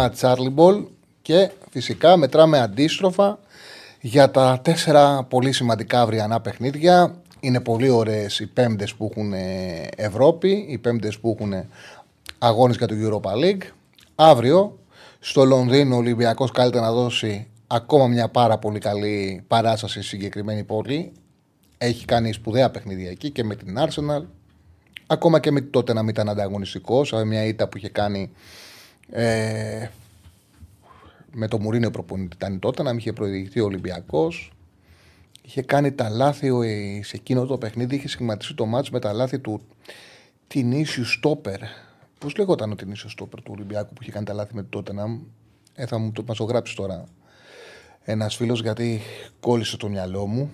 Charlie Ball και φυσικά μετράμε αντίστροφα για τα τέσσερα πολύ σημαντικά αυριανά παιχνίδια. Είναι πολύ ωραίες οι πέμπτες που έχουν ε, Ευρώπη, οι πέμπτες που έχουν αγώνες για το Europa League. Αύριο στο Λονδίνο ο Ολυμπιακός καλείται να δώσει ακόμα μια πάρα πολύ καλή παράσταση στη συγκεκριμένη πόλη. Έχει κάνει σπουδαία παιχνίδια εκεί και με την Arsenal. Ακόμα και με τότε να μην ήταν ανταγωνιστικός, μια ήττα που είχε κάνει ε, με το Μουρίνιο προπονητή ήταν τότε, να μην είχε προηγηθεί ο Ολυμπιακός. Είχε κάνει τα λάθη σε εκείνο το παιχνίδι, είχε σχηματίσει το μάτς με τα λάθη του Τινίσιου Στόπερ. Πώς λεγόταν ο Τινίσιου Στόπερ του Ολυμπιακού που είχε κάνει τα λάθη με τότε να ε, θα μου το, μας το γράψεις τώρα ένας φίλος γιατί κόλλησε το μυαλό μου.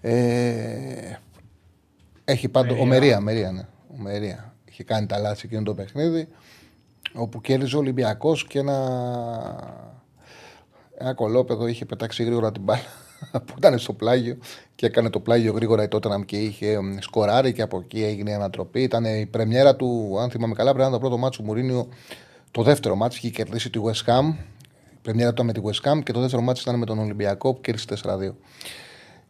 Ε, έχει πάντο. Ο Μερία, Μερία, ναι. Ο Μερία. Είχε κάνει τα λάθη εκείνο το παιχνίδι όπου κέρδιζε ο Ολυμπιακός και ένα, ένα κολόπεδο είχε πετάξει γρήγορα την μπάλα που ήταν στο πλάγιο και έκανε το πλάγιο γρήγορα η Τότεναμ και είχε σκοράρει και από εκεί έγινε η ανατροπή. Ήταν η πρεμιέρα του, αν θυμάμαι καλά, πρέπει να ήταν το πρώτο μάτσο του Μουρίνιο. Το δεύτερο μάτσο είχε κερδίσει τη West Ham. Η πρεμιέρα του ήταν με τη West Ham και το δεύτερο μάτσο ήταν με τον Ολυμπιακό που κέρδισε 4-2.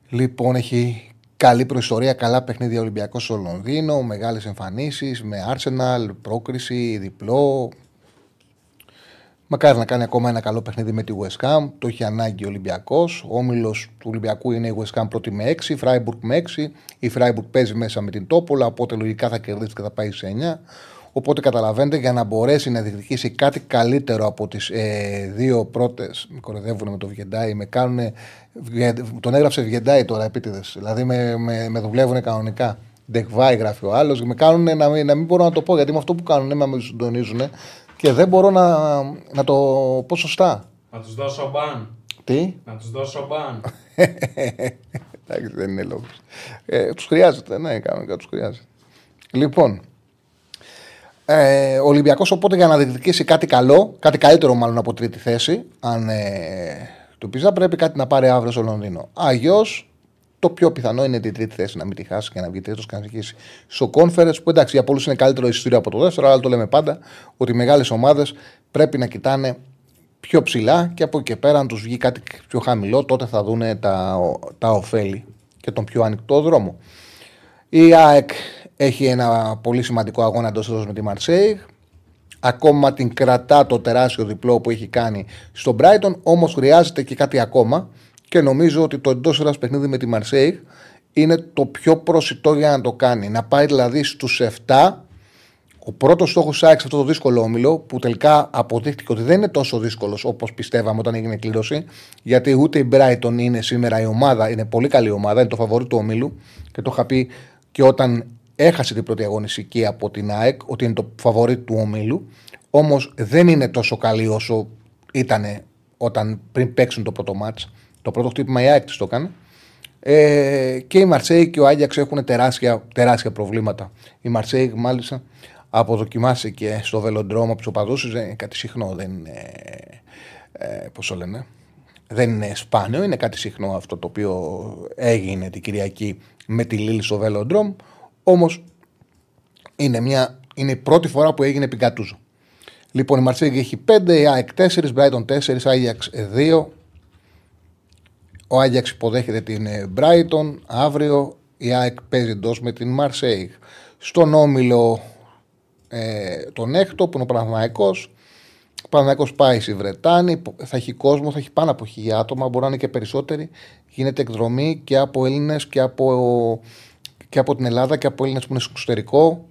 Λοιπόν, έχει καλή προϊστορία, καλά παιχνίδια Ολυμπιακός στο Λονδίνο, μεγάλες εμφανίσεις με Arsenal, πρόκριση, διπλό. Μακάρι να κάνει ακόμα ένα καλό παιχνίδι με τη West Ham. Το έχει ανάγκη ο Ολυμπιακός. Ο όμιλος του Ολυμπιακού είναι η West Ham πρώτη με 6, η Freiburg με 6. Η Freiburg παίζει μέσα με την Τόπολα, οπότε λογικά θα κερδίσει και θα πάει σε 9. Οπότε καταλαβαίνετε για να μπορέσει να διεκδικήσει κάτι καλύτερο από τις ε, δύο πρώτες. Με κοροϊδεύουν με το Βιεντάι, με κάνουν. Τον έγραψε Βιεντάι τώρα επίτηδες. Δηλαδή με, με, με δουλεύουν κανονικά. Ντεκβάη γράφει ο άλλος. Με κάνουν να, μην, να μην μπορώ να το πω γιατί με αυτό που κάνουν με συντονίζουν και δεν μπορώ να, να το πω σωστά. Να τους δώσω μπαν. Τι; Να τους δώσω μπαν. Εντάξει, δεν είναι λόγος. Ε, τους χρειάζεται, ναι, κανονικά τους χρειάζεται. Λοιπόν, ε, ο Ολυμπιακός οπότε για να διεκδικήσει κάτι καλό, κάτι καλύτερο μάλλον από τρίτη θέση, αν ε, του πει, πρέπει κάτι να πάρει αύριο στο Λονδίνο. Αγιώ το πιο πιθανό είναι την τρίτη θέση να μην τη χάσει και να βγει τρίτος και να αρχίσει στο conference. Που εντάξει, για πολλούς είναι καλύτερο εισιτήριο από το δεύτερο, αλλά το λέμε πάντα ότι οι μεγάλες ομάδες πρέπει να κοιτάνε πιο ψηλά και από εκεί και πέρα, αν τους βγει κάτι πιο χαμηλό, τότε θα δουν τα, τα ωφέλη και τον πιο ανοιχτό δρόμο. Η ΑΕΚ έχει ένα πολύ σημαντικό αγώνα εντός με τη Μαρσέιγ. Ακόμα την κρατά το τεράστιο διπλό που έχει κάνει στον Brighton, όμως χρειάζεται και κάτι ακόμα. Και νομίζω ότι το εντός έδρα παιχνίδι με τη Μαρσέιγ είναι το πιο προσιτό για να το κάνει. Να πάει δηλαδή στους 7. Ο πρώτος στόχος τη ΑΕΚ σε αυτό το δύσκολο όμιλο, που τελικά αποδείχτηκε ότι δεν είναι τόσο δύσκολος όπως πιστεύαμε όταν έγινε κλήρωση, γιατί ούτε η Brighton είναι σήμερα η ομάδα, είναι πολύ καλή ομάδα, είναι το φαβορή του ομίλου και το είχα πει και όταν έχασε την πρώτη αγωνιστική από την ΑΕΚ, ότι είναι το φαβορή του ομίλου. Όμως δεν είναι τόσο καλή όσο ήταν όταν πριν παίξουν το πρώτο μάτς. Το πρώτο χτύπημα η ΑΕΚ το έκανε. Ε, και η Μαρσέη και ο Άγιαξ έχουν τεράστια, τεράστια προβλήματα. Η Μαρσέη μάλιστα αποδοκιμάστηκε στο βελοντρόμο από του οπαδού είναι κάτι συχνό. Δεν είναι. Ε, Πώς το λένε. Δεν είναι σπάνιο, είναι κάτι συχνό αυτό το οποίο έγινε την Κυριακή με τη Λίλη στο βελοντρόμ. Όμως είναι, μια, είναι η πρώτη φορά που έγινε επί Γκατούζο. Λοιπόν, η Μαρσέγγι έχει 5, η ΑΕΚ 4, Brighton 4, Άγιαξ 2. Ο Άγιαξ υποδέχεται την Brighton. Αύριο η ΑΕΚ παίζει εντός με την Μαρσέιγ. Στον όμιλο ε, τον έκτο που είναι ο Παναθηναϊκός. Ο Παναθηναϊκός πάει στη Βρετάνη, θα έχει κόσμο, θα έχει πάνω από χιλιά άτομα, μπορεί να είναι και περισσότεροι. Γίνεται εκδρομή και από Έλληνες και από και από την Ελλάδα και από Έλληνες που είναι στο εξωτερικό.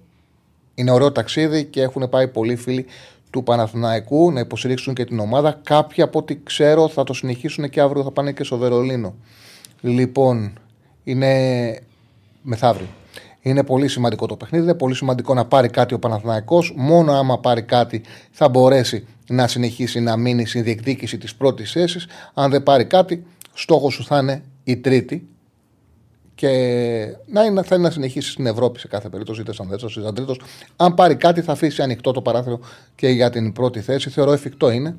Είναι ωραίο ταξίδι και έχουν πάει πολλοί φίλοι του Παναθηναϊκού να υποστηρίξουν και την ομάδα. Κάποιοι από ό,τι ξέρω θα το συνεχίσουν και αύριο θα πάνε και στο Βερολίνο. Λοιπόν, είναι μεθαύριο. Είναι πολύ σημαντικό το παιχνίδι. Είναι πολύ σημαντικό να πάρει κάτι ο Παναθηναϊκός. Μόνο άμα πάρει κάτι θα μπορέσει να συνεχίσει να μείνει στην διεκδίκηση της πρώτης θέσης. Αν δεν πάρει κάτι, στόχος σου θα είναι η τρίτη. Και να είναι, θέλει να συνεχίσει στην Ευρώπη σε κάθε περίπτωση, είτε σαν δεύτερος είτε σαν τρίτος. Αν πάρει κάτι, θα αφήσει ανοιχτό το παράθυρο και για την πρώτη θέση. Θεωρώ εφικτό είναι.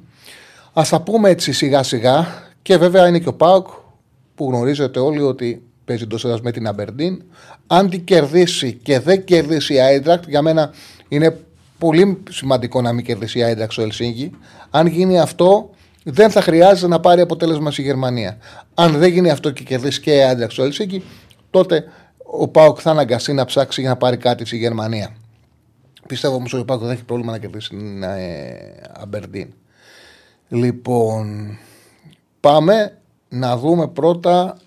Α τα πούμε έτσι σιγά σιγά. Και βέβαια είναι και ο Πάουκ που γνωρίζετε όλοι ότι παίζει εντός με την Αμπερντίν. Αν την κερδίσει και δεν κερδίσει η Άιντρακτ, για μένα είναι πολύ σημαντικό να μην κερδίσει η Άιντρακτ στο Ελσίνκι. Αν γίνει αυτό, δεν θα χρειάζεται να πάρει αποτέλεσμα στη Γερμανία. Αν δεν γίνει αυτό και κερδίσει και η Άιντρακτ στο Ελσίνκι, τότε ο Πάοκ θα αναγκαστεί να ψάξει για να πάρει κάτι στη Γερμανία. Πιστεύω όμως ότι ο Πάοκ δεν έχει πρόβλημα να κερδίσει την Αμπερντίν. Λοιπόν, πάμε να δούμε πρώτα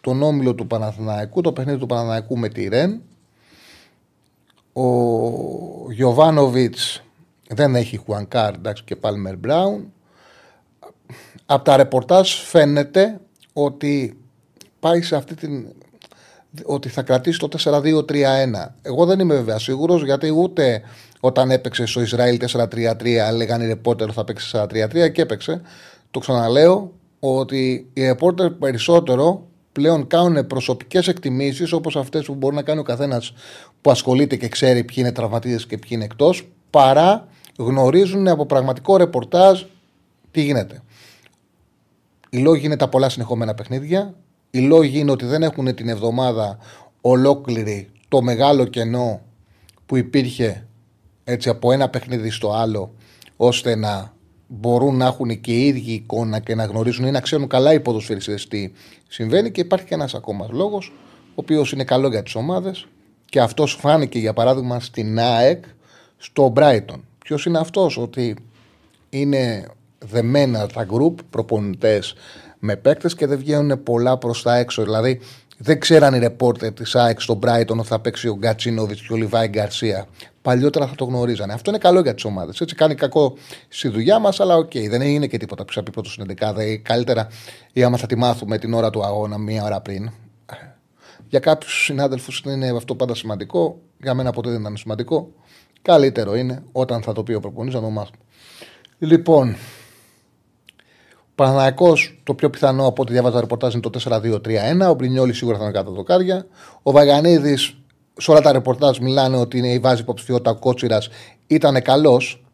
τον όμιλο του Παναθηναϊκού, το παιχνίδι του Παναθηναϊκού με τη Ρεν. Ο Γιωβάνοβιτς δεν έχει Χουανκάρ εντάξει, και Πάλμερ Μπράουν. Από τα ρεπορτάζ φαίνεται ότι πάει σε αυτή την. Ότι θα κρατήσει το 4-2-3-1. Εγώ δεν είμαι βέβαια σίγουρος γιατί ούτε όταν έπαιξε στο Ισραήλ 4-3-3 λέγανε οι ρεπόρτερ θα παίξει 4-3-3 και έπαιξε. Το ξαναλέω ότι οι ρεπόρτερ περισσότερο πλέον κάνουν προσωπικές εκτιμήσεις όπως αυτές που μπορεί να κάνει ο καθένας που ασχολείται και ξέρει ποιοι είναι τραυματίε και ποιοι είναι εκτός, παρά γνωρίζουν από πραγματικό ρεπορτάζ τι γίνεται. Οι λόγοι είναι τα πολλά συνεχόμενα παιχνίδια. Οι λόγοι είναι ότι δεν έχουν την εβδομάδα ολόκληρη το μεγάλο κενό που υπήρχε έτσι από ένα παιχνίδι στο άλλο ώστε να μπορούν να έχουν και οι ίδιοι εικόνα και να γνωρίζουν ή να ξέρουν καλά οι ποδοσφαιριστές τι συμβαίνει και υπάρχει και ένας ακόμα λόγος ο οποίος είναι καλό για τις ομάδες και αυτός φάνηκε για παράδειγμα στην ΑΕΚ στο Brighton. Ποιος είναι αυτός; Ότι είναι δεμένα τα group προπονητές με παίκτες και δεν βγαίνουν πολλά προς τα έξω. Δηλαδή δεν ξέραν οι ρεπόρτερ της ΑΕΚ στον Brighton ότι θα παίξει ο Γκατσίνοβιτς και ο Λιβάι Γκαρσία. Παλιότερα θα το γνωρίζανε. Αυτό είναι καλό για τις ομάδες. Έτσι κάνει κακό στη δουλειά μας, αλλά OK, okay, δεν είναι και τίποτα που πει πρώτος στην 11. Καλύτερα ή άμα θα τη μάθουμε την ώρα του αγώνα μία ώρα πριν. Για κάποιους συνάδελφους είναι αυτό πάντα σημαντικό. Για μένα ποτέ δεν ήταν σημαντικό. Καλύτερο είναι όταν θα το πει ο προπονητής να το μάθουμε. Λοιπόν, Παναναναϊκό το πιο πιθανό από ό,τι διάβαζα ρεπορτάζ είναι το 4-2-3-1. Ο Μπρινιόλης σίγουρα θα είναι κάτω το κάρια. Ο Βαγανίδη, σε όλα τα ρεπορτάζ μιλάνε ότι είναι η βάση υποψηφιότητα. Ο Κότσιρας ήταν καλός.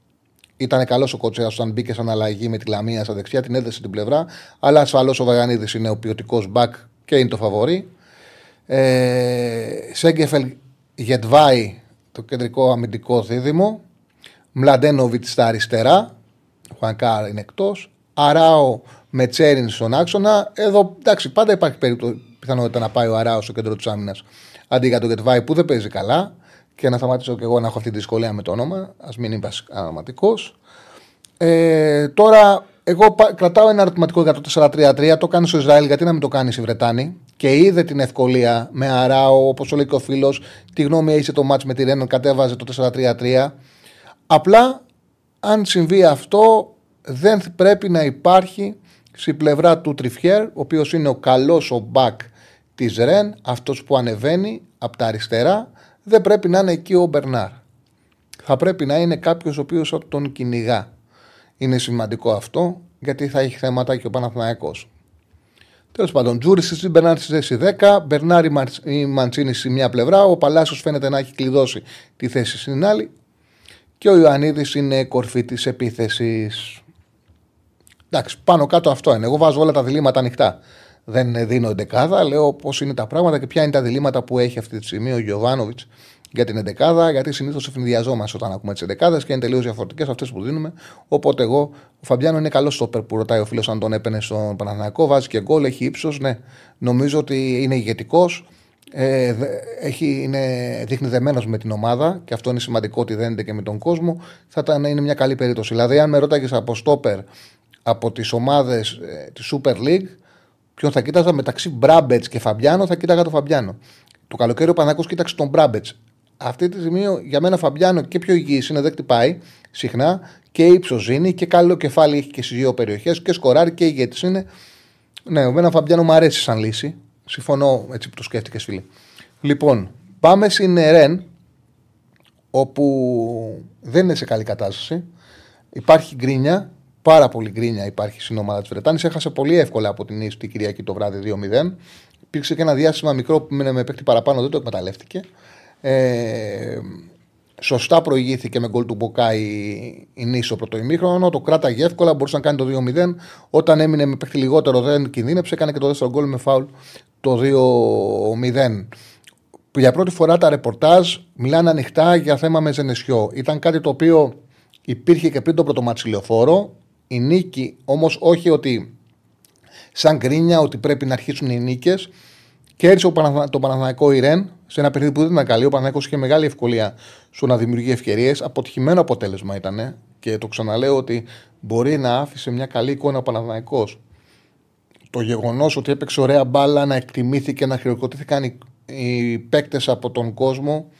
Ήταν καλός ο Κότσιρας όταν μπήκε σαν αλλαγή με τη Λαμία στα δεξιά, την έδεσε την πλευρά. Αλλά ασφαλώς ο Βαγανίδη είναι ο ποιοτικός μπακ και είναι το φαβορή. Ε, Σέγκεφελ Γετβάη, το κεντρικό αμυντικό δίδυμο. Μλαντένοβιτς στα αριστερά. Χουανκάρ είναι εκτός. Αράο με Τσέριν στον άξονα. Εδώ εντάξει, πάντα υπάρχει περίπτωση, πιθανότητα να πάει ο Αράο στο κέντρο της άμυνας αντί για τον Γετβάη που δεν παίζει καλά. Και να σταματήσω και εγώ να έχω αυτή τη δυσκολία με το όνομα. Α μην είμαι αναματικό. Ε, τώρα, εγώ κρατάω ένα ερωτηματικό για το 4-3-3. Το κάνει στο Ισραήλ, γιατί να μην το κάνει η Βρετάνη; Και είδε την ευκολία με Αράο, όπως λέει και ο φίλος. Τι γνώμη έχει το μάτς με τη Ρένον, κατέβαζε το 4-3-3. Απλά, αν συμβεί αυτό, δεν πρέπει να υπάρχει στη πλευρά του Τριφιέρ, ο οποίος είναι ο καλός ο μπακ της Ρεν, αυτός που ανεβαίνει από τα αριστερά, δεν πρέπει να είναι εκεί ο Μπερνάρ. Θα πρέπει να είναι κάποιος ο οποίος τον κυνηγά. Είναι σημαντικό αυτό, γιατί θα έχει θέματα και ο Παναθηναϊκός. Τέλος πάντων, Τζούρι στη Μπερνάρ στη θέση 10, Μπερνάρ η Μαντσίνη στη μια πλευρά, ο Παλάσιος φαίνεται να έχει κλειδώσει τη θέση στην άλλη και ο Ιωαννίδης είναι κορφή της επίθεσης. Εντάξει, πάνω κάτω αυτό είναι. Εγώ βάζω όλα τα διλήμματα ανοιχτά. Δεν δίνω εντεκάδα, λέω πώς είναι τα πράγματα και ποια είναι τα διλήμματα που έχει αυτή τη στιγμή ο Γιωβάνοβιτς για την εντεκάδα, γιατί συνήθως ευνηδιαζόμαστε όταν ακούμε τις εντεκάδες και είναι τελείως διαφορετικές αυτές που δίνουμε. Οπότε εγώ, ο Φαμπιάνο είναι καλός στο που ρωτάει ο φίλος αν τον έπαινε στον Παναθηναϊκό, βάζει και γκολ, έχει ύψος. Ναι, νομίζω ότι είναι ηγετικός. Ε, έχει, είναι, δείχνει δεμένος με την ομάδα και αυτό είναι σημαντικό ότι δένεται και με τον κόσμο. Θα ήταν, είναι μια καλή περίπτωση. Δηλαδή, αν με ρώταγες από στόπερ από τις ομάδες ε, της Super League, ποιον θα κοίταζα μεταξύ Μπράμπετς και Φαμπιάνο, θα κοίταγα τον Φαμπιάνο. Το καλοκαίρι ο Πανακό κοίταξε τον Μπράμπετς. Αυτή τη στιγμή για μένα Φαμπιάνο και πιο υγιής είναι, δεν χτυπάει συχνά και ύψος ζήνει και καλό κεφάλι έχει και στις δύο περιοχές και σκοράρει και ηγέτης είναι. Ναι, ο Φαμπιάνο μου αρέσει σαν λύση. Συμφωνώ έτσι που το σκέφτηκες, φίλε. Λοιπόν, Πάμε στην Ρεν, όπου δεν είναι σε καλή κατάσταση. Υπάρχει γκρίνια, πάρα πολύ γκρίνια υπάρχει στην ομάδα της Βρετάνης. Έχασε πολύ εύκολα από την Ίσου την Κυριακή το βράδυ 2-0. Υπήρξε και ένα διάστημα μικρό που μείνε με παίκτη παραπάνω, δεν το εκμεταλλεύτηκε. Ε, σωστά προηγήθηκε με γκολ του Μποκάη η Νίσο στο πρώτο ημίχρονο. Το κράταγε εύκολα, μπορούσε να κάνει το 2-0. Όταν έμεινε με παίκτη λιγότερο, δεν κινδύνεψε. Έκανε και το δεύτερο γκολ με φάουλ το 2-0. Για πρώτη φορά τα ρεπορτάζ μιλάνε ανοιχτά για θέμα με Ζενεσιό. Ήταν κάτι το οποίο υπήρχε και πριν το πρώτο λεωφόρο. Η νίκη όμως όχι ότι σαν κρίνια ότι πρέπει να αρχίσουν οι νίκες. Κέρδισε το Παναθηναϊκό Ιρέν σε ένα παιχνίδι που δεν ήταν καλή. Ο Παναθηναϊκός είχε μεγάλη ευκολία στο να δημιουργεί ευκαιρίες. Αποτυχημένο αποτέλεσμα ήταν. Και το ξαναλέω ότι μπορεί να άφησε μια καλή εικόνα ο Παναθηναϊκός. Το γεγονός ότι έπαιξε ωραία μπάλα, να εκτιμήθηκε, να χειροκροτήθηκαν οι, οι παίκτες από τον κόσμο.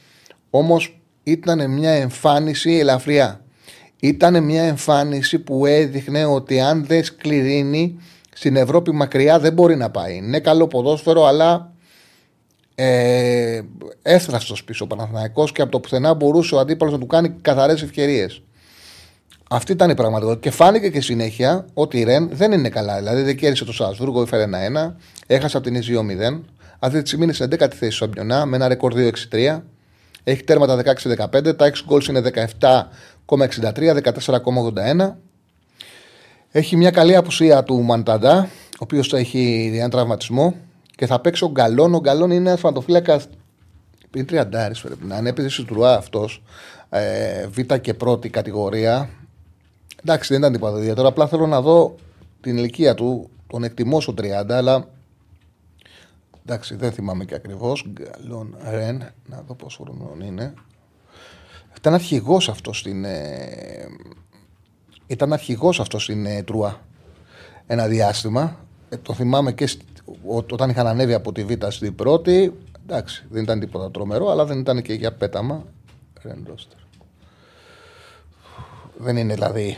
Όμως ήταν μια εμφάνιση ελαφριά. Ήταν μια εμφάνιση που έδειχνε ότι αν δεν σκληρύνει στην Ευρώπη μακριά δεν μπορεί να πάει. Είναι καλό ποδόσφαιρο, αλλά ε, έστραστο πίσω ο Παναθηναϊκός και από το πουθενά μπορούσε ο αντίπαλος να του κάνει καθαρές ευκαιρίες. Αυτή ήταν η πραγματικότητα. Και φάνηκε και συνέχεια ότι η Ρεν δεν είναι καλά. Δηλαδή δεν κέρδισε το Σασβούργο, έφερε ένα-ένα, έχασε από την Ιζιο 0. Αυτή τη στιγμή είναι στην 11η θέση στο Αμπιονά με ένα ρεκόρ 2-6-3. Έχει τέρματα 16-15, τα 6 goals είναι 17,63, 14,81. Έχει μια καλή απουσία του Μανταντά, ο οποίος έχει ένα τραυματισμό και θα παίξει ο Γκαλόν. Ο Γκαλόν είναι ένας φαντοφύλακας. Είναι τριαντάρις, πρέπει να είναι. Έπαιζε στη Τουρουά αυτός. Ε, β και πρώτη κατηγορία. Εντάξει, δεν ήταν τίποτα ιδιαίτερο. Απλά θέλω να δω την ηλικία του. Τον εκτιμώ στο 30, αλλά. Εντάξει, δεν θυμάμαι και ακριβώς. Γκαλόν Ρεν. Να δω πόσο χρόνο είναι. Ήταν αρχηγός αυτός στην. Ε, ήταν αρχηγός αυτός στην ε, Τρουά ένα διάστημα. Ε, το θυμάμαι και όταν είχαν ανέβει από τη Β στην πρώτη. Εντάξει, δεν ήταν τίποτα τρομερό, αλλά δεν ήταν και για πέταμα. Δεν είναι δηλαδή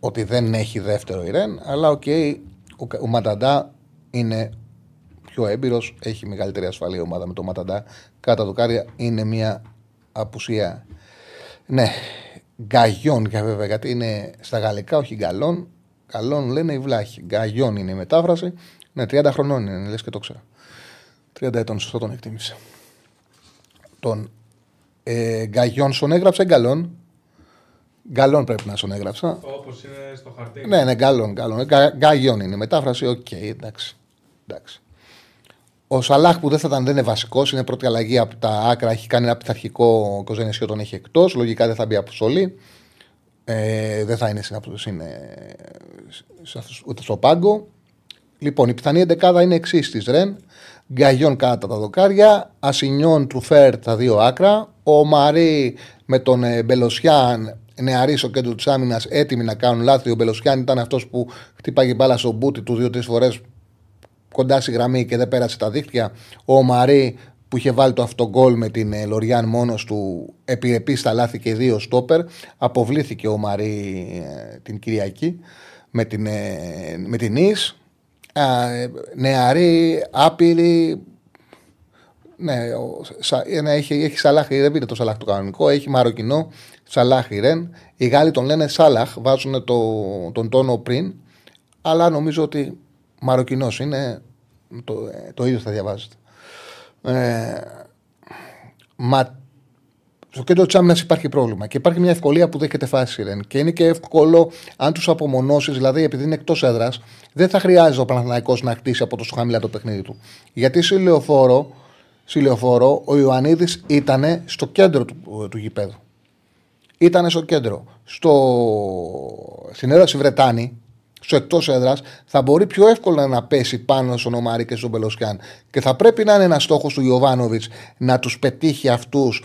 ότι δεν έχει δεύτερο η Ρεν, αλλά OK, okay, ο, ο Ματαντά είναι πιο έμπειρος, έχει μεγαλύτερη ασφαλή ομάδα με το Ματαντά. Κάτω το Κάρια είναι μια απουσία. Ναι, γκαγιόν για βέβαια, γιατί είναι στα γαλλικά, όχι γκαλόν. Καλόν λένε οι βλάχοι. Γκαγιόν είναι η μετάφραση. Ναι, 30 χρονών είναι, λες και το ξέρα. 30 ετών, σωστό τον εκτίμησε. Τον ε, Γκαγιόν έγραψε γκαλόν. Γκαλόν πρέπει να στον έγραψα. Όπως είναι στο χαρτί. Ναι, ναι, γκαλόν. γκαλόν. Γκαγιόν είναι η μετάφραση. OK, okay, εντάξει. εντάξει. Ο Σαλάχ που δεν θα ήταν δεν είναι βασικός, είναι πρώτη αλλαγή από τα άκρα. Έχει κάνει ένα πειθαρχικό κι ο Ζενέσιο, τον έχει εκτός. Λογικά δεν θα μπει αποστολή. Ε, δεν θα είναι, είναι ούτε στο πάγκο. Λοιπόν, η πιθανή εντεκάδα είναι εξής της Ρεν. Γκαγιόν κάτω τα δοκάρια. Ασινιόν Τρουφέρ τα δύο άκρα. Ο Μαρί με τον ε, Μπελοσιάν νεαρή στο κέντρο της άμυνας έτοιμοι να κάνουν λάθη. Ο Μπελοσιάν ήταν αυτός που χτύπαγε μπάλα στο μπούτι του δύο-τρεις φορές κοντά στη γραμμή και δεν πέρασε τα δίχτυα. Ο Μαρί που είχε βάλει το αυτογκόλ με την ε, Λοριάν μόνος του, επιρρεπεί στα λάθη και δύο στόπερ. Αποβλήθηκε ο Μαρί ε, την Κυριακή με την, με την Ις νεαρή, άπειρη. Ναι, ναι, έχει, έχει Σαλάχ, δεν πείτε το Σαλάχ το κανονικό, έχει Μαροκινό, Σαλάχ Ρεν. Οι Γάλλοι τον λένε Σάλαχ, βάζουν το, τον τόνο πριν, αλλά νομίζω ότι Μαροκινός είναι, το, το ίδιο θα διαβάζετε. Ε, μα στο κέντρο της άμυνας υπάρχει πρόβλημα και υπάρχει μια ευκολία που δέχεται φάση Ρεν. Και είναι και εύκολο αν τους απομονώσεις, δηλαδή επειδή είναι εκτός έδρας, δεν θα χρειάζεται ο Παναθηναϊκός να χτίσει από τόσο χαμηλά το παιχνίδι του. Γιατί σε λεωφόρο, σε λεωφόρο ο Ιωαννίδης ήταν στο κέντρο του, του γηπέδου. Ήταν στο κέντρο. Στο... Στην έδρα Βρετάνη, στο εκτός έδρας, θα μπορεί πιο εύκολα να πέσει πάνω στον Ομάρη και στον Μπελοσκιάν. Και θα πρέπει να είναι ένας στόχος του Ιωβάνοβιτς να τους πετύχει αυτούς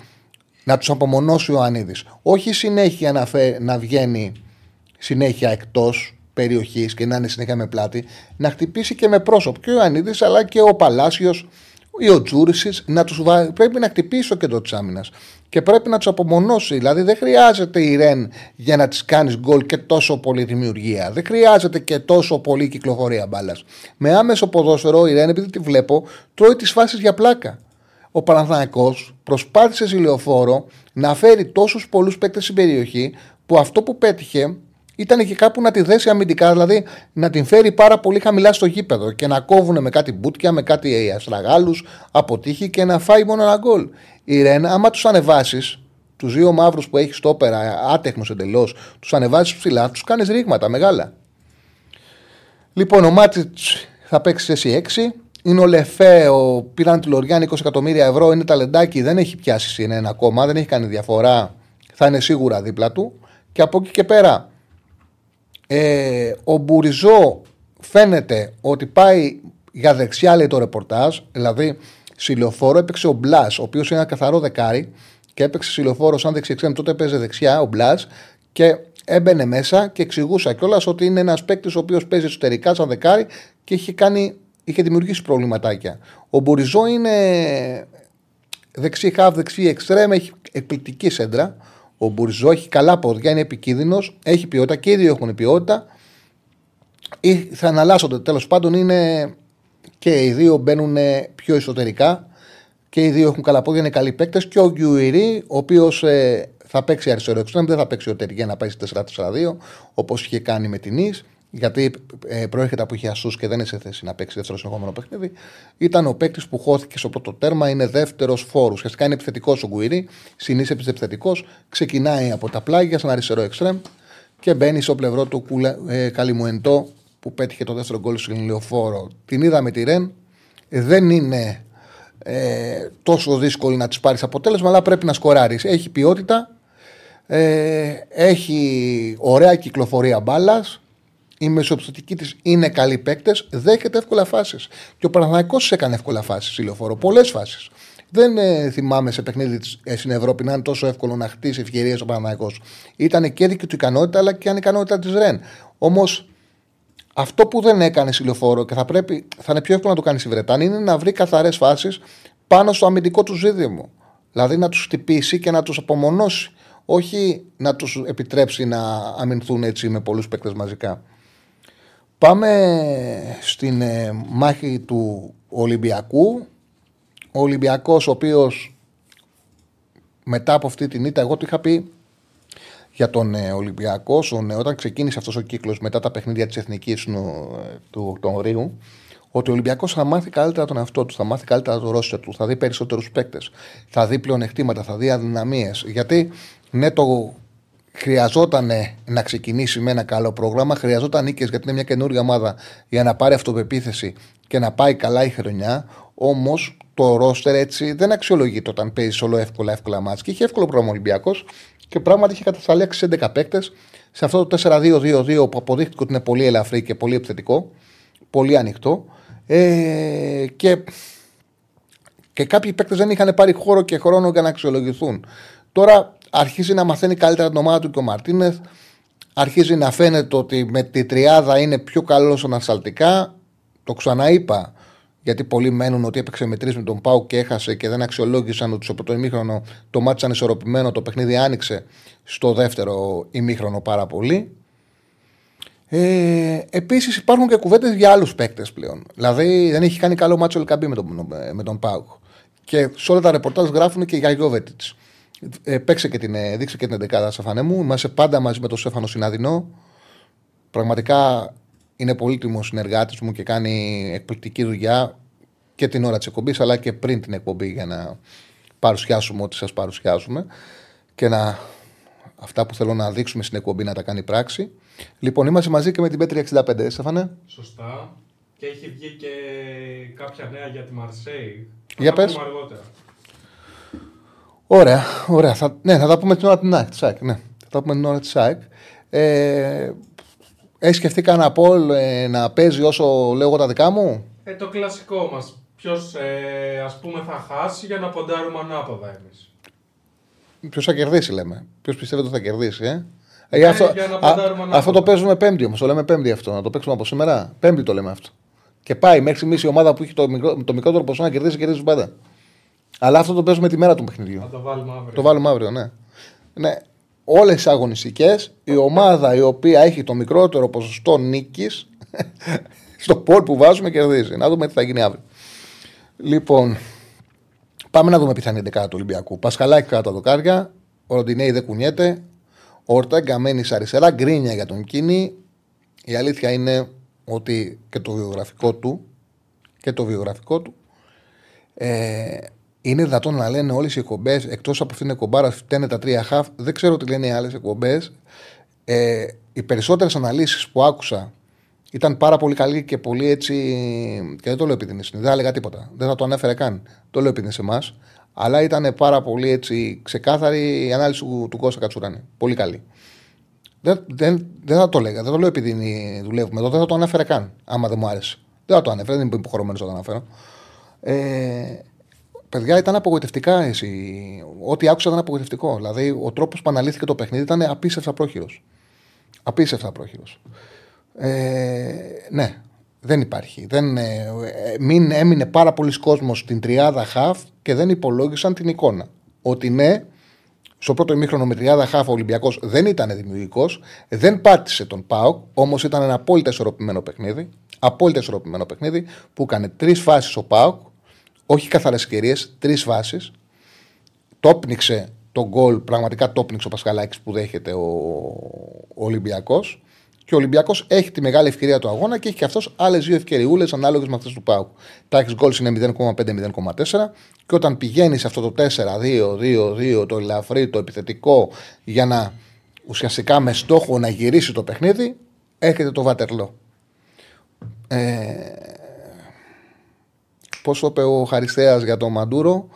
να τους απομονώσει ο Ιωαννίδης. Όχι συνέχεια να, φε, να βγαίνει συνέχεια εκτός περιοχής και να είναι συνέχεια με πλάτη, να χτυπήσει και με πρόσωπο. Και ο Ιωαννίδης αλλά και ο Παλάσιος ή ο Τζούρισι να τους βα... πρέπει να χτυπήσει στο κέντρο της άμυνας. Και πρέπει να τους απομονώσει. Δηλαδή δεν χρειάζεται η Ρεν για να της κάνεις γκολ και τόσο πολύ δημιουργία. Δεν χρειάζεται και τόσο πολύ κυκλοφορία μπάλας. Με άμεσο ποδόσφαιρο η Ρεν, επειδή τη βλέπω, τρώει τις φάσεις για πλάκα. ο Παναθηναϊκός προσπάθησε στη λεωφόρο να φέρει τόσους πολλούς παίκτες στην περιοχή που αυτό που πέτυχε ήταν και κάπου να τη δέσει αμυντικά, δηλαδή να την φέρει πάρα πολύ χαμηλά στο γήπεδο και να κόβουν με κάτι μπούτια, με κάτι αστραγάλους από τύχη και να φάει μόνο ένα γκολ. Η Ρεν, άμα τους ανεβάσεις, τους δύο μαύρους που έχεις στο όπερα, άτεχνος εντελώς, τους ανεβάσεις ψηλά, τους κάνεις ρήγματα μεγάλα. Λοιπόν, ο Μάτιτς θα παίξει θέση 6. Είναι ο Λεφέ, ο πήραν τη Λοριά 20 εκατομμύρια ευρώ, είναι ταλεντάκι, δεν έχει πιάσει συνένα ακόμα, δεν έχει κάνει διαφορά. Θα είναι σίγουρα δίπλα του. Και από εκεί και πέρα, ε, ο Μπουριζό φαίνεται ότι πάει για δεξιά, λέει το ρεπορτάζ. Δηλαδή, στη Λεωφόρο έπαιξε ο Μπλάς, ο οποίος είναι ένα καθαρό δεκάρι και έπαιξε στη Λεωφόρο σαν δεξιά. Τότε έπαιζε δεξιά ο Μπλάς και έμπαινε μέσα και εξηγούσα κιόλας ότι είναι ένας παίκτης ο οποίος παίζει εσωτερικά σαν δεκάρι και είχε, κάνει, είχε δημιουργήσει προβληματάκια. Ο Μπουριζό είναι δεξί χαβ, δεξί εξτρέμ, έχει εκπληκτική σέντρα. Ο Μπουριζό έχει καλά πόδια, είναι επικίνδυνος, έχει ποιότητα και οι δύο έχουν ποιότητα. Ή θα αναλάσσονται τέλος πάντων είναι και οι δύο μπαίνουν πιο εσωτερικά και οι δύο έχουν καλά πόδια, είναι καλοί παίκτες. Και ο Γκιουιρί, ο οποίος ε, θα παίξει αριστερό εξτρέμ, δεν θα παίξει ο Τεριγέ να πάει 4-4-2 όπως είχε κάνει με την Ις γιατί ε, προέρχεται από Χιασού και δεν είναι σε θέση να παίξεις δεύτερο συνεχόμενο παιχνίδι. Ήταν ο παίκτης που χώθηκε στο πρώτο τέρμα, είναι δεύτερος φόρος. Ουσιαστικά είναι επιθετικός ο Γκουίρι, συνήθως επιθετικός, ξεκινάει από τα πλάγια σαν αριστερό εξτρέμ και μπαίνει στο πλευρό του ε, Καλιμουεντό που πέτυχε το δεύτερο γκολ στην Λεωφόρο. Την είδαμε τη Ρεν. Δεν είναι ε, τόσο δύσκολη να της πάρεις αποτέλεσμα, αλλά πρέπει να σκοράρεις. Έχει ποιότητα, ε, έχει ωραία κυκλοφορία μπάλας η μεσοπιστωτική της είναι καλοί παίκτες, δέχεται εύκολα φάσεις. Και ο Παναθανικό έκανε εύκολα φάσεις, ηλιοφόρο. Πολλές φάσεις. Δεν ε, θυμάμαι σε παιχνίδι ε, στην Ευρώπη να είναι τόσο εύκολο να χτίσει ευκαιρίες ο Παναθανικό. Ήταν και δική του ικανότητα, αλλά και ανικανότητα της Ρεν. Όμως αυτό που δεν έκανε ηλιοφόρο και θα, πρέπει, θα είναι πιο εύκολο να το κάνει η Βρετάνη είναι να βρει καθαρές φάσεις πάνω στο αμυντικό του ζήτημα. Δηλαδή να τους χτυπήσει και να τους απομονώσει. Όχι να τους επιτρέψει να αμυνθούν έτσι με πολλούς παίκτες μαζικά. Πάμε στην ε, μάχη του Ολυμπιακού. Ο Ολυμπιακός ο οποίος μετά από αυτή την ήττα, εγώ το είχα πει για τον ε, Ολυμπιακό, ε, όταν ξεκίνησε αυτός ο κύκλος μετά τα παιχνίδια της Εθνικής του, του Οκτωβρίου, ότι ο Ολυμπιακός θα μάθει καλύτερα τον εαυτό του, θα μάθει καλύτερα το ρόστερ του, θα δει περισσότερους παίκτες, θα δει πλεονεκτήματα, θα δει αδυναμίες. Γιατί ναι, το χρειαζόταν να ξεκινήσει με ένα καλό πρόγραμμα, χρειαζόταν νίκες γιατί είναι μια καινούργια ομάδα για να πάρει αυτοπεποίθηση και να πάει καλά η χρονιά. Όμως το ρόστερ έτσι δεν αξιολογείται όταν παίζεις όλο εύκολα, εύκολα μάτια. Και είχε εύκολο πρόγραμμα Ολυμπιακός και πράγματι είχε κατασταλέξει 11 παίκτες σε αυτό το 4-2-2-2 που αποδείχτηκε ότι είναι πολύ ελαφρύ και πολύ επιθετικό, πολύ ανοιχτό. Ε, και, και κάποιοι παίκτες δεν είχαν πάρει χώρο και χρόνο για να αξιολογηθούν. Τώρα αρχίζει να μαθαίνει καλύτερα την ομάδα του και ο Μαρτίνεθ. Αρχίζει να φαίνεται ότι με τη τριάδα είναι πιο καλός ανασταλτικά. Το ξαναείπα γιατί πολλοί μένουν ότι έπαιξε με τρεις με τον Πάου και έχασε και δεν αξιολόγησαν ότι στο πρώτο ημίχρονο το μάτι ήταν ισορροπημένο. Το παιχνίδι άνοιξε στο δεύτερο ημίχρονο πάρα πολύ. Ε, Επίσης υπάρχουν και κουβέντες για άλλους παίκτες πλέον. Δηλαδή δεν έχει κάνει καλό μάτσο ο Ελκαμπή με τον, με τον Πάου. Και σε όλα τα ρεπορτάζ γράφουν και για Γιώβετιτς. Ε, παίξε και την, ε, δείξε και την 11 Σαφανέ μου. Είμαστε πάντα μαζί με τον Στέφανο Συναδεινό. Πραγματικά είναι πολύτιμος συνεργάτης μου και κάνει εκπληκτική δουλειά και την ώρα της εκπομπής αλλά και πριν την εκπομπή για να παρουσιάσουμε ό,τι σας παρουσιάζουμε και να αυτά που θέλω να δείξουμε στην εκπομπή να τα κάνει πράξη. Λοιπόν, είμαστε μαζί και με την Πέτρια 65, Στέφανε. Σωστά. Και έχει βγει και κάποια νέα για τη Μαρσέη. Για θα πες. πούμε αργότερα. Ωραία, ωραία. Θα, ναι, θα τα πούμε την ώρα την ΑΕΚ, της ΑΕΚ. Ναι, θα τα πούμε την ώρα της ΑΕΚ. Ε, έχεις σκεφτεί κανένα πόλ ε, να παίζει όσο λέω εγώ τα δικά μου; Ε, το κλασικό μας. Ποιος ε, ας πούμε θα χάσει για να ποντάρουμε ανάποδα εμείς. Ποιος θα κερδίσει, λέμε. Ποιος πιστεύετε ότι θα κερδίσει, ε; Ε, αυτό, για να α, ποντάρουμε ανάποδα. αυτό το παίζουμε πέμπτη όμως. Το λέμε πέμπτη αυτό. Να το παίξουμε από σήμερα. Πέμπτη το λέμε αυτό. Και πάει μέχρι στιγμή η ομάδα που έχει το, μικρό, το μικρότερο ποσό να κερδίσει, κερδίζει πάντα. Αλλά αυτό το παίζουμε τη μέρα του παιχνιδιού. Θα το βάλουμε αύριο. Το βάλουμε αύριο, ναι. ναι. Όλες τι αγωνιστικές, η ομάδα η οποία έχει το μικρότερο ποσοστό νίκης στο πόλ που βάζουμε κερδίζει. Να δούμε τι θα γίνει αύριο. Λοιπόν, Πάμε να δούμε πιθανή δεκάδα του Ολυμπιακού. Πασχαλάκη κάτω τα δοκάρια. Ο Ροντινέη δεν κουνιέται. Ο Ορτέγκα μένει σε αριστερά. Γκρίνια για τον Κίνη. Η αλήθεια είναι ότι και το βιογραφικό του και το βιογραφικό του ε, είναι δυνατόν να λένε όλες οι εκπομπές εκτός από αυτήν την εκπομπάρα φταίνε τα τρία χαφ. Δεν ξέρω τι λένε οι άλλες εκπομπές. Ε, οι περισσότερες αναλύσεις που άκουσα ήταν πάρα πολύ καλή και πολύ έτσι. Και δεν το λέω επειδή είναι Δεν έλεγα τίποτα. Δεν θα το ανέφερε καν. Το λέω επειδή είναι σε εμάς. Αλλά ήταν πάρα πολύ έτσι ξεκάθαρη η ανάλυση του, του Κώστα Κατσουράνη. Πολύ καλή. Δεν, δεν, δεν θα το λέγα. Δεν το λέω επειδή δουλεύουμε εδώ. Δεν θα το ανέφερε καν. Άμα δεν μου άρεσε. Δεν θα το ανέφερε. Δεν είμαι υποχρεωμένος να το αναφέρω. Ε, παιδιά ήταν απογοητευτικά εσύ. Ό,τι άκουσα ήταν απογοητευτικό. Δηλαδή ο τρόπος που αναλύθηκε το παιχνίδι ήταν απίστευτα πρόχειρος. Απίστευτα πρόχειρος. Ε, ναι, δεν υπάρχει. Δεν, ε, μην έμεινε πάρα πολλοί κόσμος στην τριάδα χαφ και δεν υπολόγισαν την εικόνα. Ότι ναι, στο πρώτο ημίχρονο με τριάδα χαφ ο Ολυμπιακός δεν ήταν δημιουργικός, δεν πάτησε τον Πάοκ, όμως ήταν ένα απόλυτα ισορροπημένο παιχνίδι. Απόλυτα ισορροπημένο παιχνίδι που έκανε τρεις φάσεις ο Πάοκ, όχι καθαρές ευκαιρίες, τρεις φάσει. Τόπνιξε τον γκολ, πραγματικά τόπνιξε ο Πασχαλάκης που δέχεται ο, ο Ολυμπιακός. Και ο Ολυμπιακός έχει τη μεγάλη ευκαιρία του αγώνα και έχει και αυτός άλλες δύο ευκαιριούλες ανάλογες με αυτές του Πάουκ. Τα έχεις γκολ είναι 0,5-0,4 και όταν πηγαίνεις σε αυτό το 4-2-2-2, το ελαφρύ, το επιθετικό, για να ουσιαστικά με στόχο να γυρίσει το παιχνίδι, έρχεται το βατερλό. Ε, Πώς το είπε ο Χαριστέας για τον Μαντούρο,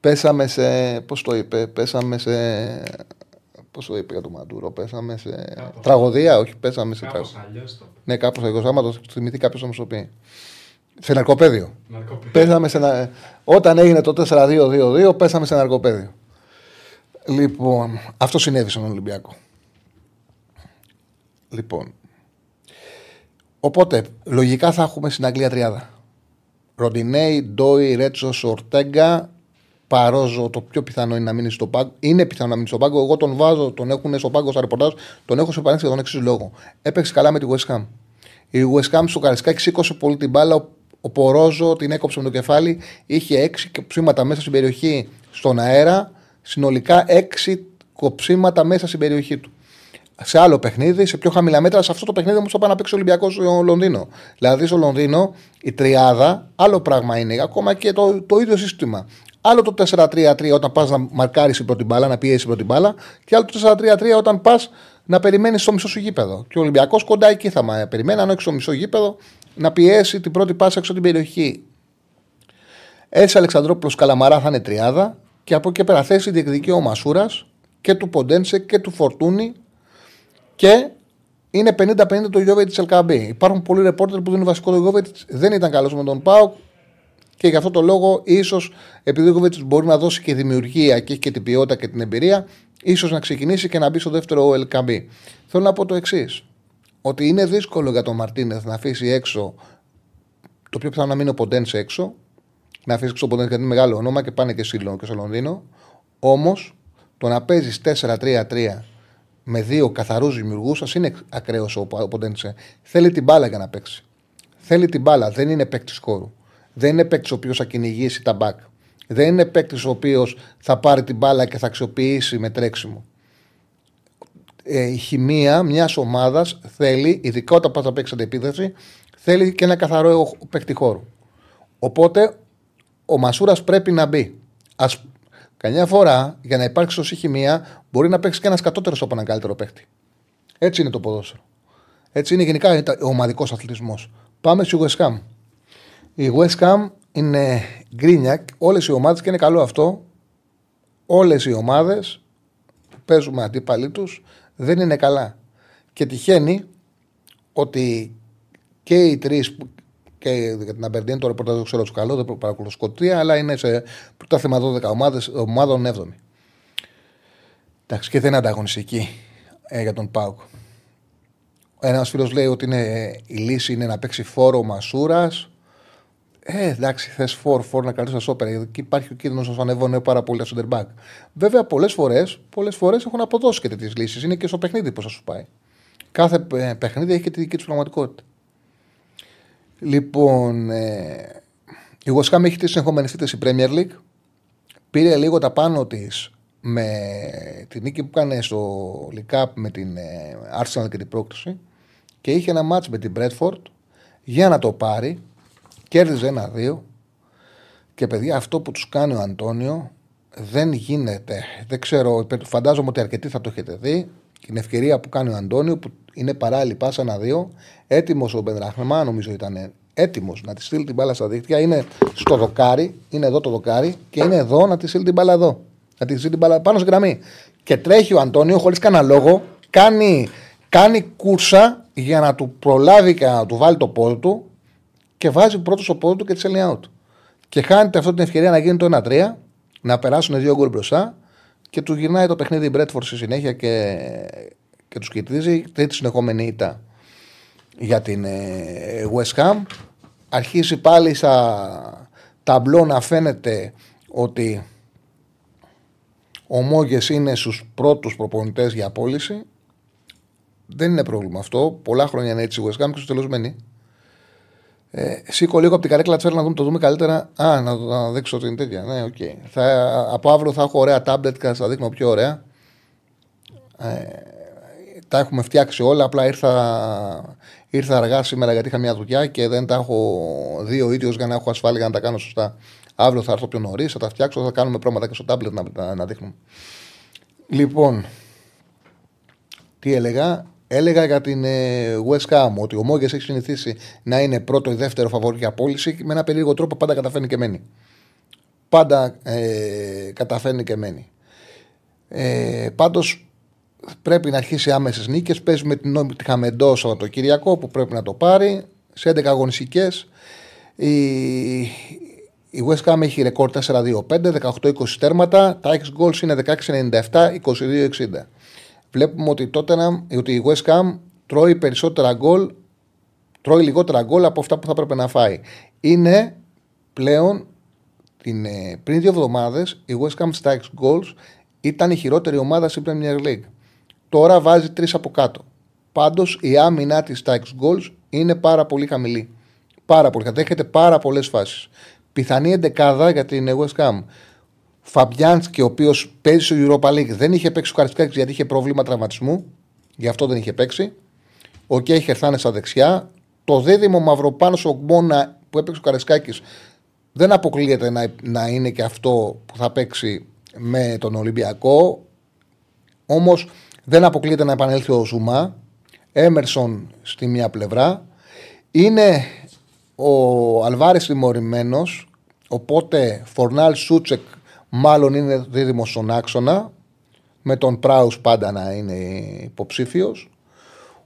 πέσαμε σε. Πώς το είπε, πέσαμε σε Πώς το είπε για τον Μαντούρο, πέσαμε σε. Κάπως. Τραγωδία, όχι, πέσαμε σε τραγωδία. Ναι, κάπως αλλιώς. Άμα το θυμηθεί κάποιος να μου το πει. Σε ναρκοπαίδιο. Πέσαμε σε Όταν έγινε το 4-2-2-2, πέσαμε σε ναρκοπαίδιο. Λοιπόν, αυτό συνέβη στον Ολυμπιακό. Λοιπόν. Οπότε, λογικά θα έχουμε στην Αγγλία τριάδα. Ροντινέι, Ντόι, Ρέτσο, Ορτέγκα, Παρόζο, το πιο πιθανό είναι να μείνει στο πάγκο. Είναι πιθανό να μείνει στο πάγκο. Εγώ τον βάζω, τον έχουν στο πάγκο στα ρεπορτάζ, τον έχω σε επανέξει για τον εξή λόγο. Έπαιξε καλά με τη West Ham. Η West Ham στο Καρισκάκι σήκωσε πολύ την μπάλα. Ο, ο Πορόζο την έκοψε με το κεφάλι. Είχε έξι κοψίματα μέσα στην περιοχή στον αέρα. Συνολικά έξι κοψίματα μέσα στην περιοχή του. Σε άλλο παιχνίδι, σε πιο χαμηλά μέτρα, σε αυτό το παιχνίδι όμως θα πάει να παίξει ο Ολυμπιακό στο Λονδίνο. Δηλαδή στο Λονδίνο η τριάδα άλλο πράγμα είναι. Ακόμα και το, το ίδιο σύστημα. Άλλο το 4-3-3 όταν πας να μαρκάρεις την πρώτη μπάλα, να πιέσεις την πρώτη μπάλα. Και άλλο το 4-3-3 όταν πας να περιμένεις στο μισό σου γήπεδο. Και ο Ολυμπιακός κοντά εκεί θα περιμένει, αν όχι στο μισό γήπεδο, να πιέσει την πρώτη πάσα έξω την περιοχή. Έτσι Αλεξανδρόπουλος Καλαμαρά θα είναι τριάδα και από εκεί πέρα θέση διεκδικεί ο Μασούρας και του Ποντένσε και του Φορτούνη και είναι 50-50 το Γιώβετ της Ελκαμπή. Υπάρχουν πολλοί ρεπόρτερ που δίνουν βασικό το Γιώβετ, δεν ήταν καλός με τον Πάοκ, και γι' αυτό το λόγο, ίσως επειδή ο Κόβετ μπορεί να δώσει και δημιουργία και έχει και την ποιότητα και την εμπειρία, ίσως να ξεκινήσει και να μπει στο δεύτερο LKB. Θέλω να πω το εξής. Ότι είναι δύσκολο για τον Μαρτίνεθ να αφήσει έξω το πιο πιθανό να μείνει ο Ποντέν έξω. Να αφήσει έξω τον Ποντέν γιατί είναι μεγάλο όνομα και πάνε και σύλλογο και στο Λονδίνο. Όμως το να παίζεις 4-3-3 με δύο καθαρούς δημιουργούς, σα είναι ακραίος ο Ποντένσε. Θέλει την μπάλα για να παίξει. Θέλει την μπάλα, δεν είναι παίκτης χώρου. Δεν είναι παίκτης ο οποίος θα κυνηγήσει τα μπακ. Δεν είναι παίκτης ο οποίος θα πάρει την μπάλα και θα αξιοποιήσει με τρέξιμο. Ε, η χημεία μιας ομάδας θέλει, ειδικά όταν θα παίξεις αντεπίδευση, θέλει και ένα καθαρό παίκτη χώρου. Οπότε ο Μασούρας πρέπει να μπει. Ας, καμιά φορά για να υπάρξει σωστή χημεία μπορεί να παίξει και ένας κατώτερος από έναν καλύτερο παίκτη. Έτσι είναι το ποδόσφαιρο. Έτσι είναι γενικά ο ομαδικός αθλητισμός. Πάμε στη West η West Ham είναι γκρίνια, όλες οι ομάδες και είναι καλό αυτό. Όλες οι ομάδες που παίζουμε αντίπαλοι τους δεν είναι καλά. Και τυχαίνει ότι και οι τρεις και για την Αμπερντίν, το ρεπορτάζ δεν ξέρω τους καλό, δεν παρακολουθώ σκοτία, αλλά είναι σε θέμα 12 ομάδες, ομάδων 7η. Εντάξει, και δεν είναι ανταγωνιστική ε, για τον Πάουκ. Ένας φίλος λέει ότι είναι, η λύση είναι να παίξει φόρο Μασούρας ε, εντάξει, θες φόρ, φόρ να καλέσει τα σόπερα. Γιατί υπάρχει ο κίνδυνος να σου ανεβώνει πάρα πολύ τα back. Βέβαια, πολλές φορέ πολλές φορές έχουν αποδώσει και τέτοιες λύσεις. Είναι και στο παιχνίδι πώς θα σου πάει. Κάθε ε, παιχνίδι έχει και τη δική τους πραγματικότητα. Λοιπόν, ε, η West Ham έχει τρεις εγχωμένε στη Premier League. πήρε λίγο τα πάνω της με τη νίκη που έκανε στο League με την ε, Arsenal και την πρόκληση και είχε ένα μάτς με την Bradford για να το πάρει. Κέρδιζε ένα-δύο. Και παιδιά, αυτό που τους κάνει ο Αντώνιο δεν γίνεται. Δεν ξέρω, φαντάζομαι ότι αρκετοί θα το έχετε δει. Την ευκαιρία που κάνει ο Αντώνιο, που είναι παράλληλη πάσα ένα-δύο. Έτοιμος ο Μπεντράχνεμα, νομίζω ήταν έτοιμος να τη στείλει την μπάλα στα δίκτυα. Είναι στο δοκάρι, είναι εδώ το δοκάρι και είναι εδώ να τη στείλει την μπάλα εδώ. Να τη στείλει την μπάλα πάνω στη γραμμή. Και τρέχει ο Αντώνιο χωρίς κανένα λόγο, κάνει, κάνει κούρσα για να του προλάβει και να του βάλει το πόδι του και βάζει πρώτος στο πόδι του και τη στέλνει out. Και χάνεται αυτή την ευκαιρία να γίνει το 1-3, να περάσουν δύο γκολ μπροστά και του γυρνάει το παιχνίδι η Μπρέτφορ στη συνέχεια και, και τους κερδίζει. Τρίτη συνεχόμενη ήττα για την ε, West Ham. Αρχίζει πάλι στα ταμπλό να φαίνεται ότι ο Μόγες είναι στους πρώτους προπονητές για απόλυση. Δεν είναι πρόβλημα αυτό. Πολλά χρόνια είναι έτσι η West Ham και στο τέλος μένει. Ε, σήκω λίγο από την καρέκλα της να δούμε, το δούμε καλύτερα. Α, να, να δείξω την τέτοια. Ναι, okay. θα, από αύριο θα έχω ωραία τάμπλετ και θα τα δείχνω πιο ωραία. Ε, τα έχουμε φτιάξει όλα. Απλά ήρθα, ήρθα αργά σήμερα γιατί είχα μια δουλειά και δεν τα έχω δει ο ίδιο για να έχω ασφάλεια για να τα κάνω σωστά. Αύριο θα έρθω πιο νωρίς, θα τα φτιάξω, θα κάνουμε πράγματα και στο τάμπλετ να, να, να δείχνουμε. Λοιπόν, τι έλεγα, Έλεγα για την ε, West Ham ότι ο Μόγκες έχει συνηθίσει να είναι πρώτο ή δεύτερο φαβόρι για πώληση με ένα περίεργο τρόπο πάντα καταφέρνει και μένει. Πάντα ε, καταφέρνει και μένει. Ε, Πάντως πρέπει να αρχίσει άμεσες νίκες. Παίζει με την νόμιμη Χαμεντό Σαββατοκύριακο που πρέπει να το πάρει σε 11 αγωνιστικές. Η, η West Ham έχει ρεκόρ 4-2-5, 18-20 τέρματα. Τα X goals είναι 16-97, 22-60 βλέπουμε ότι, τότε, ότι η West Ham τρώει περισσότερα γκολ, τρώει λιγότερα γκολ από αυτά που θα έπρεπε να φάει. Είναι πλέον την, ε, πριν δύο εβδομάδες η West Ham στα goals ήταν η χειρότερη ομάδα στην Premier League. Τώρα βάζει τρεις από κάτω. Πάντως η άμυνά της στα goals είναι πάρα πολύ χαμηλή. Πάρα πολύ. Κατέχεται πάρα πολλές φάσεις. Πιθανή εντεκάδα για την West Ham. Φαμπιάνσκι, ο οποίος παίζει στο Europa League, δεν είχε παίξει ο Καρισκάκη γιατί είχε πρόβλημα τραυματισμού. Γι' αυτό δεν είχε παίξει. Ο Κέχερ θα είναι στα δεξιά. Το δίδυμο Μαυροπάνο Ογμόνα που έπαιξε ο Καρισκάκη δεν αποκλείεται να, να είναι και αυτό που θα παίξει με τον Ολυμπιακό. Όμως δεν αποκλείεται να επανέλθει ο Ζουμά. Έμερσον στη μία πλευρά. Είναι ο Αλβάρη τιμωρημένος. Οπότε Φορνάλ Σούτσεκ μάλλον είναι δίδυμος στον άξονα, με τον Πράους πάντα να είναι υποψήφιος.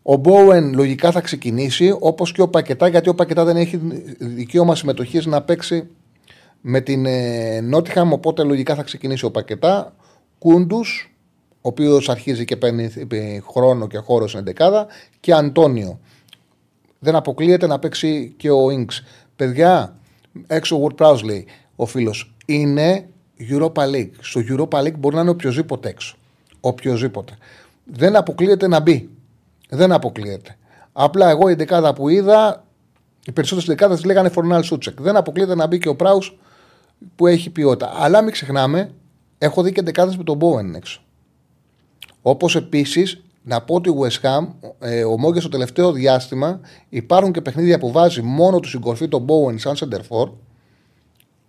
Ο Μπόουεν λογικά θα ξεκινήσει, όπως και ο Πακετά, γιατί ο Πακετά δεν έχει δικαίωμα συμμετοχής να παίξει με την ε, Νότιχαμ, οπότε λογικά θα ξεκινήσει ο Πακετά. Κούντους, ο οποίος αρχίζει και παίρνει χρόνο και χώρο στην δεκάδα, και Αντώνιο. Δεν αποκλείεται να παίξει και ο Ινξ. Παιδιά, έξω ο Word λέει ο φίλος, είναι Europa League. Στο Europa League μπορεί να είναι οποιοδήποτε έξω. Οποιοδήποτε. Δεν αποκλείεται να μπει. Δεν αποκλείεται. Απλά εγώ η δεκάδα που είδα, οι περισσότερες δεκάδε λέγανε Φορνάλ Σούτσεκ. Δεν αποκλείεται να μπει και ο Πράου που έχει ποιότητα. Αλλά μην ξεχνάμε, έχω δει και δεκάδε με τον Μπόεν έξω. Όπως επίσης να πω ότι ο West Ham, ε, ο Μόγκε στο τελευταίο διάστημα υπάρχουν και παιχνίδια που βάζει μόνο τους στην κορφή τον Bowen σαν center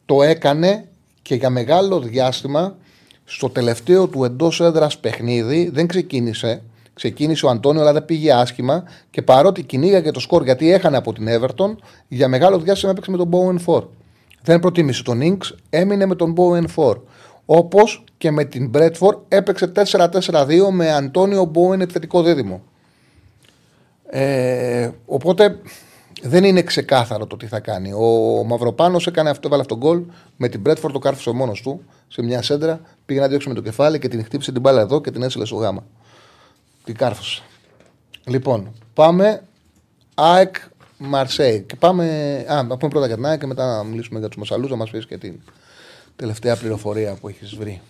Το έκανε και για μεγάλο διάστημα στο τελευταίο του εντός έδρας παιχνίδι δεν ξεκίνησε. Ξεκίνησε ο Αντώνιο, αλλά δεν πήγε άσχημα και παρότι κυνήγαγε το σκορ γιατί έχανε από την Everton, για μεγάλο διάστημα έπαιξε με τον Bowen 4. Δεν προτίμησε τον Inks, έμεινε με τον Bowen 4. Όπως και με την Bradford έπαιξε 4-4-2 με Αντώνιο Bowen επιθετικό δίδυμο. Ε, οπότε δεν είναι ξεκάθαρο το τι θα κάνει. Ο Μαυροπάνος έκανε αυτό, έβαλε αυτόν τον γκολ με την Μπρέτφορντ, το κάρφωσε μόνος του σε μια σέντρα. Πήγε να διώξει με το κεφάλι και την χτύπησε την μπάλα εδώ και την έσυλε στο γάμα. Την κάρφωσε. Λοιπόν, πάμε. ΑΕΚ Μαρσέη. Και πάμε. Α, να πούμε πρώτα για την ΑΕΚ και μετά να μιλήσουμε για τους Μασαλούς, να μας πεις και την τελευταία πληροφορία που έχεις βρει.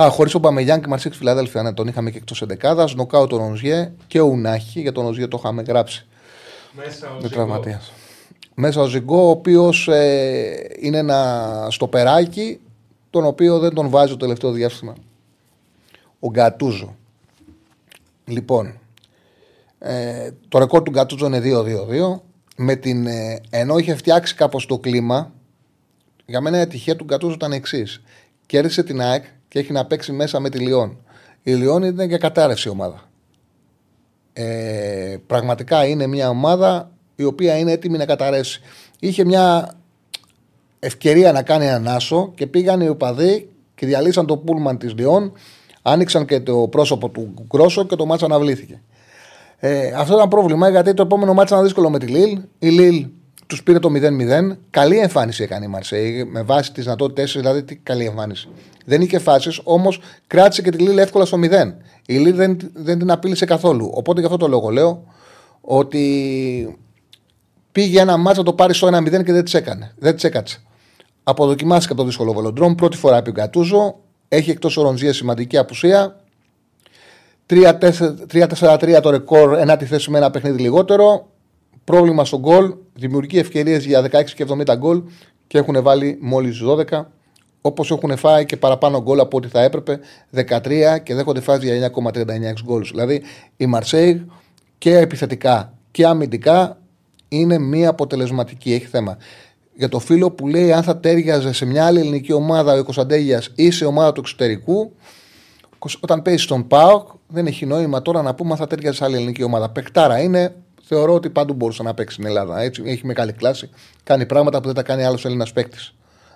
Α, χωρίς ο Μπαμεγιάν και Μαρσέη Φιλαδέλφια, ναι, τον είχαμε και εκτός εντεκάδας. Νοκάου τον Οζιέ και ο Ουνάχη. Για τον Οζιέ το είχαμε γράψει. Μέσα ο Ζιγκό. Μέσα ο Ζιγκό, ο οποίος ε, είναι ένα στο περάκι τον οποίο δεν τον βάζει το τελευταίο διάστημα. Ο Γκατούζο. Λοιπόν, ε, το ρεκόρ του Γκατούζο είναι 2-2-2. Με την, ε, ενώ είχε φτιάξει κάπως το κλίμα, για μένα η ατυχία του Γκατούζο ήταν εξής. Κέρδισε την ΑΕΚ και έχει να παίξει μέσα με τη Λιόν. Η Λιόν είναι για κατάρρευση ομάδα. Ε, πραγματικά είναι μια ομάδα η οποία είναι έτοιμη να καταρρεύσει. Είχε μια ευκαιρία να κάνει έναν άσο και πήγαν οι οπαδοί και διαλύσαν το πούλμαν της Λιόν, άνοιξαν και το πρόσωπο του Γκρόσο και το ματς αναβλήθηκε. Ε, αυτό ήταν πρόβλημα γιατί το επόμενο ματς ήταν δύσκολο με τη Λίλ. Η Λίλ τους πήρε το 0-0. Καλή εμφάνιση έκανε η Μαρσέη με βάση τις δυνατότητές της δηλαδή τι καλή εμφάνιση. Δεν είχε φάσεις, όμως κράτησε και τη Λίλ εύκολα στο 0. Η Λίλ δεν, δεν την απείλησε καθόλου. Οπότε γι' αυτό το λόγο λέω ότι πήγε ένα ματς να το πάρει στο 1-0 και δεν της έκανε. Δεν της έκατσε. Αποδοκιμάστηκε από το δύσκολο βολοντρόμ. Πρώτη φορά πει ο Γκατούζο. Έχει εκτός οροντζία σημαντική απουσία. 3-4-3 το ρεκόρ, ένα τη θέση με ένα παιχνίδι λιγότερο. Πρόβλημα στο γκολ. Δημιουργεί ευκαιρίες για 16 και 70 γκολ και έχουν βάλει μόλις 12. Όπως έχουν φάει και παραπάνω γκολ από ό,τι θα έπρεπε, 13 και δέχονται φάση για 9,39 γκολ. Δηλαδή η Μαρσέιγ και επιθετικά και αμυντικά είναι μία αποτελεσματική. Έχει θέμα. Για το φίλο που λέει αν θα τέριαζε σε μια άλλη ελληνική ομάδα ο Κωνσταντέγιας ή σε ομάδα του εξωτερικού, όταν παίζει στον ΠΑΟΚ, δεν έχει νόημα τώρα να πούμε αν θα τέριαζε σε άλλη ελληνική ομάδα. Πεκτάρα είναι, θεωρώ ότι παντού μπορούσε να παίξει στην Ελλάδα. Έτσι, έχει μεγάλη κλάση, κάνει πράγματα που δεν τα κάνει άλλος Έλληνας παίκτης.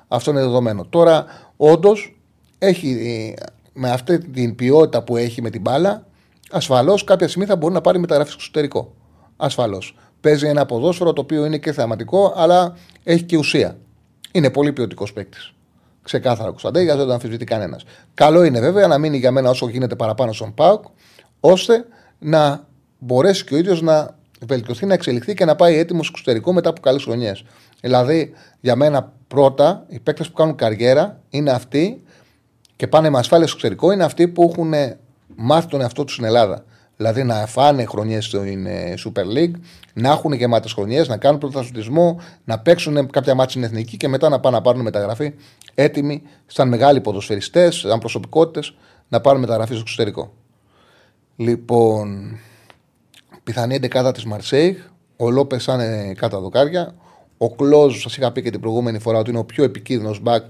Αυτό είναι δεδομένο. Τώρα, όντως, έχει με αυτή την ποιότητα που έχει με την μπάλα, ασφαλώς κάποια στιγμή θα μπορεί να πάρει μεταγραφή στο εξωτερικό. Ασφαλώς. Παίζει ένα ποδόσφαιρο το οποίο είναι και θεαματικό, αλλά έχει και ουσία. Είναι πολύ ποιοτικός παίκτης. Ξεκάθαρα ο Κωνσταντέγια, δεν το αμφισβητεί κανένας. Καλό είναι βέβαια να μείνει για μένα όσο γίνεται παραπάνω στον Πάουκ, ώστε να μπορέσει και ο ίδιος να βελτιωθεί, να εξελιχθεί και να πάει έτοιμος στο εξωτερικό μετά από καλές χρονιές. Δηλαδή, για μένα πρώτα, οι παίκτες που κάνουν καριέρα είναι αυτοί και πάνε με ασφάλεια στο εξωτερικό, είναι αυτοί που έχουν μάθει τον εαυτό τους στην Ελλάδα. Δηλαδή να φάνε χρονιές στην ε, Super League, να έχουν γεμάτες χρονιές, να κάνουν πρωταθλητισμό, να παίξουν κάποια μάτια στην εθνική και μετά να πάνε να πάρουν μεταγραφή έτοιμοι, σαν μεγάλοι ποδοσφαιριστές, σαν προσωπικότητες, να πάρουν μεταγραφή στο εξωτερικό. Λοιπόν, πιθανή εντεκάδα της Μαρσέιγ, ο Λόπες σαν ε, κάτω δοκάρια. Ο Κλόζ, σας είχα πει και την προηγούμενη φορά ότι είναι ο πιο επικίνδυνος μπακ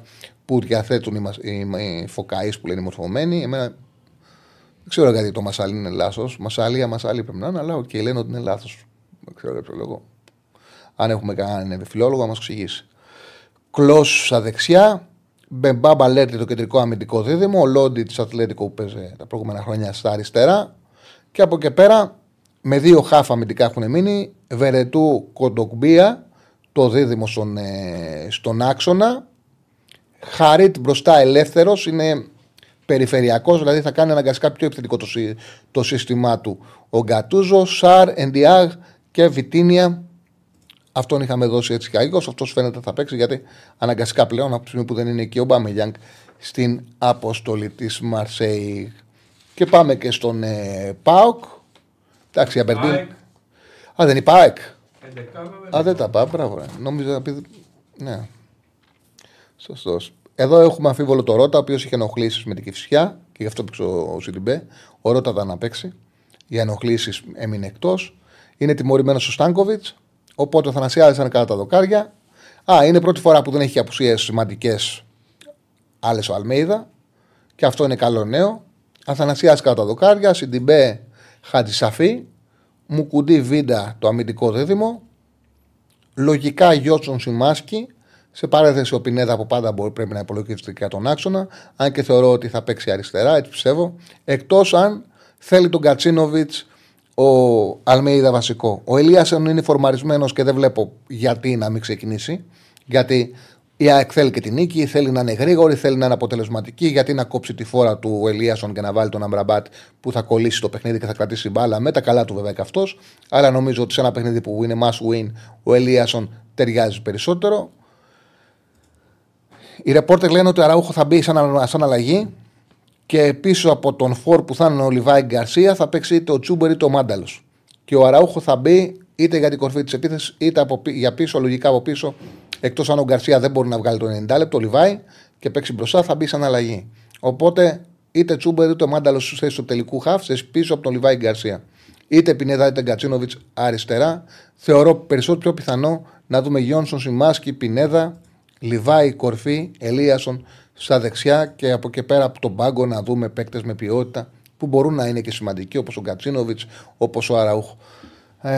που διαθέτουν οι, οι, οι φωκαείς που λένε οι μορφωμένοι. Εμένα δεν ξέρω γιατί το Μασάλι είναι λάθος. Μασάλια, Μασάλι πρέπει να είναι, αλλά και λένε ότι είναι λάθος. Δεν ξέρω για ποιο λόγο. Αν έχουμε κανέναν φιλόλογο, να μας εξηγήσει. Κλό στα δεξιά. Μπεμπά Μπαλέρτη το κεντρικό αμυντικό δίδυμο. Ο Λόντι τη Ατλέτικο που παίζει τα προηγούμενα χρόνια στα αριστερά. Και από εκεί πέρα με δύο χάφα αμυντικά έχουν μείνει. Βερετού Κοντοκμπία, το δίδυμο στον, ε, στον άξονα. Χαρίτ μπροστά ελεύθερος. Είναι περιφερειακός, δηλαδή θα κάνει αναγκαστικά πιο επιθετικό το, το σύστημά του. Ο Γκατούζο, Σαρ, Εντιάγ και Βιτίνια. Αυτόν είχαμε δώσει έτσι και άγιο. Αυτός φαίνεται θα παίξει γιατί αναγκαστικά πλέον από τη στιγμή που δεν είναι εκεί ο Μπάμεγιανγκ στην αποστολή της Μαρσέη. Και πάμε και στον ε, Πάοκ. Εντάξει, για Μπερντίν. Α, δεν είναι ΑΕΚ. Α, δεν τα πάω, μπράβο. Νόμιζα να πει. Ναι. Σωστός. Εδώ έχουμε αμφίβολο το Ρότα, ο οποίος είχε ενοχλήσεις με την Κυφσιά και γι' αυτό παίξε ο Σιντιμπέ. Ο Ρότα ήταν να παίξει. Για ενοχλήσεις έμεινε εκτός. Είναι τιμωρημένος ο Στάνκοβιτς. Οπότε ο Θανασιάδης κατά τα δοκάρια. Α, είναι πρώτη φορά που δεν έχει απουσίες σημαντικές άλλες ο Αλμέιδα. Και αυτό είναι καλό νέο. Αθανασιάδης κατά τα δοκάρια. Σιντιμπέ Χατζησαφή. Μουκουντή Βίντα το αμυντικό δίδυμο. Λογικά Γιώτσον Σιμάσκι σε παρέθεση ο Πινέδα από πάντα μπορεί, πρέπει να υπολογίσει και τον άξονα. Αν και θεωρώ ότι θα παίξει αριστερά, έτσι πιστεύω. Εκτός αν θέλει τον Κατσίνοβιτς ο Αλμέιδα βασικό. Ο Ελίασεν είναι φορμαρισμένος και δεν βλέπω γιατί να μην ξεκινήσει. Γιατί η ΑΕΚ θέλει και την νίκη, θέλει να είναι γρήγορη, θέλει να είναι αποτελεσματική. Γιατί να κόψει τη φόρα του Ελίασον και να βάλει τον Αμπραμπάτ που θα κολλήσει το παιχνίδι και θα κρατήσει μπάλα με τα καλά του βέβαια και αυτός. Άρα νομίζω ότι σε ένα παιχνίδι που είναι must win ο Ελίασον ταιριάζει περισσότερο. Οι ρεπόρτερ λένε ότι ο Αραούχο θα μπει σαν, σαν αλλαγή και πίσω από τον Φορ που θα είναι ο Λιβάη Γκαρσία θα παίξει είτε ο Τσούμπερ είτε ο Μάνταλος. Και ο Αραούχο θα μπει είτε για την κορφή της επίθεσης είτε από, για πίσω, λογικά από πίσω. Εκτός αν ο Γκαρσία δεν μπορεί να βγάλει το 90 λεπτό, ο Λιβάη. και παίξει μπροστά, θα μπει σαν αλλαγή. Οπότε είτε Τσούμπερ είτε ο Μάνταλος στου θέσει του τελικού χαφ, σε πίσω από τον Λιβάη Γκαρσία. Είτε Πινέδα είτε Γκατσίνοβιτς αριστερά. Θεωρώ περισσότερο πιο πιθανό να δούμε Γιόνσον Σιμάσκι, Πινέδα, Λιβάη κορφή, Ελίασον στα δεξιά και από εκεί πέρα από τον πάγκο να δούμε παίκτες με ποιότητα που μπορούν να είναι και σημαντικοί όπως ο Γκατσίνοβιτς, όπως ο Αραούχ. Ε,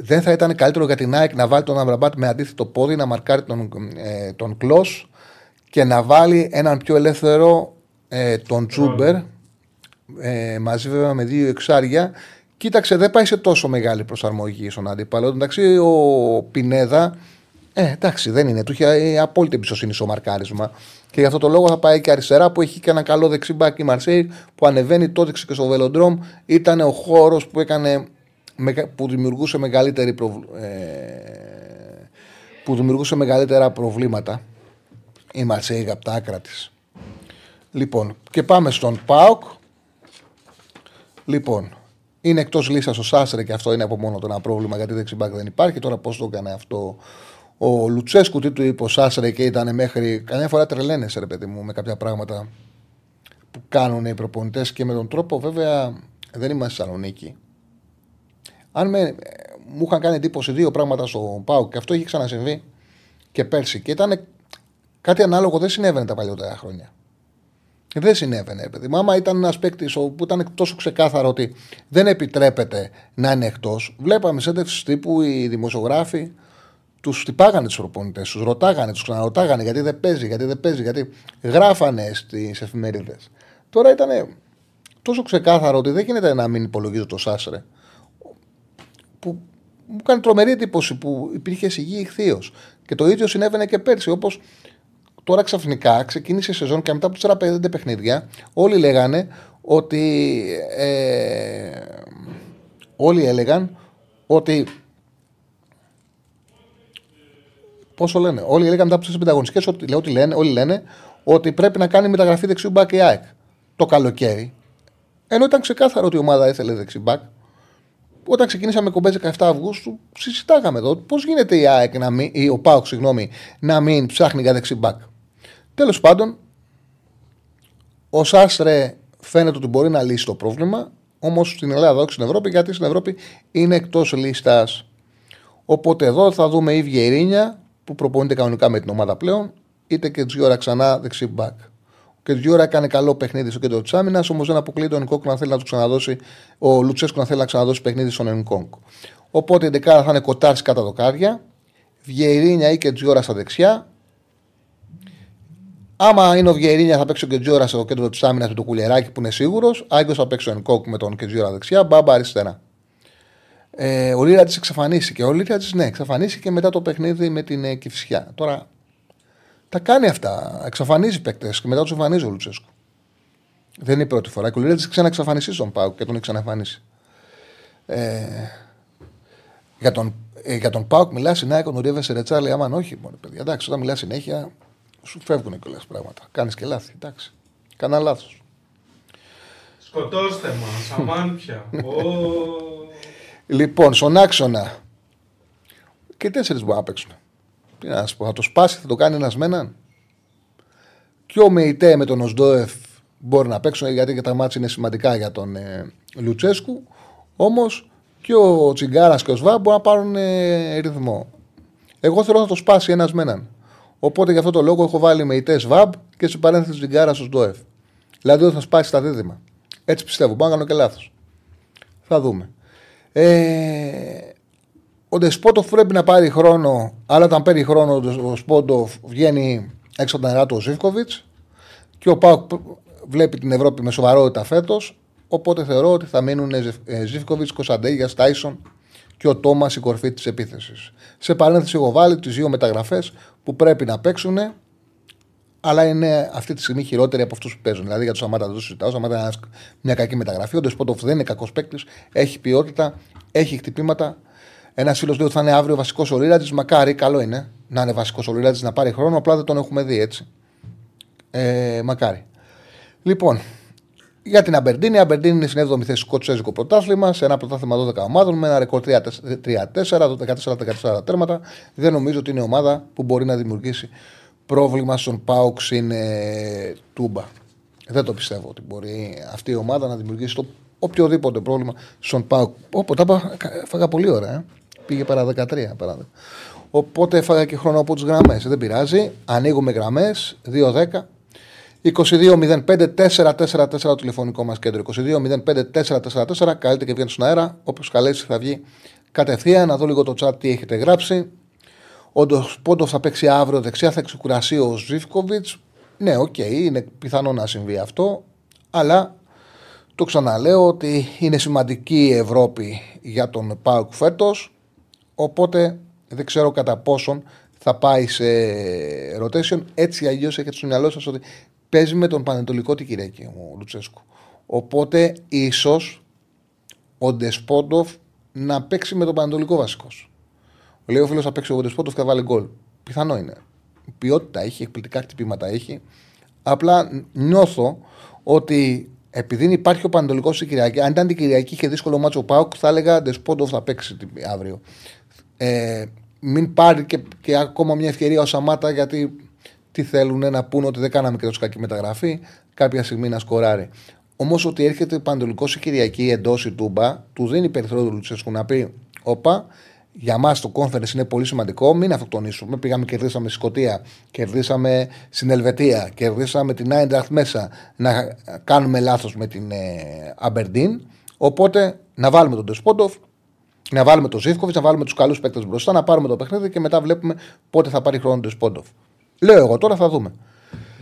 δεν θα ήταν καλύτερο για την ΑΕΚ να βάλει τον Αμραμπάτ με αντίθετο πόδι, να μαρκάρει τον, ε, τον Κλό και να βάλει έναν πιο ελεύθερο ε, τον Τζούμπερ ε, μαζί βέβαια με δύο εξάρια. Κοίταξε, δεν πάει σε τόσο μεγάλη προσαρμογή στον αντίπαλο. Εντάξει, ο Πινέδα, ε, εντάξει, δεν είναι. Του είχε απόλυτη εμπιστοσύνη στο μαρκάρισμα. Και γι' αυτό το λόγο θα πάει και αριστερά που έχει και ένα καλό δεξιμπάκι η Μαρσέη που ανεβαίνει, το έδειξε και στο Βελοντρόμ. Ήταν ο χώρος που έκανε που δημιουργούσε, μεγαλύτερη ε, που δημιουργούσε μεγαλύτερα προβλήματα η Μαρσέη από τα άκρα της. Λοιπόν, και πάμε στον ΠΑΟΚ. Λοιπόν, είναι εκτός λίστα ο Σάσρε και αυτό είναι από μόνο το ένα πρόβλημα γιατί δεξιμπάκ δεν υπάρχει. Τώρα πώς το έκανε αυτό ο Λουτσέσκου, τι του είπε ο Σάσρε και ήταν μέχρι. Καμιά φορά τρελαίνεσαι, ρε παιδί μου, με κάποια πράγματα που κάνουν οι προπονητές και με τον τρόπο βέβαια δεν είμαστε Θεσσαλονίκη. Αν με, μου είχαν κάνει εντύπωση δύο πράγματα στο Πάου και αυτό είχε ξανασυμβεί και πέρσι. Και ήταν κάτι ανάλογο, δεν συνέβαινε τα παλιότερα χρόνια. Δεν συνέβαινε, παιδί μου. Άμα ήταν ένας παίκτης που ήταν τόσο ξεκάθαρο ότι δεν επιτρέπεται να είναι εκτός, βλέπαμε σε τύπου οι δημοσιογράφοι τους τυπάγανε τους προπονητές, τους ρωτάγανε, τους ξαναρωτάγανε γιατί δεν παίζει, γιατί δεν παίζει, γιατί γράφανε στις εφημερίδες. Τώρα ήταν τόσο ξεκάθαρο ότι δεν γίνεται να μην υπολογίζω το Σάσρε που μου κάνει τρομερή εντύπωση που υπήρχε σιγή ηχθείως. Και το ίδιο συνέβαινε και πέρσι. Όπως τώρα ξαφνικά ξεκίνησε η σεζόν και μετά από 4-5 παιχνίδια, όλοι λέγανε ότι. Ε, όλοι έλεγαν ότι. Πόσο λένε, Όλοι έλεγαν μετά από τι πενταγωνιστικές ότι, ότι λένε, όλοι λένε ότι πρέπει να κάνει μεταγραφή δεξιού μπακ η ΑΕΚ το καλοκαίρι. Ενώ ήταν ξεκάθαρο ότι η ομάδα ήθελε δεξιμπάκ όταν ξεκινήσαμε κομπές 17 Αυγούστου, συζητάγαμε εδώ πώς γίνεται η ΑΕΚ να μην, ή ο ΠΑΟΚ συγγνώμη, να μην ψάχνει για δεξιμπάκ. Τέλος πάντων, ο Σάστρε φαίνεται ότι μπορεί να λύσει το πρόβλημα, όμως στην Ελλάδα, όχι στην Ευρώπη, γιατί στην Ευρώπη είναι εκτός λίστας. Οπότε εδώ θα δούμε ή Βιερίνια που προπονείται κανονικά με την ομάδα πλέον, είτε και Τζιώρα ξανά δεξιμπάκ και δύο ώρα έκανε καλό παιχνίδι στο κέντρο της άμυνας, όμως δεν αποκλείεται ο Νικόκ να θέλει να του ξαναδώσει, ο Λουτσέσκο να θέλει να ξαναδώσει παιχνίδι στον Νικόκ. Οπότε η δεκάδα θα είναι κοτάρι κατά δοκάρια, Βιερίνια ή και Τζιώρα στα δεξιά. Άμα είναι ο Βιερίνια θα παίξει ο Κετζιόρα στο κέντρο της άμυνας με το κουλεράκι που είναι σίγουρος. Άγκος θα παίξει ο Νικόκ με τον Κετζιόρα δεξιά. Μπάμπα αριστερά. Ε, ο Λίρα τη εξαφανίστηκε. Ο Λίρα τη ναι, εξαφανίστηκε μετά το παιχνίδι με την ε, Κυφσιά. Τώρα τα κάνει αυτά. Εξαφανίζει παίκτες και μετά τους εμφανίζει ο Λουτσέσκου. Δεν είναι η πρώτη φορά. Και ο Λίρατζη ξαναεξαφανιστεί στον Πάουκ και τον έχει ξαναεμφανίσει. Ε, για τον, ε, για τον Πάουκ μιλάς συνέχεια ο Ρίβε Ρετσάλη. Άμα όχι, μόνο παιδιά. Εντάξει, όταν μιλάς συνέχεια σου φεύγουν κιόλας πράγματα. Κάνεις και λάθη. Εντάξει. Κάνα λάθος. Σκοτώστε μας, αμάν πια. λοιπόν, στον άξονα. Και τέσσερις μπορούν να παίξουν. Τι να σου πω, θα το σπάσει, θα το κάνει ένας με έναν. Και ο Μεϊτέ με τον Οσντόεφ μπορεί να παίξουν γιατί και τα μάτια είναι σημαντικά για τον ε, Λουτσέσκου. Όμως και ο Τσιγκάρας και ο Σβά μπορούν να πάρουν ε, ρυθμό. Εγώ θέλω να το σπάσει ένας με έναν. Οπότε για αυτό το λόγο έχω βάλει Μεϊτέ Σβάμπ και σε παρένθεση Τσιγκάρας ο Σντόεφ. Δηλαδή θα σπάσει τα δίδυμα. Έτσι πιστεύω. Μπορώ να κάνω και λάθος. Θα δούμε. Ε, ο Ντεσπότοφ πρέπει να πάρει χρόνο, αλλά όταν παίρνει χρόνο ο Σπόντοφ βγαίνει έξω από τα νερά του ο Ζήφκοβιτς και ο Πάουκ βλέπει την Ευρώπη με σοβαρότητα φέτος. Οπότε θεωρώ ότι θα μείνουν Ζήφκοβιτς, Κωνσταντέγια, Τάισον και ο Τόμας η κορφή της επίθεσης. Σε παρένθεση, έχω βάλει τις δύο μεταγραφές που πρέπει να παίξουν, αλλά είναι αυτή τη στιγμή χειρότεροι από αυτούς που παίζουν. Δηλαδή για το Σαμάτα δεν το συζητάω. Ο Σαμάτα είναι μια κακή μεταγραφή. Ο Ντεσπότοφ δεν είναι κακός παίκτης, έχει ποιότητα, έχει χτυπήματα. Ένας φίλος λέει ότι θα είναι αύριο βασικός ο Λίρατζη. Μακάρι, καλό είναι να είναι βασικός ο Λίρατζη να πάρει χρόνο. Απλά δεν τον έχουμε δει έτσι. Ε, μακάρι. Λοιπόν, για την Αμπερντίνη. Η Αμπερντίνη είναι στην 7η θέση στο Κοτσέζικο πρωτάθλημα, σε ένα πρωτάθλημα 12 ομάδων με ένα ρεκόρ 3-4, 14-14 τέρματα. Δεν νομίζω ότι είναι ομάδα που μπορεί να δημιουργήσει πρόβλημα στον Πάουξ είναι τούμπα. Δεν το πιστεύω ότι μπορεί αυτή η ομάδα να δημιουργήσει το οποιοδήποτε πρόβλημα στον Πάουκ. Όπω τα είπα, φάγα πολύ ωραία. Ε. Πήγε παρά 13 παράδειγμα. Οπότε έφαγα και χρόνο από τις γραμμές. Δεν πειράζει. Ανοίγουμε γραμμές. 2-10. 22-05-444 το τηλεφωνικό μας κέντρο. 22-05-444. Καλείτε και βγαίνει στον αέρα. Όποιο καλέσει θα βγει κατευθείαν. Να δω λίγο το chat τι έχετε γράψει. Ο Πόντος θα παίξει αύριο δεξιά, θα ξεκουραστεί ο Ζίβκοβιτς. Ναι, OK, okay, είναι πιθανό να συμβεί αυτό. Αλλά το ξαναλέω ότι είναι σημαντική η Ευρώπη για τον ΠΑΟΚ φέτος. Οπότε δεν ξέρω κατά πόσον θα πάει σε rotation. Έτσι κι αλλιώς έχετε στο μυαλό σας ότι παίζει με τον Παναιτωλικό την Κυριακή ο Λουτσέσκου. Οπότε ίσως ο Ντεσπόντοφ να παίξει με τον Πανετολικό βασικός. Λέει ο φίλος θα παίξει ο Ντεσπόντοφ και θα βάλει γκολ. Πιθανό είναι. Ποιότητα έχει, εκπληκτικά χτυπήματα έχει. Απλά νιώθω ότι επειδή υπάρχει ο Πανετολικός στην Κυριακή, αν ήταν την Κυριακή και δύσκολο μάτσο ο Πάουκ, θα έλεγα Ντεσπόντοφ θα παίξει αύριο. Ε, μην πάρει και, και ακόμα μια ευκαιρία ο Σαμάτα γιατί τι θέλουν να πούνε ότι δεν κάναμε και τόσο κακή μεταγραφή, κάποια στιγμή να σκοράρει. Όμως ότι έρχεται παντολικό η Κυριακή εντός η Τούμπα, του δίνει περιθώριο του Λουτσέσκου να πει: Όπα, για μας το conference είναι πολύ σημαντικό, μην αυτοκτονήσουμε. Πήγαμε, κερδίσαμε στη Σκωτία, κερδίσαμε στην Ελβετία, κερδίσαμε την Άιντραχτ μέσα. Να κάνουμε λάθος με την Αμπερντίν. Οπότε να βάλουμε τον Τεσπόντοφ, να βάλουμε τον Ζήφκοβιτς, να βάλουμε τους καλούς παίκτες μπροστά, να πάρουμε το παιχνίδι και μετά βλέπουμε πότε θα πάρει χρόνο τον Ντεσπόντοφ. Λέω εγώ τώρα θα δούμε.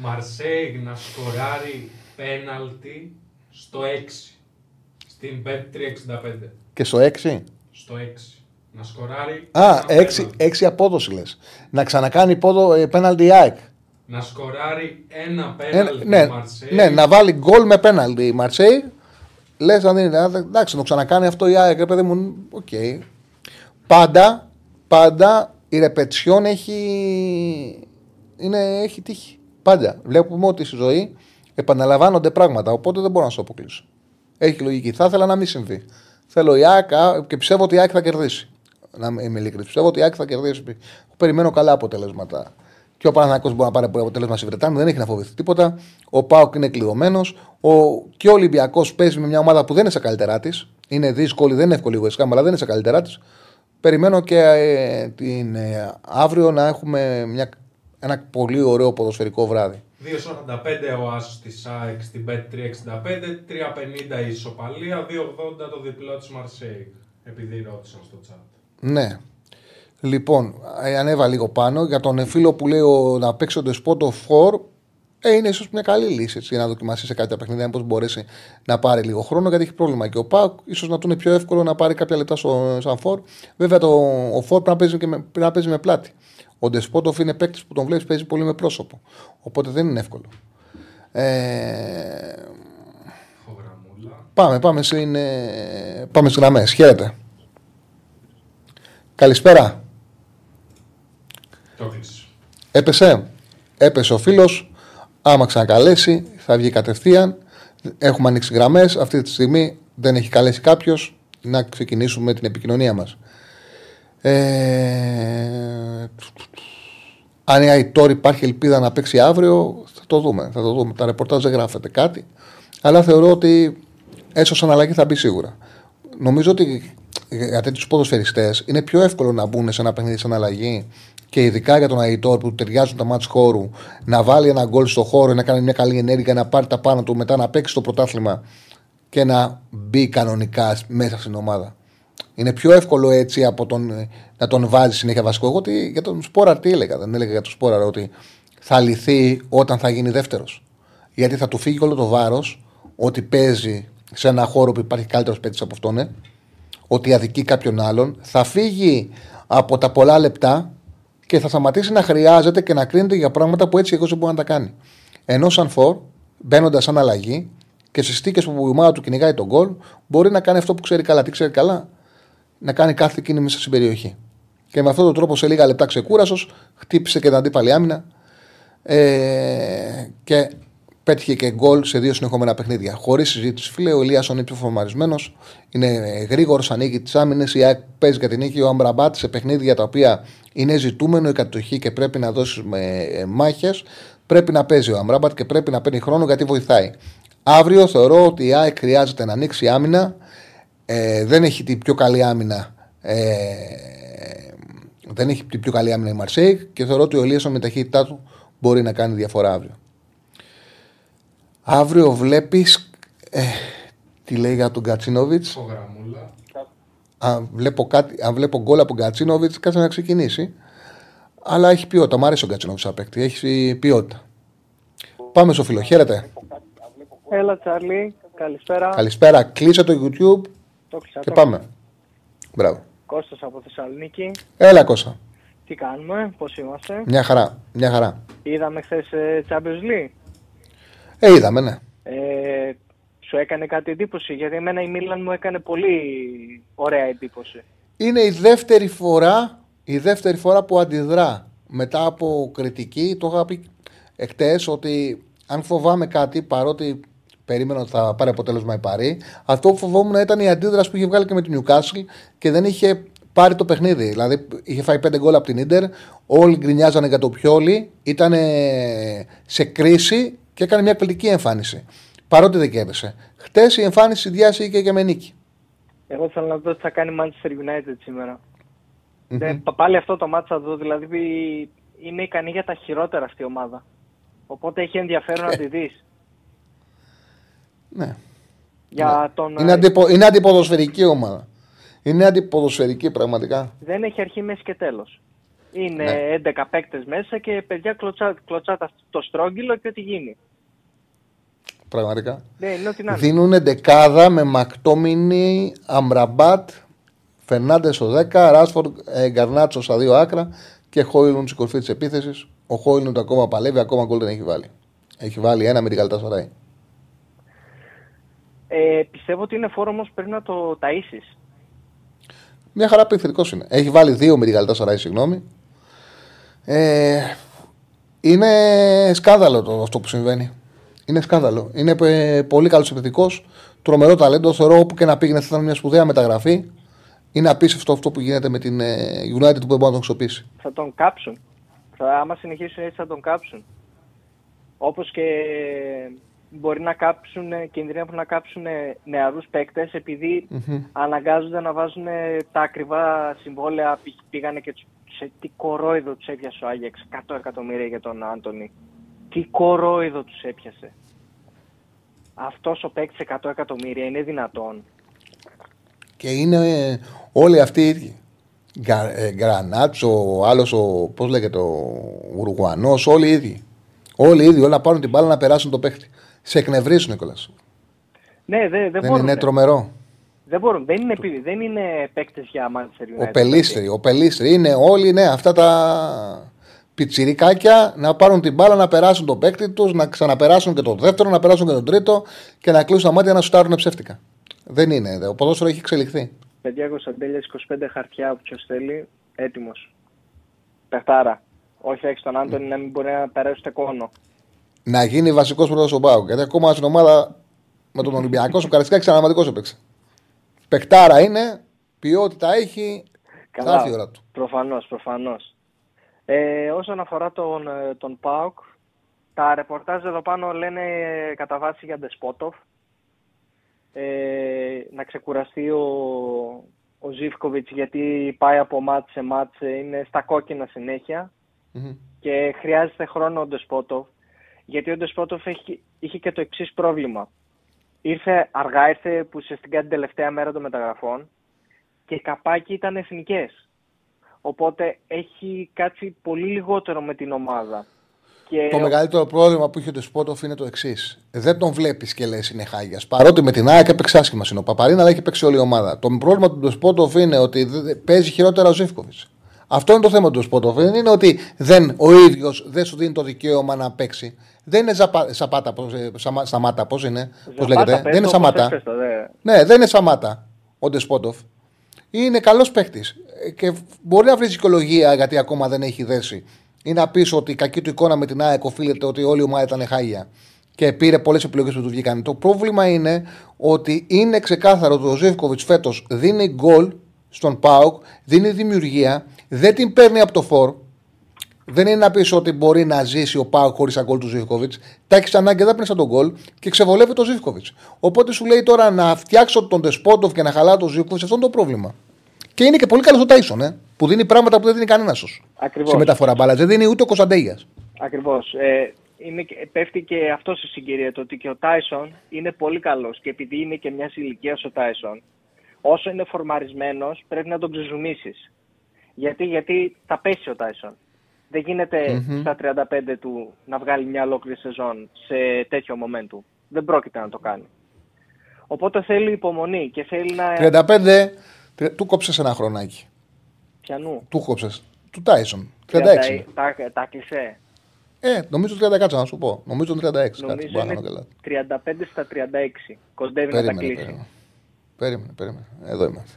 Μαρσέιγ να σκοράρει πέναλτι στο 6. Στην 365. Και στο 6. Στο 6. Να σκοράρει. Α, 6, 6 απόδοση λες. Να ξανακάνει πόδο, ε, πέναλτι ΑΕΚ. Να σκοράρει ένα πέναλτι ναι, Μαρσέη. Ναι, να βάλει γκολ με πέναλτι η Μαρσέη. Λες αν είναι. Εντάξει, να το ξανακάνει αυτό η ΑΕΚ, παιδί μου. OK. Okay. Πάντα, πάντα η ρεπετσιόν έχει είναι, έχει τύχει. Πάντα. Βλέπουμε ότι στη ζωή επαναλαμβάνονται πράγματα. Οπότε δεν μπορώ να σου αποκλείσω. Έχει λογική. Θα ήθελα να μην συμβεί. Θέλω η ΑΕΚ και πιστεύω ότι η ΑΕΚ θα κερδίσει. Να είμαι ειλικρινής. Πιστεύω ότι η ΑΕΚ θα κερδίσει. Περιμένω καλά αποτελέσματα. Και ο Παναθανικό μπορεί να πάρει αποτέλεσμα στη Βρετάνη, δεν έχει να φοβηθεί τίποτα. Ο Πάοκ είναι κλειδωμένος. Ο... Και ο Ολυμπιακός παίζει με μια ομάδα που δεν είναι σε καλύτερά της. Είναι δύσκολη, δεν είναι εύκολη η αλλά δεν είναι σε καλύτερά της. Περιμένω και ε, την, ε, αύριο να έχουμε μια ένα πολύ ωραίο ποδοσφαιρικό βράδυ. 2,45 ο Άσος της ΑΕΚ στην Bet 365, 3,50 η ισοπαλία, 2,80 το διπλό της Μαρσέη. Επειδή ρώτησαν στο chat. Ναι. Λοιπόν, ε, ανέβα λίγο πάνω. Για τον φίλο που λέει ο, να παίξει το spot of 4, ε, είναι ίσως μια καλή λύση έτσι, να δοκιμάσει σε κάποια παιχνίδια, πώς μπορέσει να πάρει λίγο χρόνο, γιατί έχει πρόβλημα. Και ο Πάκ ίσως να του είναι πιο εύκολο να πάρει κάποια λεπτά στο, σαν φόρ. Βέβαια, το, ο φόρ πρέπει να παίζει, και με, πρέπει να παίζει με πλάτη. Ο Ντεσπότοφ είναι παίκτης που τον βλέπεις παίζει πολύ με πρόσωπο. Οπότε δεν είναι εύκολο. Ε... Πάμε, πάμε, είναι... πάμε στις γραμμές. Χαίρετε. Καλησπέρα. Το Έπεσε. Έπεσε ο φίλος. Άμα ξανακαλέσει θα βγει κατευθείαν. Έχουμε ανοίξει γραμμές. Αυτή τη στιγμή δεν έχει καλέσει κάποιος να ξεκινήσουμε την επικοινωνία μας. Ε... Αν τώρα υπάρχει ελπίδα να παίξει αύριο, θα το δούμε. Θα το δούμε. Τα ρεπορτάζ δεν γράφεται κάτι. Αλλά θεωρώ ότι έσως σαν αλλαγή θα μπει σίγουρα. Νομίζω ότι για τέτοιους ποδοσφαιριστές είναι πιο εύκολο να μπουν σε ένα παιχνίδι σαν αλλαγή και ειδικά για τον Αϊτόρ που ταιριάζουν τα μάτια χώρου να βάλει ένα γκολ στο χώρο, να κάνει μια καλή ενέργεια, να πάρει τα πάνω του, μετά να παίξει το πρωτάθλημα και να μπει κανονικά μέσα στην ομάδα. Είναι πιο εύκολο έτσι από τον, ε, να τον βάζει συνέχεια βασικό. Εγώ ότι για τον Σπόρα τι έλεγα. Δεν έλεγα για τον Σπόρα ότι θα λυθεί όταν θα γίνει δεύτερος. Γιατί θα του φύγει όλο το βάρος ότι παίζει σε ένα χώρο που υπάρχει καλύτερος παίκτης από αυτόν, ναι, ότι αδικεί κάποιον άλλον. Θα φύγει από τα πολλά λεπτά και θα σταματήσει να χρειάζεται και να κρίνεται για πράγματα που έτσι εγώ δεν μπορεί να τα κάνει. Ενώ σαν φορ, μπαίνοντας σαν αλλαγή και στις στίκες που η ομάδα του κυνηγάει τον γκολ, μπορεί να κάνει αυτό που ξέρει καλά. Τι ξέρει καλά, να κάνει κάθε κίνημα μέσα στην περιοχή. Και με αυτόν τον τρόπο σε λίγα λεπτά ξεκούρασος, χτύπησε και την αντίπαλη άμυνα. Ε, και πέτυχε και γκολ σε δύο συνεχόμενα παιχνίδια. Χωρίς συζήτηση, φίλε, ο Ηλίας είναι πιο φορμαρισμένο, είναι γρήγορος, ανοίγει τις άμυνες. Η ΑΕΚ παίζει για την νίκη. Ο Αμπραμπάτ σε παιχνίδια τα οποία είναι ζητούμενο η κατοχή και πρέπει να δώσει ε, μάχες. Πρέπει να παίζει ο Αμπραμπάτ και πρέπει να παίρνει χρόνο γιατί βοηθάει. Αύριο θεωρώ ότι η ΑΕΚ χρειάζεται να ανοίξει άμυνα. Ε, δεν έχει την πιο καλή άμυνα. Ε, δεν έχει την πιο καλή άμυνα η Μαρσέικ και θεωρώ ότι ο Ελίασον με ταχύτητά του μπορεί να κάνει διαφορά αύριο. Αύριο βλέπεις. Ε, τι λέει για τον Κατσίνοβιτς; Αν βλέπω, κάτι, αν βλέπω γκολ από τον Κατσίνοβιτς, κάτσε να ξεκινήσει. Αλλά έχει ποιότητα. Μ' αρέσει ο Κατσίνοβιτς σαν παίκτη. Έχει ποιότητα. Πάμε στο φίλο. Χαίρετε. Έλα, Τσάρλι. Καλησπέρα. Καλησπέρα. Κλείσε το YouTube Το κλείσα, και το πάμε. Μπράβο. Κώστας από Θεσσαλονίκη. Έλα, Κώστα. Τι κάνουμε, πώς είμαστε; Μια χαρά. Μια χαρά. Είδαμε χθες Champions League. Ε, είδαμε, ναι. Ε, σου έκανε κάτι εντύπωση, γιατί εμένα η Μίλαν μου έκανε πολύ ωραία εντύπωση. Είναι η δεύτερη φορά, η δεύτερη φορά που αντιδρά μετά από κριτική. Το είχα πει εχθές ότι αν φοβάμαι κάτι, παρότι περίμενα ότι θα πάρει αποτέλεσμα η Παρή, αυτό που φοβόμουν ήταν η αντίδραση που είχε βγάλει και με την Newcastle και δεν είχε πάρει το παιχνίδι. Δηλαδή είχε φάει πέντε γκολ από την Ίντερ, όλοι γκρινιάζανε για το πιόλι, ήταν σε κρίση και έκανε μια εκπληκτική εμφάνιση. Παρότι δεν κέρδισε. Χτες η εμφάνιση διάσηκε και με νίκη. Εγώ θέλω να δω τι θα κάνει Manchester United σήμερα. Ε, πα- πάλι αυτό το μάτσα θα δω, δηλαδή είναι ικανή για τα χειρότερα αυτή η ομάδα. Οπότε έχει ενδιαφέρον να τη δεις. Ναι. Για τον, Είναι, ε, αντιπο, είναι αντιποδοσφαιρική ομάδα. Είναι αντιποδοσφαιρική πραγματικά. δεν έχει αρχή, μέση και τέλος. Είναι Ναι. 11 παίκτες μέσα και παιδιά κλωτσά, κλωτσάτε το στρόγγυλο και ό,τι γίνει. Πραγματικά. Ναι, είναι ό,τι να είναι. Δίνουν δεκάδα με Μακτόμινι, Αμραμπάτ, Φερνάντες στο 10, Ράσφορντ, ε, Γκαρνάτσο στα δύο άκρα και Χόιλουντ στην κορφή της επίθεσης. Ο Χόιλουντ ακόμα παλεύει, ακόμα γκολ δεν έχει βάλει. Έχει βάλει ένα με την Καλτασαράη. Ε, πιστεύω ότι είναι φόρο όμως πρέπει να το ταΐσεις. Μια χαρά επιθετικό είναι. Έχει βάλει δύο με την Καλτασαράη, συγγνώμη. Ε, είναι σκάνδαλο το, αυτό που συμβαίνει. Είναι σκάνδαλο. Είναι ε, πολύ καλός επιθετικός. Τρομερό ταλέντο. Θεωρώ όπου και να πήγαινε θα ήταν μια σπουδαία μεταγραφή. Είναι απίστευτο αυτό που γίνεται με την ε, United που δεν μπορεί να τον αξιοποιήσει. Θα τον κάψουν. Θα, άμα συνεχίσουν έτσι θα τον κάψουν. Όπως και μπορεί να κάψουν, ε, κινδυνεύουν να κάψουν ε, νεαρούς παίκτες επειδή αναγκάζονται να βάζουν ε, τα ακριβά συμβόλαια. Π- Πήγανε και τους, σε τι κορόιδο τους έπιασε ο Άγιαξ. 100 εκατομμύρια για τον Άντωνη. Τι κορόιδο τους έπιασε. Αυτός ο παίκτης 100 εκατομμύρια είναι δυνατόν. Και είναι ε, όλοι αυτοί οι ίδιοι. Γκα, ε, Γκρανάτσο, ο άλλος, πώς λέγεται, ο Ουρουγουανός, όλοι οι ίδιοι. Όλοι οι ίδιοι, όλοι να πάρουν την μπάλα να περάσουν το παίχτη. Σε εκνευρίζουν, Νικόλα. Ναι, δεν, δεν, Δεν μπορούν. είναι τρομερό. Δεν μπορούν. Δεν είναι, επί- δεν είναι παίκτες για Manchester United. Ο Πελίστρη, ο Πελίστρη. Είναι όλοι, ναι, αυτά τα πιτσιρικάκια να πάρουν την μπάλα, να περάσουν τον παίκτη τους, να ξαναπεράσουν και τον δεύτερο, να περάσουν και τον τρίτο και να κλείσουν τα μάτια να σουτάρουν ψεύτικα. Δεν είναι. Ο ποδόσφαιρο έχει εξελιχθεί. Παιδιά Κωνσταντέλια 25 χαρτιά που ποιος θέλει, έτοιμος. Πεχτάρα. Όχι έξω τον Άντωνη να μην μπορεί να περάσει ούτε κόνο. Να γίνει βασικός πρώτο ο Μπάουκ. Γιατί ακόμα στην ομάδα με τον Ολυμπιακό, ο Καριστάκη αναματικό έπαιξε. Πεκτάρα είναι, ποιότητα έχει. Θα έρθει η ώρα του. Προφανώς, προφανώς. Ε, όσον αφορά τον, ε, τον ΠΑΟΚ, τα ρεπορτάζ εδώ πάνω λένε ε, κατά βάση για Ντεσπότοφ. Ε, να ξεκουραστεί ο, ο Ζίβκοβιτς γιατί πάει από μάτς σε μάτς, ε, είναι στα κόκκινα συνέχεια. Μμμ. και χρειάζεται χρόνο ο Ντεσπότοφ. Γιατί ο Ντεσπότοφ έχει, είχε και το εξής πρόβλημα. Ήρθε αργά, ήρθε που ουσιαστικά την τελευταία μέρα των μεταγραφών και καπάκι ήταν εθνικές. Οπότε έχει κάτσει πολύ λιγότερο με την ομάδα. Και Το μεγαλύτερο πρόβλημα που είχε ο Ντεσπότοφ είναι το εξής. Δεν τον βλέπεις και λες είναι χάγιας. Παρότι με την ΑΕΚ έπαιξε άσχημα είναι ο Παπαρίνα, αλλά έχει παίξει όλη η ομάδα. Το πρόβλημα του Ντεσπότοφ είναι ότι δεν- παίζει χειρότερα ο Ζήφκοβιτς. Αυτό είναι το θέμα του Ντεσπότοφ. Δεν είναι ότι δεν, ο ίδιος δεν σου δίνει το δικαίωμα να παίξει. Δεν είναι ζαπα, σαπάτα, πώς, ε, σαμα, Σαμάτα, πώς είναι, πώς Ζαπάτα λέγεται. παίζει Δεν είναι όπως Σαμάτα. έπαιζε, δε. Ναι, δεν είναι Σαμάτα ο Ντεσπότοφ. Είναι καλός παίχτη. Και μπορεί να βρει δικαιολογία γιατί ακόμα δεν έχει δέσει. Ή να πεις ότι η κακή του εικόνα με την ΑΕΚ οφείλεται ότι όλη η ομάδα ήταν χάγια. και πήρε πολλές επιλογές που του βγήκαν. Το πρόβλημα είναι ότι είναι ξεκάθαρο ότι ο Ζήφκοβιτ φέτος δίνει γκολ στον ΠΑΟΚ, δίνει δημιουργία, δεν την παίρνει από το φόρ. Δεν είναι να πεις ότι μπορεί να ζήσει ο ΠΑΟΚ χωρίς γκολ του Ζίβκοβιτς. Τα έχεις ανάγκη, δεν παίρνεις τον γκολ και ξεβολεύει τον Ζίβκοβιτς. Οπότε σου λέει τώρα να φτιάξω τον Ντεσπόντοφ και να χαλάω τον Ζίβκοβιτς, αυτό είναι το πρόβλημα. Και είναι και πολύ καλός ο Τάισον, ε, που δίνει πράγματα που δεν δίνει κανένας σου. Ακριβώς. Σε μεταφορά μπάλας. Δεν δίνει ούτε ο Κωνσταντέλια. Ακριβώς. Ε, είναι, και- πέφτει και αυτό στη συγκυρία το ότι και ο Τάισον είναι πολύ καλός και επειδή είναι και μιας ηλικίας ο Τάισον, όσο είναι φορμαρισμένος, πρέπει να τον ξεζουμίσεις. Γιατί, γιατί θα πέσει ο Τάισον. Δεν γινεται στα 35 του να βγάλει μια ολόκληρη σεζόν σε τέτοιο momentum. Δεν πρόκειται να το κάνει. Οπότε θέλει υπομονή και θέλει να. 35, τε- του κόψες ένα χρονάκι. Πιανού. Του κόψες. Του Τάισον. 36. Τα, τα, τα κλεισέ. Ε, νομίζω 30 κάτσα να σου πω. Νομίζω 36. Κάτι, Νομίζω μπορεί να είναι κάνω καλά. 35 στα 36. Κοντεύει να τα Περίμενε, κλείσει. περίμενε. Περίμενε, περίμενε. Εδώ είμαστε.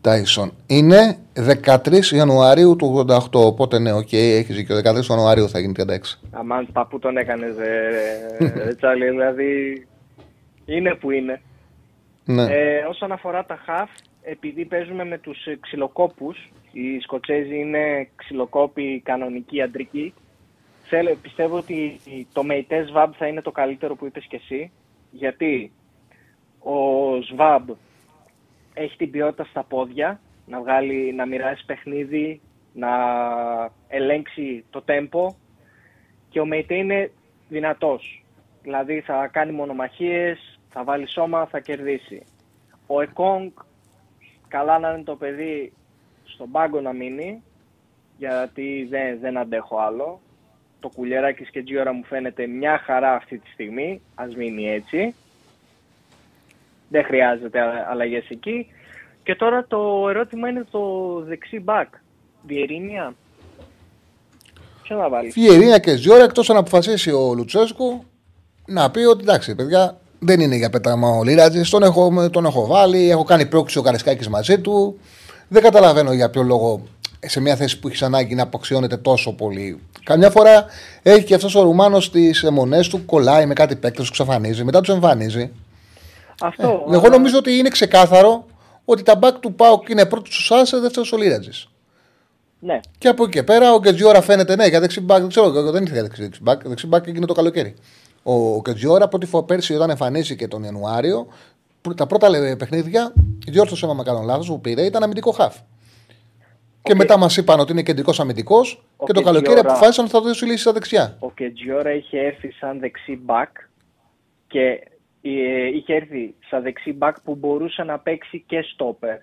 Τάισον. Είναι 13 Ιανουαρίου του 88. Οπότε ναι, οκ, έχεις δίκιο. 13 Ιανουαρίου θα γίνει 36. Αμάν παππού τον έκανες, ρε Τσάρλι. Δηλαδή είναι που είναι. Ναι. Ε, όσον αφορά τα χαφ, επειδή παίζουμε με τους ε, ξυλοκόπους, οι Σκοτσέζοι είναι ξυλοκόποι κανονικοί αντρικοί, θέλω, πιστεύω ότι το Μεϊτέ Σβάμπ θα είναι το καλύτερο που είπες και εσύ, γιατί ο Σβάμπ έχει την ποιότητα στα πόδια, να, βγάλει, να μοιράσει παιχνίδι, να ελέγξει το τέμπο και ο Μεϊτέ είναι δυνατός. Δηλαδή θα κάνει μονομαχίες, θα βάλει σώμα, θα κερδίσει. Ο Εκόνγκ, καλά να είναι το παιδί στον πάγκο να μείνει, γιατί δεν, δεν αντέχω άλλο. Το κουλιαράκι και Τζιόρα μου φαίνεται μια χαρά αυτή τη στιγμή, ας μείνει έτσι. Δεν χρειάζεται α- αλλαγές εκεί. Και τώρα το ερώτημα είναι το δεξί μπακ. Βιερίνια. Ποιο να βάλει; Φιερίνια και Ζιώρα εκτός αν αποφασίσει ο Λουτσέσκου να πει ότι εντάξει, παιδιά, δεν είναι για πέταμα ο Λίρατζης. Τον έχω, τον έχω βάλει, έχω κάνει πρόκληση ο Καρισκάκης μαζί του. Δεν καταλαβαίνω για ποιο λόγο σε μια θέση που έχεις ανάγκη να αποξιώνεται τόσο πολύ. Καμιά φορά έχει και αυτός ο Ρουμάνο τι αιμονές του, κολλάει με κάτι παίκτες, του εξαφανίζει, μετά τους εμφανίζει. Αυτό. Εγώ νομίζω ότι είναι ξεκάθαρο ότι τα μπακ του Πάουκ είναι πρώτος του Σάσε, δεύτερος ο Λίρατζη. Ναι. Και από εκεί και πέρα ο Γκετζιόρα φαίνεται ναι, για δεξί μπακ. Δεν ξέρω, δεν ήρθε για δεξί δεξί μπακ. Δεξί μπακ έγινε το καλοκαίρι. Ο Γκετζιόρα από τη φο- πέρσι όταν εμφανίστηκε τον Ιανουάριο, πρω- τα πρώτα λε- παιχνίδια, διόρθωσε με κάνω λάθος, που πήρε ήταν αμυντικό χαφ. Και μετά μας είπαν ότι είναι κεντρικός αμυντικός Ο και το καλοκαίρι Γκετζιόρα- αποφάσισαν ότι θα δώσει λύση στα δεξιά. Ο Κετζιόρα είχε έρθει σαν δεξί μπακ και ε, είχε έρθει σαν δεξί μπακ που μπορούσε να παίξει και στόπερ.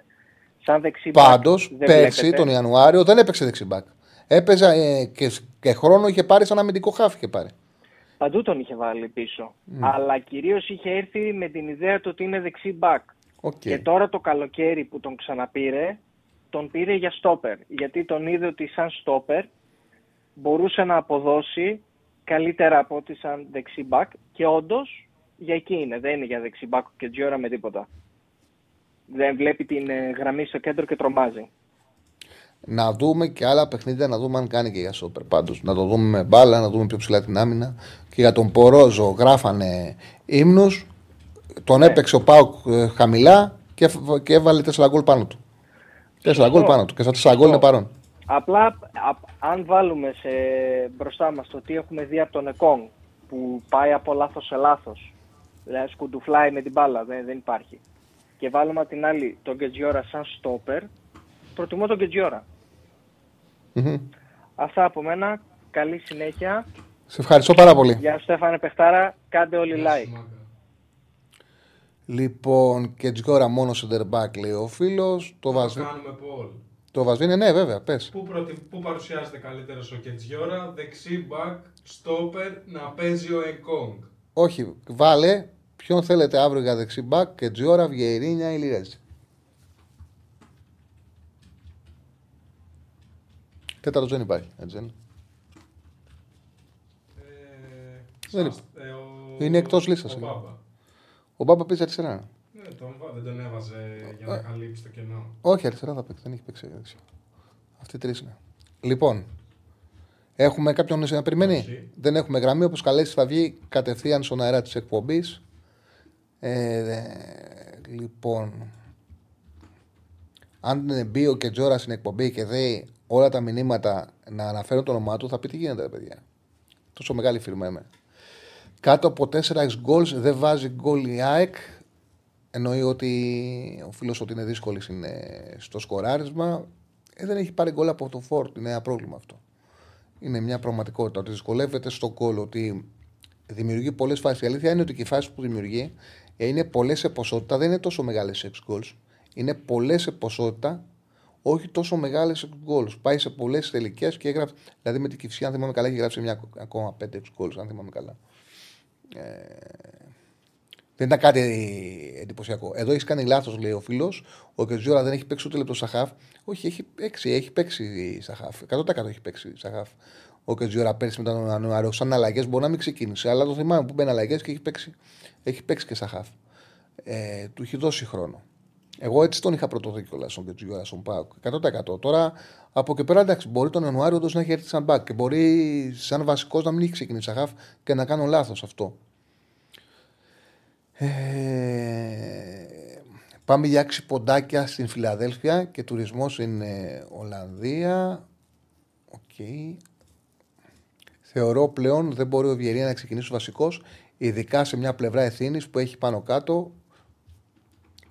Σαν δεξί μπακ Πάντως, δεν πέρσι βλέπετε. τον Ιανουάριο δεν έπαιξε δεξί μπακ. Έπαιζε ε, και, και χρόνο είχε πάρει σαν αμυντικό χαφ. Είχε πάρει. Παντού τον είχε βάλει πίσω. Αλλά κυρίως είχε έρθει με την ιδέα του ότι είναι δεξί μπακ. Οκ. Και τώρα το καλοκαίρι που τον ξαναπήρε, τον πήρε για στόπερ. Γιατί τον είδε ότι σαν στόπερ μπορούσε να αποδώσει καλύτερα από ότι σαν δεξί μπακ και όντως για εκεί είναι. Δεν είναι για δεξί μπακ Κετζιόρα με τίποτα. Δεν βλέπει την ε, γραμμή στο κέντρο και τρομάζει. Να δούμε και άλλα παιχνίδια, να δούμε αν κάνει και για στόπερ. Πάντως, να το δούμε με μπάλα, να δούμε πιο ψηλά την άμυνα. Και για τον Πορόζο γράφανε ύμνου. Τον έπαιξε ο Πάουκ ε, χαμηλά και, έφ- και έβαλε 4 γκολ πάνω του. 4 γκολ πάνω του. Και στα 4 γκολ είναι παρόν. Απλά α- αν βάλουμε σε, μπροστά μας το τι έχουμε δει από τον Εκόνγκ που πάει από λάθος σε λάθος, δηλαδή σκουντουφλάει με την μπάλα, δεν, δεν υπάρχει. Και βάλουμε απ' την άλλη τον Γκετζιόρα σαν στόπερ, προτιμώ τον Γκετζιόρα. Μμμ. Αυτά από μένα, καλή συνέχεια. Σε ευχαριστώ πάρα πολύ. Γεια σου Στέφανε Πεχτάρα, κάντε όλοι Γεια σου, like. Μάγκα. Λοιπόν, και Τζιόρα μόνο center back λέει ο φίλος. Το, Θα Βασβί... κάνουμε poll. το Βασβίνε, ναι, βέβαια, πες. Πού, προτι... Πού παρουσιάζεται καλύτερο ο Κετζιόρα, δεξί μπακ, στόπερ, να παίζει ο Εκόνγκ. Όχι, βάλε ποιον θέλετε αύριο για δεξί back και Τζιόρα, Βιερίνια ή Λιρέζη. Τέταρτος δεν υπάρχει, έτσι δεν είναι. Ε, Δεν σας- ε, ο- Είναι εκτός λίστας, Ο είναι. Μπάμπα. Ο Μπάμπα παίζει αριστερά. Ναι, τον, βα- δεν τον έβαζε για να καλύψει το κενό. Όχι, αριστερά θα παίξει, δεν έχει παίξει δεξιά. Αυτοί τρεις είναι. Λοιπόν, Έχουμε κάποιον να περιμένει; Όχι. Δεν έχουμε γραμμή. Όπως καλέσει, θα βγει κατευθείαν στον αέρα της εκπομπής. Ε, δε- λοιπόν, αν μπει ο Κετζόρα στην εκπομπή και δει όλα τα μηνύματα να αναφέρουν το όνομά του, θα πει τι γίνεται, ρε παιδιά. Τόσο μεγάλη φίρμα είμαι. Κάτω από 4 goals δεν βάζει γκολ η ΑΕΚ. Εννοεί ότι ο φίλος ότι είναι δύσκολης είναι στο σκοράρισμα. Ε, δεν έχει πάρει γκολ από το Φόρτ. Είναι ένα πρόβλημα αυτό. Είναι μια πραγματικότητα ότι δυσκολεύεται στο γκολ. Ότι δημιουργεί πολλές φάσεις. Η αλήθεια είναι ότι και οι φάσεις που δημιουργεί ε, είναι πολλές σε ποσότητα. Δεν είναι τόσο μεγάλες σε goals. Είναι πολλές σε ποσότητα, όχι τόσο μεγάλες goals. Πάει σε πολλές τελικές και έγραφε. Δηλαδή με την Κυφσιά, αν θυμάμαι καλά, έχει γράψει μια ακόμα 5 goals, αν θυμάμαι καλά. Δεν ήταν κάτι εντυπωσιακό. Εδώ έχεις κάνει λάθος, λέει ο φίλος. Ο Κετζιόρα δεν έχει παίξει ούτε λεπτό στα χαφ. Όχι, έχει παίξει, έχει παίξει στα χαφ. 100% έχει παίξει στα χαφ. Ο Κετζιόρα πέρσι με τον Ιανουάριο. Σαν αλλαγές μπορεί να μην ξεκίνησε, αλλά το θυμάμαι που μπαίνει αλλαγές και έχει παίξει, έχει παίξει και στα χαφ. Ε, του έχει δώσει χρόνο. Εγώ έτσι τον είχα πρωτοδεί κιόλας στον Κετζιόρα, στον ΠΑΟΚ. 100%. Τώρα από εκεί πέρα εντάξει, μπορεί τον Ιανουάριο όντως να έχει έρθει σαν μπακ και μπορεί σαν βασικός να μην έχει ξεκινήσει στα χαφ και να κάνω λάθος αυτό. Ε, πάμε για 6 ποντάκια στην Φιλαδέλφια και τουρισμός στην ε, Ολλανδία. Οκ. Θεωρώ πλέον δεν μπορεί ο Βιερία να ξεκινήσει βασικός, ειδικά σε μια πλευρά ευθύνη που έχει πάνω κάτω.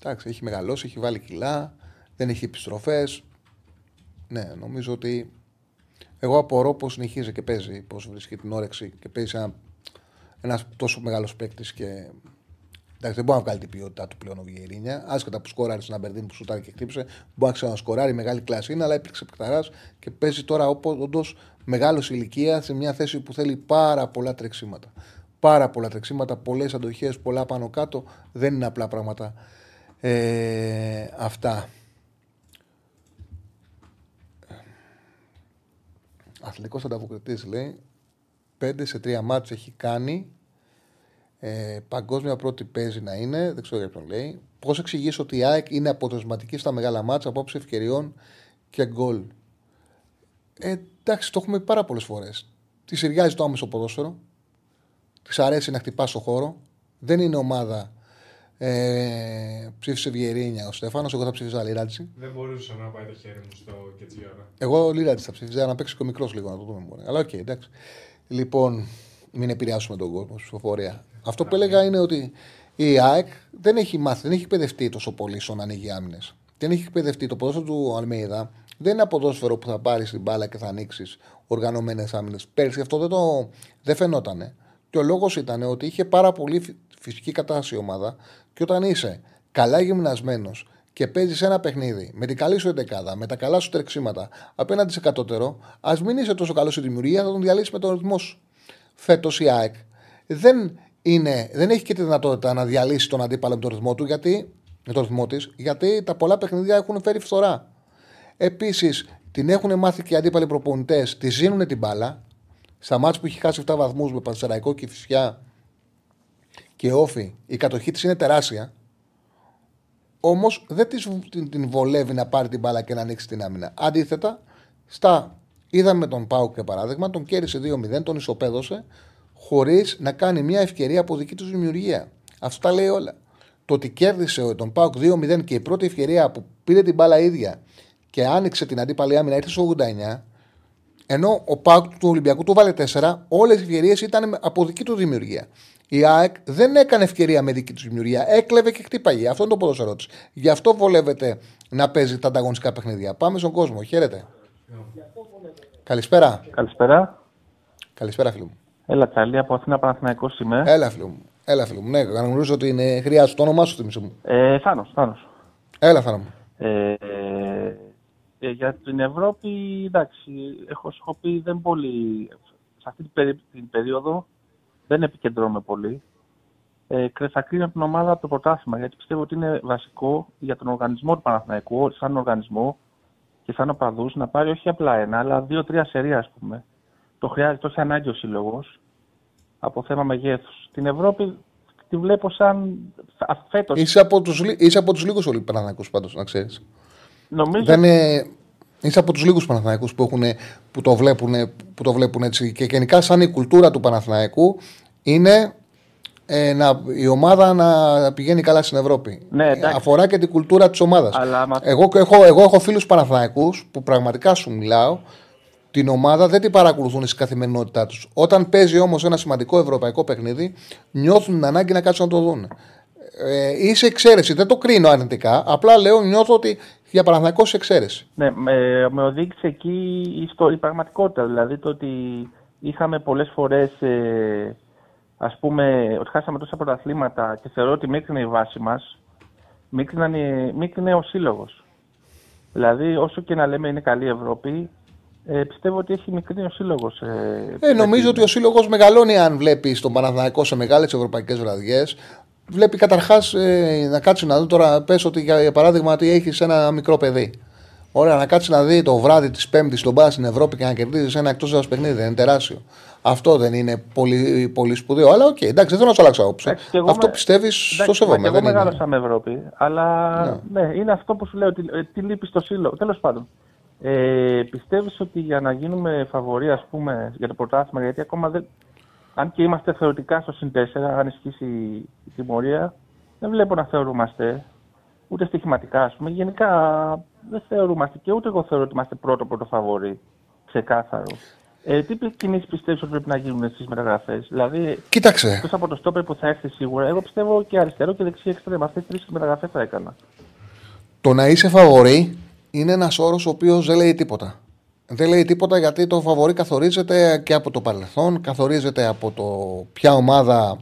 Εντάξει, έχει μεγαλώσει, έχει βάλει κιλά, δεν έχει επιστροφές. Ναι, νομίζω ότι. Εγώ απορώ πώς συνεχίζει και παίζει, πώς βρίσκει την όρεξη και παίζει ένα ένας τόσο μεγάλος παίκτης και. Εντάξει, δεν μπορεί να βγάλει την ποιότητά του πλέον ο Βιερίνια. Άσχετα που σκόραρε στην Αμπερδίνη που σουτάρει και χτύπησε, μπορεί να ξανασκοράρει μεγάλη κλάση είναι, αλλά έπαιξε παικταρά και παίζει τώρα όντως μεγάλος ηλικίας σε μια θέση που θέλει πάρα πολλά τρεξίματα. Πάρα πολλά τρεξίματα, πολλές αντοχές, πολλά πάνω κάτω. Δεν είναι απλά πράγματα ε, αυτά. Αθλητικός ανταποκριτής λέει 5 σε 3 μάτς έχει κάνει ε, παγκόσμια πρώτη παίζει να είναι, δεν ξέρω για ποιον λέει. Πώς εξηγήσω ότι η ΑΕΚ είναι αποτελεσματική στα μεγάλα μάτσα απόψε ευκαιριών και γκολ; Ε, εντάξει, το έχουμε πει πάρα πολλές φορές. Τη ταιριάζει το άμεσο ποδόσφαιρο. Τη αρέσει να χτυπάς στο χώρο. Δεν είναι ομάδα. Ε, ψήφισε Βιερίνια ο Στέφανος. Εγώ θα ψήφιζα Λυρατζή. Δεν μπορούσα να πάει το χέρι μου στο Κετζιόρα. Εγώ Λυρατζή θα ψήφιζα να παίξει και ο μικρός λίγο να το δούμε. Μπορεί. Αλλά οκ, εντάξει. Λοιπόν, μην επηρεάσουμε τον κόσμο στη ψηφοφορία. Αυτό που έλεγα είναι ότι η ΑΕΚ δεν έχει μάθει, δεν έχει εκπαιδευτεί τόσο πολύ στο να ανοίγει άμυνες. Δεν έχει εκπαιδευτεί. Το ποδόσφαιρο του Αλμέιδα δεν είναι ένα ποδόσφαιρο που θα πάρεις την μπάλα και θα ανοίξεις οργανωμένες άμυνες. Πέρσι αυτό δεν, το, δεν φαινόταν. Και ο λόγος ήταν ότι είχε πάρα πολύ φυ- φυσική κατάσταση η ομάδα και όταν είσαι καλά γυμνασμένος και παίζεις ένα παιχνίδι με την καλή σου εντεκάδα, με τα καλά σου τρεξίματα απέναντι σε κατώτερο, ας μην είσαι τόσο καλός στη δημιουργία, θα τον διαλύσεις με τον ρυθμό σου. Φέτος η ΑΕΚ δεν, είναι, δεν έχει και τη δυνατότητα να διαλύσει τον αντίπαλο με τον ρυθμό του, γιατί, με τον ρυθμό της, γιατί τα πολλά παιχνίδια έχουν φέρει φθορά. Επίσης, την έχουν μάθει και οι αντίπαλοι προπονητές, τη ζήνουν την μπάλα. Στα μάτια που έχει χάσει 7 βαθμούς με Πανσεραϊκό και Φυσιά και Όφη, η κατοχή της είναι τεράστια. Όμως δεν της, την, την βολεύει να πάρει την μπάλα και να ανοίξει την άμυνα. Αντίθετα, στα, είδαμε τον Πάουκ για παράδειγμα, τον κέρδισε 2-0, τον ισοπαίδωσε, χωρίς να κάνει μια ευκαιρία από δική τους δημιουργία. Αυτό τα λέει όλα. Το ότι κέρδισε τον Πάουκ 2-0 και η πρώτη ευκαιρία που πήρε την μπάλα ίδια και άνοιξε την αντίπαλη άμυνα ήρθε στο 89, ενώ ο Πάουκ του Ολυμπιακού του βάλε 4, όλες οι ευκαιρίες ήταν από δική του δημιουργία. Η ΑΕΚ δεν έκανε ευκαιρία με δική του δημιουργία. Έκλεβε και χτύπαγε. Αυτό είναι το ποδόσφαιρό τη. Γι' αυτό βολεύεται να παίζει τα ανταγωνιστικά παιχνίδια. Πάμε στον κόσμο. Χαίρετε. Καλησπέρα. Καλησπέρα. Καλησπέρα, φίλο μου. Έλα, καλή από Αθήνα Παναθηναϊκός είμαι. Έλα, φίλο μου. Έλα, φίλο μου. Ναι, γνωρίζω ότι είναι χρειάζεται το όνομά σου, θυμίσου μου. Ε, Θάνος, Θάνος. Έλα, Θάνο μου. Ε, ε, για την Ευρώπη, εντάξει, έχω, σου έχω πει δεν πολύ, σε αυτή την, περί- την περίοδο δεν επικεντρώνομαι πολύ. Ε, και θα κρίνω την ομάδα από το πρωτάθλημα, γιατί πιστεύω ότι είναι βασικό για τον οργανισμό του Παναθηναϊκού, σαν οργανισμό και σαν οπαδούς, να πάρει όχι απλά ένα, αλλά δύο-τρία σερία, ας πούμε. Το χρειάζεται, το έχει ανάγκη ο σύλλογος από θέμα μεγέθους. Την Ευρώπη τη βλέπω σαν φέτος. Είσαι από τους είσαι από τους λίγους Ολυμπιακού πάντως, να ξέρεις. Νομίζω Δεν είναι. Είσαι από τους λίγους Παναθηναϊκούς που, έχουν, που, το βλέπουν, που το βλέπουν έτσι. Και γενικά, σαν η κουλτούρα του Παναθηναϊκού είναι ε, να, η ομάδα να πηγαίνει καλά στην Ευρώπη. Ναι, εντάξει. Αφορά και την κουλτούρα της ομάδας. Αλλά άμα- Εγώ, έχω, εγώ έχω φίλους Παναθηναϊκούς που πραγματικά σου μιλάω. Την ομάδα δεν την παρακολουθούν στην καθημερινότητά τους. Όταν παίζει όμως ένα σημαντικό ευρωπαϊκό παιχνίδι, νιώθουν την ανάγκη να κάτσουν να το δουν. Ε, είσαι εξαίρεση. Δεν το κρίνω αρνητικά. Απλά λέω, νιώθω ότι για Παναθηναϊκό είσαι εξαίρεση. Ναι, με, με οδήγησε εκεί η, στο- η πραγματικότητα. Δηλαδή το ότι είχαμε πολλές φορές, ε, ας πούμε, ότι χάσαμε τόσα πρωταθλήματα και θεωρώ ότι μίκρινε η βάση μας, μίκρινε, μίκρινε ο σύλλογος. Δηλαδή όσο και να λέμε είναι καλή η Ευρώπη, ε, πιστεύω ότι έχει μικρύνει ο σύλλογος. Ε, Ε, νομίζω ότι ο σύλλογος μεγαλώνει αν βλέπεις τον Παναθηναϊκό σε μεγάλες ευρωπαϊκές βραδιές. Βλέπει καταρχάς ε, να κάτσει να δει τώρα, πες ότι για, για παράδειγμα ότι έχεις ένα μικρό παιδί. Ωραία, να κάτσει να δει το βράδυ της Πέμπτης τον ΠΑΟ στην Ευρώπη και να κερδίζεις ένα εκτός έδρας παιχνίδι. Είναι τεράστιο. Αυτό δεν είναι πολύ, πολύ σπουδαίο. Αλλά οκ, εντάξει, δεν θέλω να σου αλλάξω άποψη. Εντάξει, και εγώ Αυτό με- πιστεύεις, Εντάξει, το μα σέβομαι. και Εγώ δεν είναι. μεγάλωσα με Ευρώπη, αλλά ναι. είναι αυτό που σου λέω, ότι ε, τι λείπει στο σύλλογο. Τέλος πάντων, ε, πιστεύεις ότι για να γίνουμε φαβοροί, ας πούμε, για το πρωτάθλημα, γιατί ακόμα δεν. Αν και είμαστε θεωρητικά στο συν 4, αν ισχύσει η τιμωρία, δεν βλέπω να θεωρούμαστε ούτε στοιχηματικά, ας πούμε. Γενικά δεν θεωρούμαστε και ούτε εγώ θεωρώ ότι είμαστε πρώτο πρώτο φαβοροί. Ξεκάθαρο. Ε, τι κινήσεις πιστεύεις ότι πρέπει να γίνουν στις μεταγραφές, Δηλαδή, Κοίταξε. Εκτό από το στόπερ που θα έρθει σίγουρα, εγώ πιστεύω και αριστερό και δεξί εξτρέμ. Αυτές τι τρεις μεταγραφές θα έκανα. Το να είσαι φαβορή είναι ένας όρος ο οποίος δεν λέει τίποτα. Δεν λέει τίποτα γιατί το φαβορή καθορίζεται και από το παρελθόν, καθορίζεται από το ποια ομάδα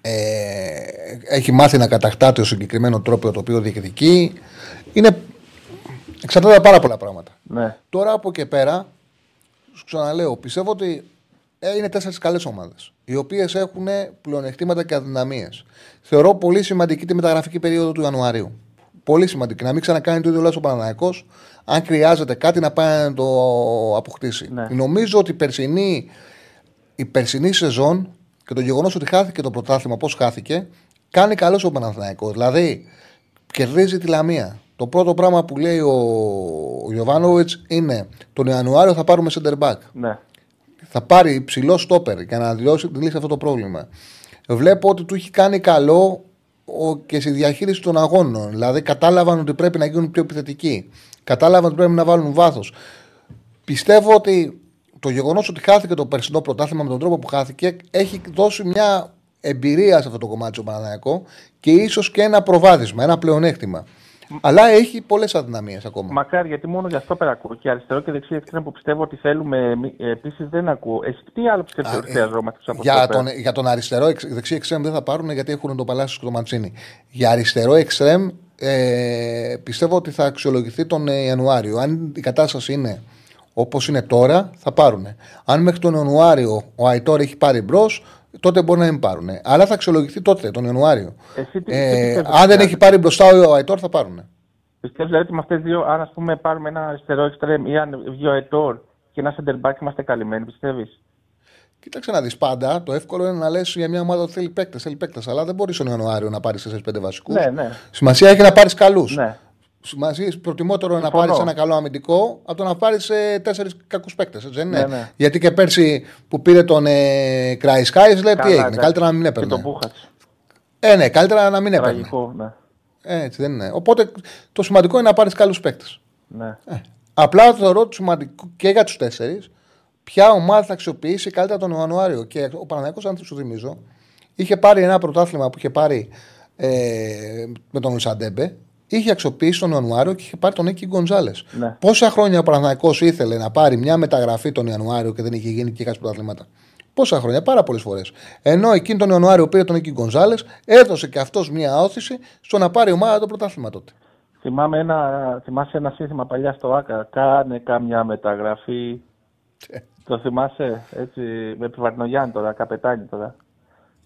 ε, έχει μάθει να κατακτά το συγκεκριμένο τρόπο το οποίο διεκδικεί. Είναι. Εξαρτάται από πάρα πολλά πράγματα. Ναι. Τώρα από και πέρα, σου ξαναλέω, πιστεύω ότι ε, είναι τέσσερις καλές ομάδες. Οι οποίες έχουν πλεονεκτήματα και αδυναμίες. Θεωρώ πολύ σημαντική τη μεταγραφική περίοδο του Ιανουαρίου. Πολύ σημαντική. Να μην ξανακάνει το ίδιο λάθος ο Παναναναϊκό, αν χρειάζεται κάτι να πάει να το αποκτήσει. Ναι. Νομίζω ότι η περσινή, η περσινή σεζόν και το γεγονός ότι χάθηκε το πρωτάθλημα, πώς χάθηκε, κάνει καλό ο Παναθηναϊκός. Δηλαδή, κερδίζει τη Λαμία. Το πρώτο πράγμα που λέει ο, ο Γιωβάνοβιτ είναι τον Ιανουάριο θα πάρουμε center back. ναι. Θα πάρει υψηλό στόπερ για να δηλώσει, λύσει αυτό το πρόβλημα. Βλέπω ότι του έχει κάνει καλό ο, και στη διαχείριση των αγώνων. Δηλαδή, κατάλαβαν ότι πρέπει να γίνουν πιο επιθετικοί. Κατάλαβαν ότι πρέπει να βάλουν βάθος. Πιστεύω ότι το γεγονός ότι χάθηκε το περσινό πρωτάθλημα με τον τρόπο που χάθηκε έχει δώσει μια εμπειρία σε αυτό το κομμάτι του Παναναναϊκό και ίσως και ένα προβάδισμα, ένα πλεονέκτημα. Αλλά έχει πολλές αδυναμίες ακόμα. Μακάρι, γιατί μόνο για αυτό πέρα ακούω. Και αριστερό και δεξί εξτρέμ που πιστεύω ότι θέλουμε επίσης δεν ακούω. Εσύ τι άλλο πιστεύεις ότι χρειαζόμαστε από Για αυτό τον, για τον αριστερό εξ- δεξί εξτρέμ δεν θα πάρουν γιατί έχουν τον Παλάσιο και τον Μαντσίνη. Για αριστερό εξτρέμ ε, πιστεύω ότι θα αξιολογηθεί τον ε, Ιανουάριο. Αν η κατάσταση είναι όπως είναι τώρα, θα πάρουν. Αν μέχρι τον Ιανουάριο ο Αϊτόρ έχει πάρει μπρος, τότε μπορεί να μην πάρουν. Αλλά θα αξιολογηθεί τότε, τον Ιανουάριο. Εσύ τι- τι Ε, πιστεύεις αν δεν χρειάζεται; έχει πάρει μπροστά ο Αϊτόρ, θα πάρουν. Πιστεύεις δηλαδή ότι με αυτές δύο, αν ας πούμε πάρουμε ένα αριστερό εξτρέμ ή αν βγει ο Ετόρ και ένα center back είμαστε καλυμμένοι, πιστεύεις; Κοίταξε να δεις πάντα. Το εύκολο είναι να λες για μια ομάδα που θέλει παίκτες. Θέλει παίκτες, αλλά δεν μπορείς τον Ιανουάριο να πάρεις 4-5 βασικούς. Ναι, ναι. Σημασία έχει να πάρεις καλούς. Ναι. Σημασία προτιμότερο να Συμφωνώ. πάρεις ένα καλό αμυντικό από το να πάρεις ε, τέσσερις κακούς παίκτες. Δεν είναι. Ναι, ναι. Γιατί και πέρσι που πήρε τον ε, Κραϊσκάη, λέει τι Καλά, έγινε. εντάξει. Καλύτερα να μην Και έπαιρνε. τον Μπούχατ. Ε, ναι, καλύτερα να μην έπαιρνε. Τραγικό, ναι. Ε, έτσι δεν είναι. Οπότε το σημαντικό είναι να πάρεις καλούς παίκτες. ναι. Απλά θεωρώ το σημαντικό και για τους τέσσερις ποια ομάδα θα αξιοποιήσει καλύτερα τον Ιανουάριο. Και ο Παναγιακός, αν σου θυμίζω, είχε πάρει ένα πρωτάθλημα που είχε πάρει ε, με τον Λουσαντέμπε. Είχε αξιοποιήσει τον Ιανουάριο και είχε πάρει τον Νίκη Γκονζάλες. Ναι. Πόσα χρόνια ο Παναγιακό ήθελε να πάρει μια μεταγραφή τον Ιανουάριο και δεν είχε γίνει και κάτι πρωταθλήματα; Πόσα χρόνια, πάρα πολλές φορές. Ενώ εκείνη τον Ιανουάριο πήρε τον Νίκη Γκονζάλες, έδωσε και αυτός μια όθηση στο να πάρει η ομάδα το πρωτάθλημα τότε. Θυμάμαι ένα, θυμάσαι ένα σύνθημα παλιά στο ΆΚΑ. Κάνε κάμια μεταγραφή. το θυμάσαι έτσι με Πιβαρνογιάννη τώρα, καπετάνι τώρα.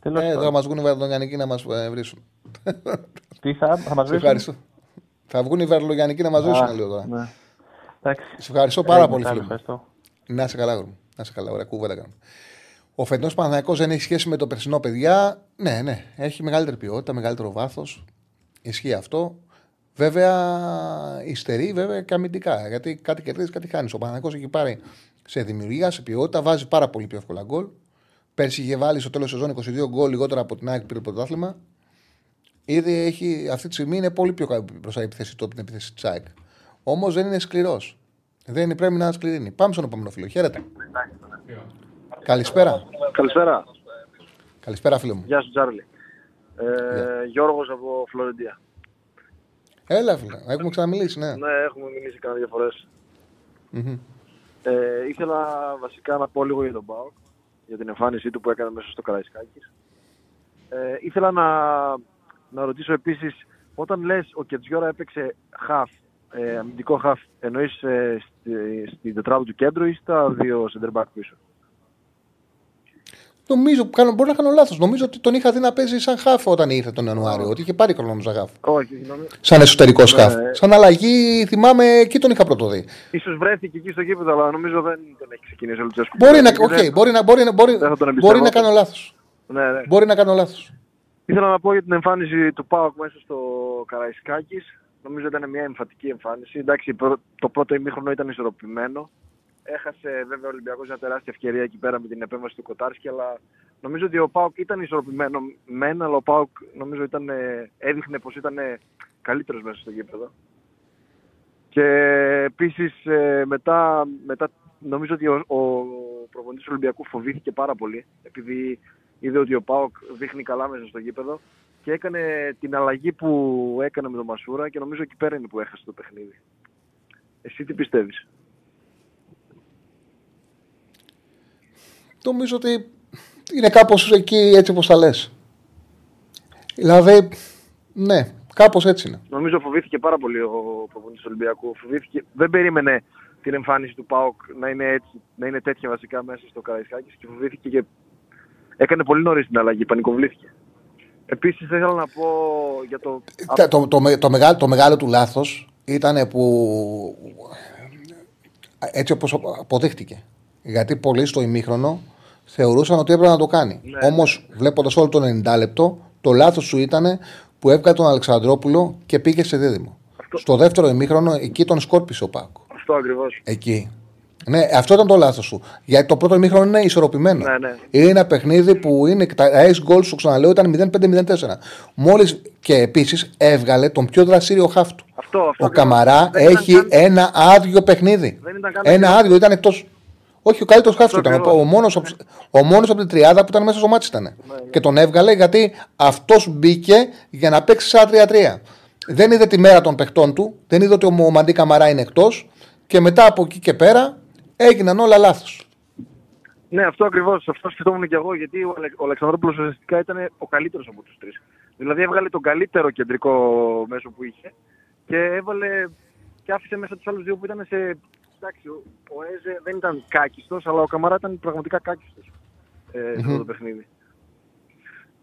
Τέλος Ε, πάντων. θα μας βγουν οι Βερδογιανικοί να μας βρίσουν. Τι θα, θα μας Σε βρίσουν; ευχαριστώ. Θα βγουν οι Βερλογιανικοί να μας Α, δώσουν λίγο τώρα. ναι. Εντάξει. Σε ευχαριστώ πάρα Ε, πολύ, μετά, φίλε μου. ευχαριστώ. Να είσαι καλά, γρήγορα. Να είσαι καλά, ωραία κουβέντα κάνουμε. Ο φετινός Παναθηναϊκός δεν έχει σχέση με το περσινό, παιδιά. Ναι, ναι. Έχει μεγαλύτερη ποιότητα, μεγαλύτερο βάθος. Ισχύει αυτό. Βέβαια, υστερεί βέβαια και αμυντικά. Γιατί κάτι κερδίζεις, κάτι χάνεις. Ο Παναγό έχει πάρει σε δημιουργία, σε ποιότητα, βάζει πάρα πολύ πιο εύκολα γκολ. Πέρσι είχε βάλει στο τέλος σεζόν 22 γκολ λιγότερα από την ΑΕΚ πήρε το πρωτάθλημα. Ήδη έχει, αυτή τη στιγμή είναι πολύ πιο κάτω μπροστά η επίθεση του από την επίθεση της ΑΕΚ. Όμως δεν είναι σκληρός. Δεν είναι, πρέπει να είναι σκληρή. Πάμε στον επόμενο φίλο. Χαίρετε. Καλησπέρα. Καλησπέρα. Καλησπέρα, φίλο μου. Γεια σου, Τζάρλι. Ε, Γιώργος από Φλωρεντία. Έλα, φίλε. Έχουμε ξαναμιλήσει, ναι. Ναι, έχουμε μιλήσει κανένα δύο φορές. Ε, ήθελα βασικά να πω λίγο για τον Μπάουκ, για την εμφάνισή του που έκανε μέσα στο Καραϊσκάκης. Ε, ήθελα να, να ρωτήσω επίσης, όταν λες ο Κετζιόρα έπαιξε half, ε, αμυντικό half, εννοείς ε, στη, στην τετράδα του κέντρου ή στα δύο center back πίσω; Νομίζω, κάνω, μπορεί να κάνω λάθος. Νομίζω ότι τον είχα δει να παίζει σαν χάφ όταν ήρθε τον Ιανουάριο. Ότι είχε πάρει χρόνο σαν χάφ. Όχι, νομίζω. Σαν εσωτερικός Ναι. χάφ. Σαν αλλαγή, θυμάμαι, εκεί τον είχα πρώτο δει. Ίσως βρέθηκε εκεί στο γήπεδο, αλλά νομίζω δεν τον έχει ξεκινήσει ο Λουτσέσκου. Μπορεί να, Δεν- okay, μπορεί να, μπορεί, να- μπορεί, Δεν θα τον μπορεί εμπιστεύω. να κάνω λάθος. Ναι, ναι. Μπορεί να κάνω λάθος. Ήθελα να πω για την εμφάνιση του Πάοκ μέσα στο Καραϊσκάκης. Νομίζω ήταν μια εμφατική εμφάνιση. Εντάξει, πρω- το πρώτο ημίχρονο ήταν ισορροπημένο. Έχασε βέβαια ο Ολυμπιακός μια τεράστια ευκαιρία εκεί πέρα με την επέμβαση του Κοτάρσκι, αλλά νομίζω ότι ο Πάοκ ήταν ισορροπημένο μεν, αλλά ο Πάοκ νομίζω ήταν, ε, έδειχνε πως ήταν ε, καλύτερος μέσα στο γήπεδο. Και επίσης ε, μετά, μετά νομίζω ότι ο, ο προπονητής του Ολυμπιακού φοβήθηκε πάρα πολύ, επειδή είδε ότι ο Πάοκ δείχνει καλά μέσα στο γήπεδο και έκανε την αλλαγή που έκανε με τον Μασούρα και νομίζω εκεί πέρα είναι που έχασε το παιχνίδι. Εσύ τι πιστεύεις; Νομίζω ότι είναι κάπως εκεί έτσι όπως τα λες. Δηλαδή, ναι, κάπως έτσι είναι. Νομίζω φοβήθηκε πάρα πολύ ο προπονητής του Ολυμπιακού. Φοβήθηκε, δεν περίμενε την εμφάνιση του ΠΑΟΚ να είναι, έτσι, να είναι τέτοια βασικά μέσα στο Καραϊσκάκης και φοβήθηκε και έκανε πολύ νωρίς την αλλαγή, πανικοβλήθηκε. Επίσης θα ήθελα να πω για το... Το, το, το, με- το μεγάλο, το μεγάλο του λάθος ήταν που έτσι όπως αποδείχτηκε. Γιατί πολλοί στο ημίχρονο θεωρούσαν ότι έπρεπε να το κάνει. Ναι. Όμως, βλέποντας όλο το 90 λεπτό, το λάθος σου ήταν που έβγαλε τον Αλεξανδρόπουλο και πήγε σε δίδυμο. Στο δεύτερο ημίχρονο, εκεί τον σκόρπισε ο Πάκο. Αυτό ακριβώς. Εκεί. Ναι, αυτό ήταν το λάθος σου. Γιατί το πρώτο ημίχρονο είναι ισορροπημένο. Ναι, ναι. Είναι ένα παιχνίδι που είναι. Τα ace goals σου ξαναλέω ήταν 0-5-0-4. Μόλις και επίσης έβγαλε τον πιο δραστήριο χάφ του. Αυτό, αυτό Ο ακριβώς. Καμαρά Δεν ήταν έχει καν- ένα άδειο παιχνίδι. Δεν ήταν καν Ένα άδειο. άδειο, ήταν εκτός. Όχι, ο καλύτερος χάφ του Αυτό ήταν. Ο, ακριβώς. ο μόνος, ο μόνος από την τριάδα που ήταν μέσα στο μάτι ήταν. Και τον έβγαλε γιατί αυτός μπήκε για να παίξει σαν 3-3. Δεν είδε τη μέρα των παιχτών του, δεν είδε ότι ο Μαντί Καμαρά είναι εκτός και μετά από εκεί και πέρα έγιναν όλα λάθος. Ναι, αυτό ακριβώς. Αυτό σκεφτόμουν και εγώ, γιατί ο, Αλε- ο Αλεξανδρόπουλος ουσιαστικά ήταν ο καλύτερος από τους τρεις. Δηλαδή έβγαλε τον καλύτερο κεντρικό μέσο που είχε και έβαλε και άφησε μέσα τους άλλους δύο που ήταν σε... Εντάξει, ο, ο Έζε δεν ήταν κάκιστος, αλλά ο Καμαρά ήταν πραγματικά κάκιστος ε, σε αυτό το παιχνίδι.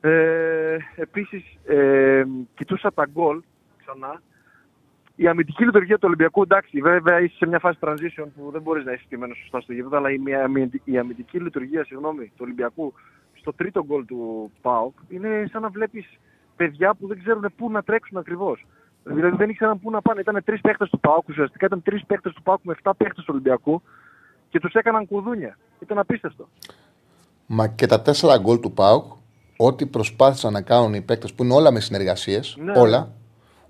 Ε, επίσης, ε, κοιτούσα τα γκολ ξανά. Η αμυντική λειτουργία του Ολυμπιακού, εντάξει, βέβαια είσαι σε μια φάση transition που δεν μπορείς να είσαι στημένος σωστά στο γήπεδο, αλλά η, μια- αμυντική- η αμυντική λειτουργία συγγνώμη, του Ολυμπιακού στο τρίτο γκολ του ΠΑΟΚ είναι σαν να βλέπεις παιδιά που δεν ξέρουν πού να τρέξουν ακριβώς. Δηλαδή δεν ήξεραν πού να πάνε. Ήταν τρεις παίχτες του ΠΑΟΚ, ουσιαστικά ήταν τρεις παίχτες του ΠΑΟΚ με 7 παίχτες του Ολυμπιακού και τους έκαναν κουδούνια. Ήταν απίστευτο. Μα και τα τέσσερα γκολ του ΠΑΟΚ, ό,τι προσπάθησαν να κάνουν οι παίκτες που είναι όλα με συνεργασίες, Ναι. όλα,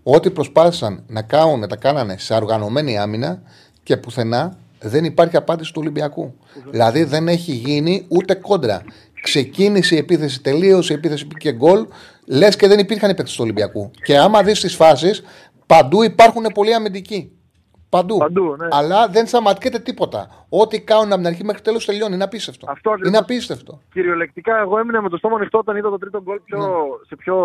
ό,τι προσπάθησαν να κάνουν, τα κάνανε σε οργανωμένη άμυνα και πουθενά δεν υπάρχει απάντηση του Ολυμπιακού. Δηλαδή δεν έχει γίνει ούτε κόντρα. Ξεκίνησε η επίθεση, τελείωσε η επίθεση, πήγε γκολ, λες και δεν υπήρχαν οι παίκτε του Ολυμπιακού. Και άμα δεις τις φάσεις, παντού υπάρχουν πολλοί αμυντικοί. Παντού. Παντού, ναι. Αλλά δεν σταματιέται τίποτα. Ό,τι κάνουν από την αρχή μέχρι τέλος τελειώνει. Είναι απίστευτο. Αυτό ακριβώς. είναι απίστευτο. Κυριολεκτικά, εγώ έμεινα με το στόμα ανοιχτό όταν είδα το τρίτο γκολ πιο, Ναι. σε πιο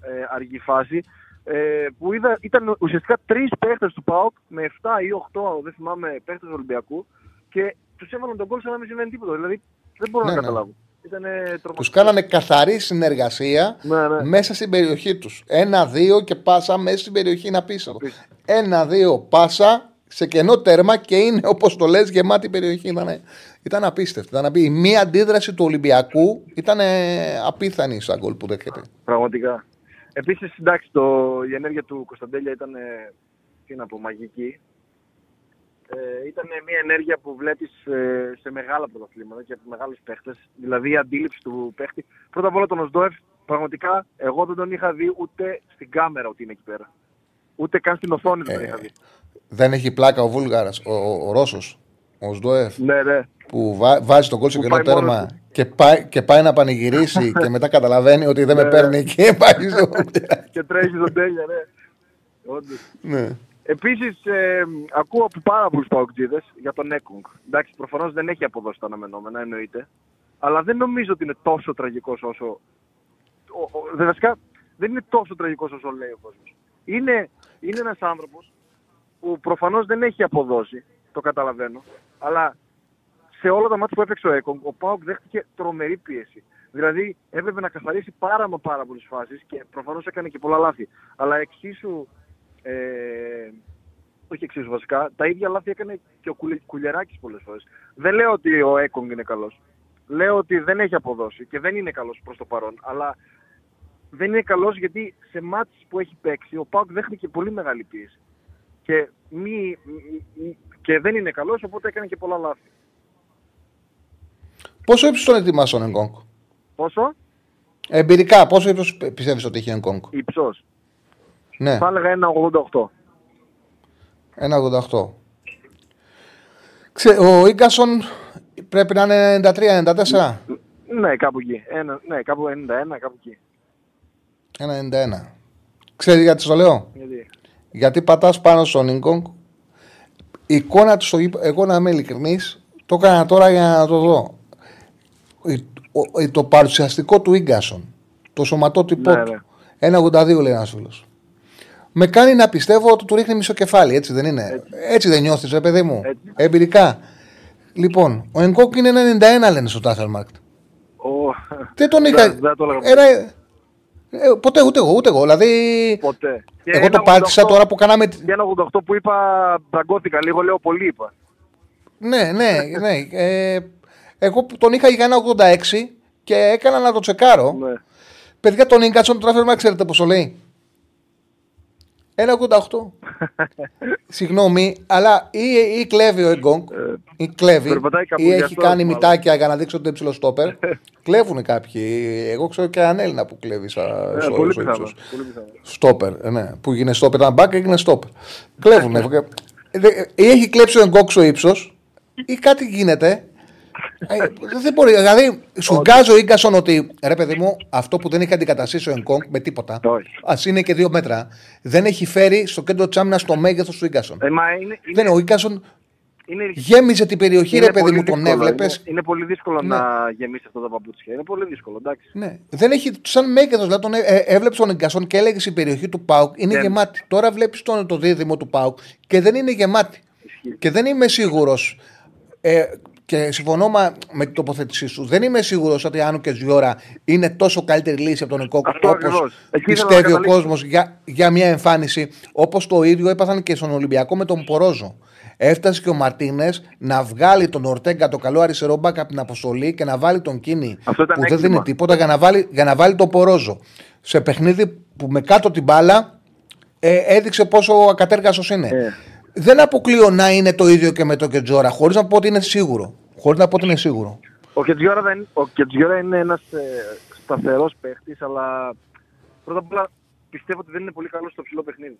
ε, αργή φάση. Ε, που είδα, ήταν ουσιαστικά τρεις παίχτες του ΠΑΟΚ με 7 ή 8, δεν θυμάμαι, παίχτες του Ολυμπιακού και τους έβαλαν τον γκολ σαν να μην συμβαίνει τίποτα. Δηλαδή δεν μπορώ Ναι, να ναι. καταλάβω. Ήταν τρομακτικό. Τους κάνανε καθαρή συνεργασία Ναι, ναι. μέσα στην περιοχή τους. Ένα-δύο και πάσα μέσα στην περιοχή είναι απίστευτο. Απίστευτο. Ένα-δύο πάσα σε κενό τέρμα και είναι όπως το λες γεμάτη περιοχή. Ήταν, ήταν απίστευτο. Ήταν απί- Η μία αντίδραση του Ολυμπιακού ήταν ε, απίθανη στα γκολ που δέχεται. Πραγματικά. Επίσης, εντάξει, το, η ενέργεια του Κωνσταντέλια ήταν, ε, τι να πω, μαγική. Ε, ήταν μια ενέργεια που βλέπεις ε, σε μεγάλα πρωταθλήματα και από μεγάλους παίχτες. Δηλαδή η αντίληψη του παίχτη. Πρώτα απ' όλα τον Οσδόεφ, πραγματικά, εγώ δεν τον είχα δει ούτε στην κάμερα ότι είναι εκεί πέρα. Ούτε καν στην οθόνη δεν τον Ε, είχα δει. Δεν έχει πλάκα ο Βούλγαρας, ο, ο, ο Ρώσος, ο Σντοεφ, Ναι, ναι. που βά- βάζει τον κόλ στο Που κενό πάει μόνος τέρμα του. και πάει, και πάει να πανηγυρίσει και μετά καταλαβαίνει ότι δεν με Ναι. παίρνει και πάει στο. και τρέχει στον τέλεια, ναι. Όντως. ναι. Επίσης, ε, ακούω από πάρα πολλούς παοκτζίδες για τον Έκογκ. Εντάξει, προφανώς δεν έχει αποδώσει τα αναμενόμενα, εννοείται. Αλλά δεν νομίζω ότι είναι τόσο τραγικός όσο. Ο, ο, δε- βασικά, δεν είναι τόσο τραγικός όσο λέει ο κόσμος. Είναι, είναι ένας άνθρωπος που προφανώς δεν έχει αποδώσει, το καταλαβαίνω. Αλλά σε όλα τα μάτια που έπαιξε ο Έκογκ, ο Πάοκ δέχτηκε τρομερή πίεση. Δηλαδή έπρεπε να καθαρίσει πάρα μα πάρα πολλές φάσεις και προφανώς έκανε και πολλά λάθη. Αλλά εξίσου. Ε, όχι εξίσου βασικά, τα ίδια λάθη έκανε και ο Κουλε- Κουλιεράκης πολλές φορές. Δεν λέω ότι ο Έκογκ είναι καλός. Λέω ότι δεν έχει αποδώσει και δεν είναι καλός προς το παρόν. Αλλά δεν είναι καλός γιατί σε μάτς που έχει παίξει ο Πάουκ δέχτηκε πολύ μεγάλη πίεση. Και, μη, μ- μ- και δεν είναι καλός οπότε έκανε και πολλά λάθη. Πόσο ύψος τον ετοιμάσει ο Νεγκόγκ. Πόσο; Εμπειρικά, πόσο ύψος πιστεύεις ότι έχει ο Νεγκόγκ. Υψός. Ναι, Θα έλεγα ένα 88. 1,88. Ξέ, ο Ίγκασον πρέπει να είναι 93-94. Ναι, κάπου εκεί. Ένα, ναι, κάπου 91, κάπου εκεί. 1,91. Ξέρεις γιατί το λέω; Γιατί... Γιατί πατάς πάνω στον Ινκόγκ. Η εικόνα του στο γήπεδο, εγώ να είμαι ειλικρινής, το έκανα τώρα για να το δω. Η- ο- η- Το παρουσιαστικό του γκασον, το σωματότυπό Ναι, του. 1,82 λέει ένας φίλος. Με κάνει να πιστεύω ότι του ρίχνει μισό κεφάλι, έτσι δεν είναι; Έτσι, δεν νιώθεις, ρε παιδί μου; Έτσι. Εμπειρικά. Λοιπόν, ο Ενκόκ είναι 91 λένε στο Τάφελμαρκτ. Ο... Δεν τον είχα. Δεν- δεν το έλεγα Ένα... Ε, ποτέ, ούτε εγώ, ούτε εγώ. Δηλαδή, Ποτέ. Και εγώ το ένα πάτησα 88 τώρα που κάναμε. τη- Για ένα 88 που είπα, μπραγκώθηκα λίγο, λέω πολύ είπα. Ναι, ναι, ναι. Ε, εγώ που τον είχα για ένα 86 και έκανα να το τσεκάρω. Ναι. Παιδιά, τον Ίγκατσον του Τράφερμα, ξέρετε πόσο λέει. 1,88. Συγγνώμη, αλλά ή, ή κλέβει ο Εγκόγκ, ή κλέβει, Ε, περπατάει ή κάπου έχει γι' αυτό, κάνει μάλλον. μητάκια για να δείξει ότι είναι ψηλό στόπερ. Κλέβουν κάποιοι. Εγώ ξέρω και έναν Έλληνα που κλέβει στα, Ε, στο, πολύ στο πιθανό. ύψος. Πολύ πιθανό. Στόπερ, ε, ναι. Που έγινε στόπερ, ήταν μπακ, έγινε στόπερ. Κλέβουν. ή έχει κλέψει ο Εγκόκ στο ύψος, ή κάτι γίνεται. Ε, δεν μπορεί. Δηλαδή, σου βγάζει ο γκασον ότι ρε παιδί μου, αυτό που δεν έχει αντικαταστήσει ο Εγκόκ με τίποτα, Όχι. ας είναι και δύο μέτρα, δεν έχει φέρει στο κέντρο της άμυνας το μέγεθος του γκασον. Ε, μα είναι, Δεν είναι, είναι, ο γκασον είναι, γέμιζε την περιοχή, είναι ρε παιδί πολύ μου, τον δύσκολο. έβλεπες. Είναι, είναι πολύ δύσκολο Ναι. να γεμίσει αυτά τα παπούτσια. Είναι πολύ δύσκολο, εντάξει. Ναι. Δεν έχει σαν μέγεθος. Δηλαδή, τον, ε, έβλεψε τον Εγκασόν και έλεγε η περιοχή του Πάουκ είναι Δεν- γεμάτη. Τώρα βλέπεις τον, το δίδυμο του Πάουκ και δεν είναι γεμάτη. Ισχύει. Και δεν είμαι σίγουρος. Ε, και συμφωνώ μα- με την τοποθέτησή σου. Δεν είμαι σίγουρος ότι Άνω και Ζιώρα είναι τόσο καλύτερη λύση από τον Εκόκ Αυτό όπως ακριβώς. Εκεί ήθελα πιστεύει να ο καταλήξω. κόσμος για, για μια εμφάνιση. Όπως το ίδιο έπαθαν και στον Ολυμπιακό με τον Πορόζο. Έφτασε και ο Μαρτίνες να βγάλει τον Ορτέγκα, το καλό αριστερό μπακ από την αποστολή και να βάλει τον Κίνη Αυτό ήταν που δεν έκτημα. δίνει τίποτα για να βάλει, για να βάλει τον Πορόζο. Σε παιχνίδι που με κάτω την μπάλα ε, έδειξε πόσο ακατέργαστο είναι. Ε. Δεν αποκλείω να είναι το ίδιο και με το Κετζόρα, χωρίς να πω ότι είναι σίγουρο. Χωρίς να πω ότι είναι σίγουρο. Ο Κετζιόρα, δεν, ο Κετζιόρα είναι ένας ε, σταθερός παίχτης, αλλά πρώτα απ' όλα πιστεύω ότι δεν είναι πολύ καλός στο ψηλό παιχνίδι.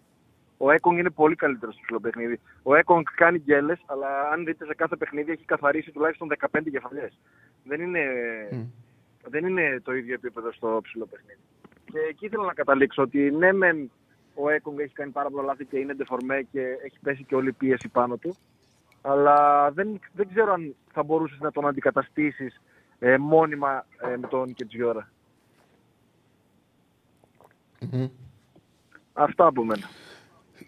Ο Έκογκ είναι πολύ καλύτερος στο ψηλό παιχνίδι. Ο Έκογκ κάνει γκέλες, αλλά αν δείτε σε κάθε παιχνίδι έχει καθαρίσει τουλάχιστον 15 κεφαλιέ. Δεν, είναι, δεν είναι το ίδιο επίπεδο στο ψηλό παιχνίδι. Και εκεί ήθελα να καταλήξω ότι ναι, μεν ο Έκογκ έχει κάνει πάρα πολλά λάθη και είναι ντεφορμέ και έχει πέσει και όλη η πίεση πάνω του. Αλλά δεν, δεν ξέρω αν θα μπορούσες να τον αντικαταστήσεις ε, μόνιμα ε, με τον Κετζιόρα. Αυτά από μένα.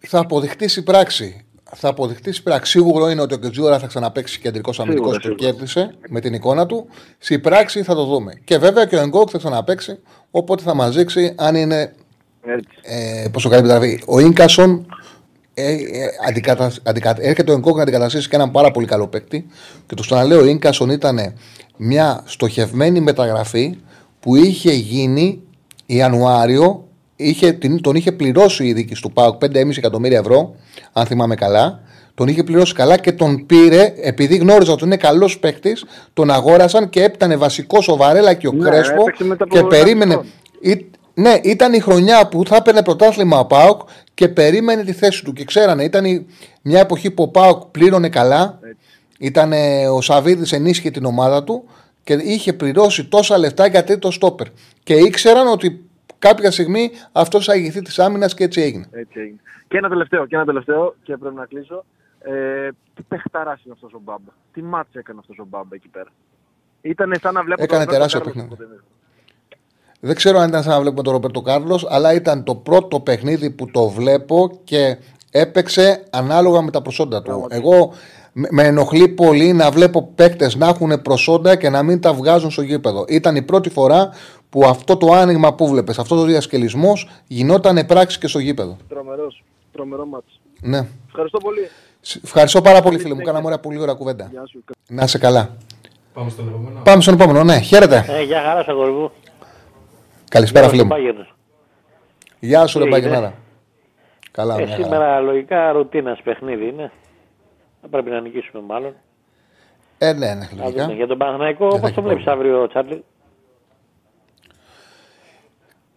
Θα αποδειχτείς η πράξη. Θα αποδειχτείς η πράξη. Σίγουρο είναι ότι ο Κετζούρα θα ξαναπέξει κεντρικός αμυντικός Σίγουρα, που σίγουρα. κέρδισε με την εικόνα του. Στην πράξη θα το δούμε. Και βέβαια και ο Εγκόκ θα ξαναπέξει. Οπότε θα μας δείξει αν είναι. Έτσι. Ε, πόσο καλή δηλαδή. Ο Ίνκασον ε, ε, αντικατα, αντικα, έρχεται ο Εγκόκ να αντικαταστήσει και έναν πάρα πολύ καλό παίκτη. Και το ξαναλέω, ο Ίνκασον ήταν μια στοχευμένη μεταγραφή που είχε γίνει Ιανουάριο είχε, την- τον είχε πληρώσει η δίκη του ΠΑΟΚ 5,5 εκατομμύρια ευρώ, αν θυμάμαι καλά. Τον είχε πληρώσει καλά και τον πήρε, επειδή γνώριζα ότι είναι καλός παίκτης, τον αγόρασαν και έπτανε βασικό ο Βαρέλα και ο Ναι, Κρέσπο έπαιξε μετά από και ένα περίμενε. χρόνο. Ή- ναι, ήταν η χρονιά που θα έπαιρνε πρωτάθλημα ο Πάοκ και περίμενε τη θέση του. Και ξέρανε, ήταν η- μια εποχή που ο Πάοκ πλήρωνε καλά. Ήταν ο Σαββίδης ενίσχυε την ομάδα του και είχε πληρώσει τόσα λεφτά για τρίτο στόπερ. Και ήξεραν ότι κάποια στιγμή αυτός θα ηγηθεί της άμυνας και έτσι έγινε. Έτσι έγινε. Και ένα τελευταίο, και ένα τελευταίο, και πρέπει να κλείσω. Ε, τι παιχταράς είναι αυτός ο Μπάμπα; Τι μάτς έκανε αυτός ο Μπάμπα εκεί πέρα; Ήταν σαν να βλέπω Έκανε τον τεράστιο Ρόμπερτο παιχνίδι. Κάρλος Δεν ξέρω αν ήταν σαν να βλέπουμε τον Ροπέρτο Κάρλος, αλλά ήταν το πρώτο παιχνίδι που το βλέπω και έπαιξε ανάλογα με τα προσόντα του. Εγώ με- με ενοχλεί πολύ να βλέπω παίκτες να έχουν προσόντα και να μην τα βγάζουν στο γήπεδο. Ήταν η πρώτη φορά που αυτό το άνοιγμα που βλέπεις, αυτός ο διασκελισμός γινόταν πράξη και στο γήπεδο. Τρομερός. Τρομερό μάτς. Ναι. Ευχαριστώ πολύ. Σ- Ευχαριστώ πάρα πολύ, φίλε μου. Κάναμε ωραία, πολύ ωραία κουβέντα. Γεια σου. Να είσαι καλά. Πάμε στον επόμενο. Πάμε στον επόμενο. Ναι, χαίρετε. Ε, γεια χαρά, αγόρι μου. Καλησπέρα, φίλε μου. Bayern. Γεια σου, ρε Τι Μπαγκενάρα. έγινε; Καλά, Ε, μια χαρά. σήμερα λογικά ρουτίνας παιχνίδι είναι. Θα πρέπει να νικήσουμε μάλλον. Ε, ναι, ναι, Να λογικά. δούμε. Για τον Παναθηναϊκό, Δεν θα πώ έχει το βλέπεις πρόβλημα. αύριο, Τσάρλι;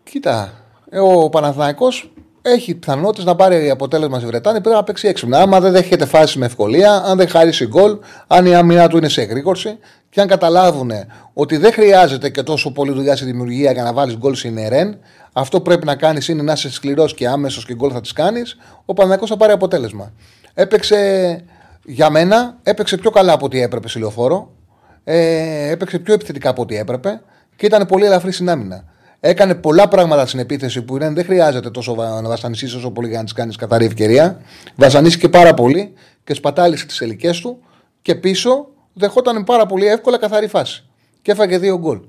Κοίτα, ε, ο Παναθηναϊκός έχει πιθανότητες να πάρει αποτέλεσμα στη Βρετάνη. Πρέπει να παίξει έξυπνα. Άμα δεν δέχεται φάση με ευκολία, αν δεν χαρίσει γκολ, αν η άμυνα του είναι σε εγρήγορση και αν καταλάβουν ότι δεν χρειάζεται και τόσο πολύ δουλειά στη δημιουργία για να βάλεις γκολ στην ΕΡΕΝ, αυτό που πρέπει να κάνεις είναι να είσαι σκληρός και άμεσος και γκολ θα τις κάνεις, ο Παναθηναϊκός θα πάρει αποτέλεσμα. Έπαιξε για μένα, έπαιξε πιο καλά από ό,τι έπρεπε σε λεωφόρο. Ε, έπαιξε πιο επιθετικά από ό,τι έπρεπε και ήταν πολύ ελαφρύ στην άμυνα. Έκανε πολλά πράγματα στην επίθεση που είναι, δεν χρειάζεται τόσο βα- να βασανιστείς όσο πολύ για να τη κάνεις καθαρή ευκαιρία. Βασανίστηκε πάρα πολύ και σπατάλησε τις ελικές του και πίσω δεχόταν πάρα πολύ εύκολα καθαρή φάση. Και έφαγε δύο γκολ.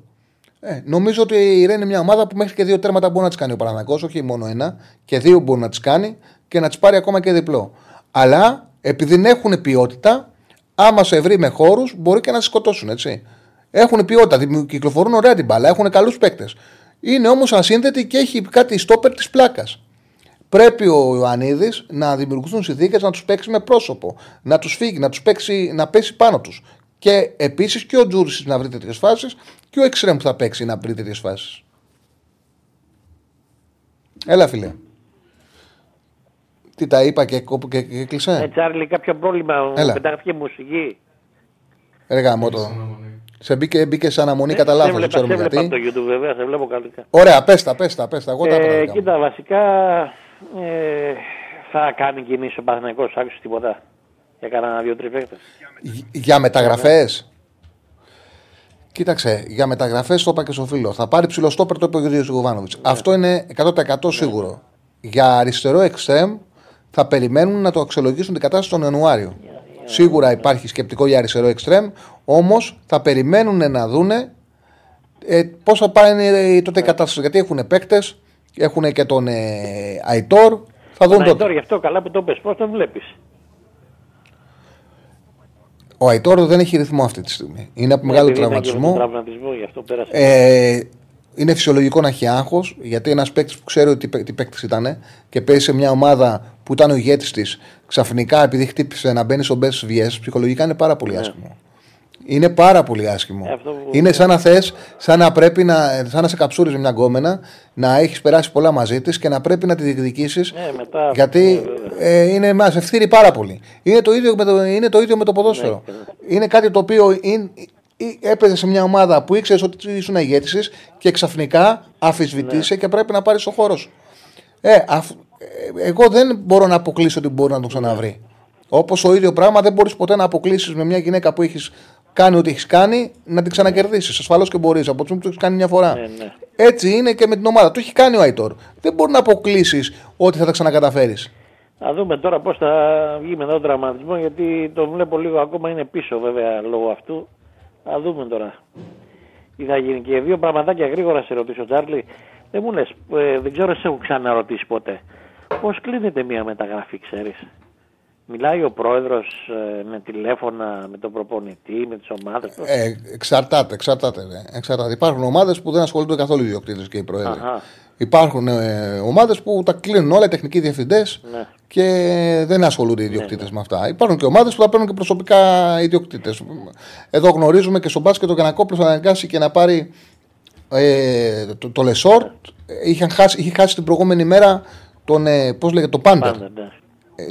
Ε, νομίζω ότι η Ρεν είναι μια ομάδα που μέχρι και δύο τέρματα μπορεί να τις κάνει ο Παναγικό, όχι μόνο ένα, και δύο μπορεί να τις κάνει και να τις πάρει ακόμα και διπλό. Αλλά επειδή δεν έχουν ποιότητα, άμα σε βρει με χώρους, μπορεί και να σε σκοτώσουν, έτσι. Έχουν ποιότητα, δημιου- κυκλοφορούν ωραία την μπάλα, έχουν καλούς παίκτες. Είναι όμως ασύνδετη και έχει κάτι στόπερ της πλάκας. Πρέπει ο Ιωαννίδης να δημιουργηθούν συνθήκες να τους παίξει με πρόσωπο, να τους φύγει, να, τους παίξει, να πέσει πάνω τους. Και επίσης και ο Τζούρι να βρει τέτοιες φάσεις και ο Εξρέμ που θα παίξει να βρει τέτοιες φάσεις. Έλα, φίλε. Τι τα είπα και, κόπου και, και Ε, κλεισέ. Τσάρλι, κάποιο πρόβλημα. μου Έλα. Πετάχτηκε μουσική. Ρε γάμο το. Σε μπήκε, μπήκε σε αναμονή κατά λάθο, σε δεν βλέπα, ξέρουμε σε βλέπα γιατί. από το YouTube, βέβαια, σε βλέπω καλύτερα. Ωραία, πες τα, πες τα, πες τα. Εγώ τα Ε, είπα. τα δικά μου. κοίτα, βασικά ε, θα κάνει κινήσεις ο Παναθηναϊκός, άκουσες τίποτα. Για κανένα δύο-τρει παίκτες; Για μεταγραφές. Κοίταξε, για μεταγραφές το είπα και στο φίλο. Θα πάρει ψηλό στόπερ το είπε ο Γιώργο Γιωβάνοβιτ. Αυτό είναι 100% σίγουρο. Για αριστερό εξτρέμ θα περιμένουν να το αξιολογήσουν την κατάσταση τον Ιανουάριο. Σίγουρα υπάρχει σκεπτικό για αριστερό εξτρέμ, όμως θα περιμένουν να δούνε ε, πώ θα πάει ε, τότε η κατάσταση. Γιατί έχουν παίκτες, έχουν και τον ε, Αϊτόρ. Θα δουν Ναι, τότε. τώρα γι' αυτό καλά που το πες, πώς τον βλέπεις; Ο Αϊτόρ δεν έχει ρυθμό αυτή τη στιγμή. Είναι από Ναι, μεγάλο επειδή ήταν και με τον τραυματισμό. Τραυματισμό, γι' αυτό πέρασε. Ε, είναι φυσιολογικό να έχει άγχος, γιατί ένας παίκτης που ξέρει ότι τι παίκτης ήταν και παίζει σε μια ομάδα που ήταν ο ηγέτης της, ξαφνικά επειδή χτύπησε να μπαίνει στο best VS, ψυχολογικά είναι πάρα πολύ άσχημο. Είναι πάρα πολύ άσχημο. Ε, αυτό που- Είναι σαν να θες, σαν να πρέπει να, σαν να σε καψούρεις μια γκόμενα, να έχεις περάσει πολλά μαζί της και να πρέπει να τη διεκδικήσεις. Ε, μετά, γιατί ε, είναι, μας ευθύρει πάρα πολύ. Είναι το ίδιο με το, είναι το, ίδιο με το ποδόσφαιρο. Είναι κάτι το οποίο είναι, ε, έπαιζε σε μια ομάδα που ήξερες ότι ήσουν ηγέτη και ξαφνικά αφισβητήσε και πρέπει να πάρεις το χώρο σου. Ε, αφ- ε, εγώ δεν μπορώ να αποκλείσω ότι μπορεί να τον ξαναβρει. Όπως το ίδιο πράγμα δεν μπορείς ποτέ να αποκλείσεις με μια γυναίκα που έχεις κάνει ό,τι έχεις κάνει να την ξανακερδίσεις. Ασφαλώς και μπορείς από τη στιγμή που το έχεις κάνει μια φορά. Ναι, ναι. Έτσι είναι και με την ομάδα. Το έχει κάνει ο Αϊτόρ. Δεν μπορεί να αποκλείσεις ότι θα τα ξανακαταφέρεις. Θα δούμε τώρα πώς θα βγει μετά τον τραυματισμό, γιατί τον βλέπω λίγο ακόμα είναι πίσω βέβαια λόγω αυτού. Θα δούμε τώρα τι θα γίνει. Και δύο πραγματάκια γρήγορα σε ρωτήσω, Τσάρλι. Δεν μου λες, ε, δεν ξέρω σε έχω ξαναρωτήσει ποτέ. Πώς κλείνεται μια μεταγραφή, ξέρεις; Μιλάει ο πρόεδρος ε, με τηλέφωνα, με τον προπονητή, με τις ομάδες. πώς- Ε, εξαρτάται, εξαρτάται. Ρε. εξαρτάται. Υπάρχουν ομάδες που δεν ασχολούνται καθόλου οι ιδιοκτήτες και οι πρόεδροι. Αχα. Υπάρχουν ε, ομάδες που τα κλείνουν όλα οι τεχνικοί διευθυντές Ναι. και δεν ασχολούνται οι ιδιοκτήτες με αυτά. Υπάρχουν και ομάδες που θα παίρνουν και προσωπικά ιδιοκτήτες. Εδώ γνωρίζουμε και στον μπάσκετ ο Γιαννακόπουλος θα αναγκάσει και να πάρει ε, το, το Λεσόρ. Είχε χάσει, είχε χάσει την προηγούμενη μέρα τον, ε, πώς λέγεται, το Πάντερ. Πάντα, ναι. Ε,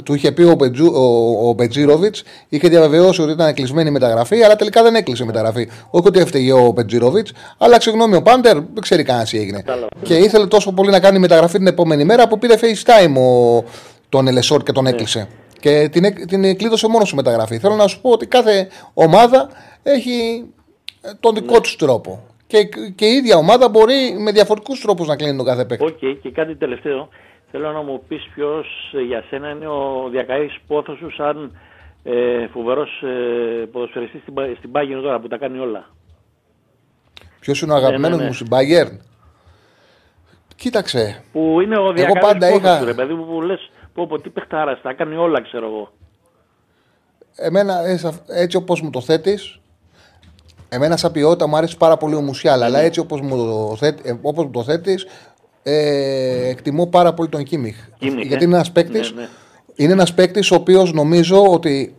του είχε πει ο, Μπετζού, ο, ο Μπετσίροβιτς, είχε διαβεβαιώσει ότι ήταν κλεισμένη η μεταγραφή, αλλά τελικά δεν έκλεισε η μεταγραφή. Όχι ότι έφταιγε ο Μπετσίροβιτς, αλλά συγγνώμη, ο Πάντερ δεν ξέρει κανένας τι έγινε. Κατάλαβα. Και ήθελε τόσο πολύ να κάνει μεταγραφή την επόμενη μέρα που πήρε FaceTime ο, τον Λεσόρ και τον έκλεισε. Και την, εκ- την κλείδωσε μόνος σου μεταγραφή. Θέλω να σου πω ότι κάθε ομάδα έχει ε, τον δικό τους τρόπο. Και, και η ίδια ομάδα μπορεί με διαφορετικούς τρόπους να κλείνει τον κάθε παίκτη. Οκ, και κάτι τελευταίο. Θέλω να μου πεις ποιος ε, για σένα είναι ο διακαής πόθος σου σαν ε, φοβερός ε, ποδοσφαιριστής στην, Πα- στην Bayern τώρα που τα κάνει όλα. Ποιος είναι ο αγαπημένος ναι, ναι. μου στην Bayern; Κοίταξε. Που είναι ο διακαής πάντα πόθος είχα- σου ρε παιδί μου που λες πω πω τι παιχτάρας, τα κάνει όλα ξέρω εγώ. Εμένα ε, σα- έτσι όπως μου το θέτεις Εμένα σαν ποιότητα μου αρέσει πάρα πολύ ο Μουσιάλ Αλλά έτσι όπως μου το, θέτ, ε, όπως μου το θέτεις ε, Εκτιμώ πάρα πολύ τον Κίμιχ Κίμιχ, Γιατί ε. είναι ένας παίκτης Ναι, ναι. Είναι ένας παίκτης ο οποίος νομίζω ότι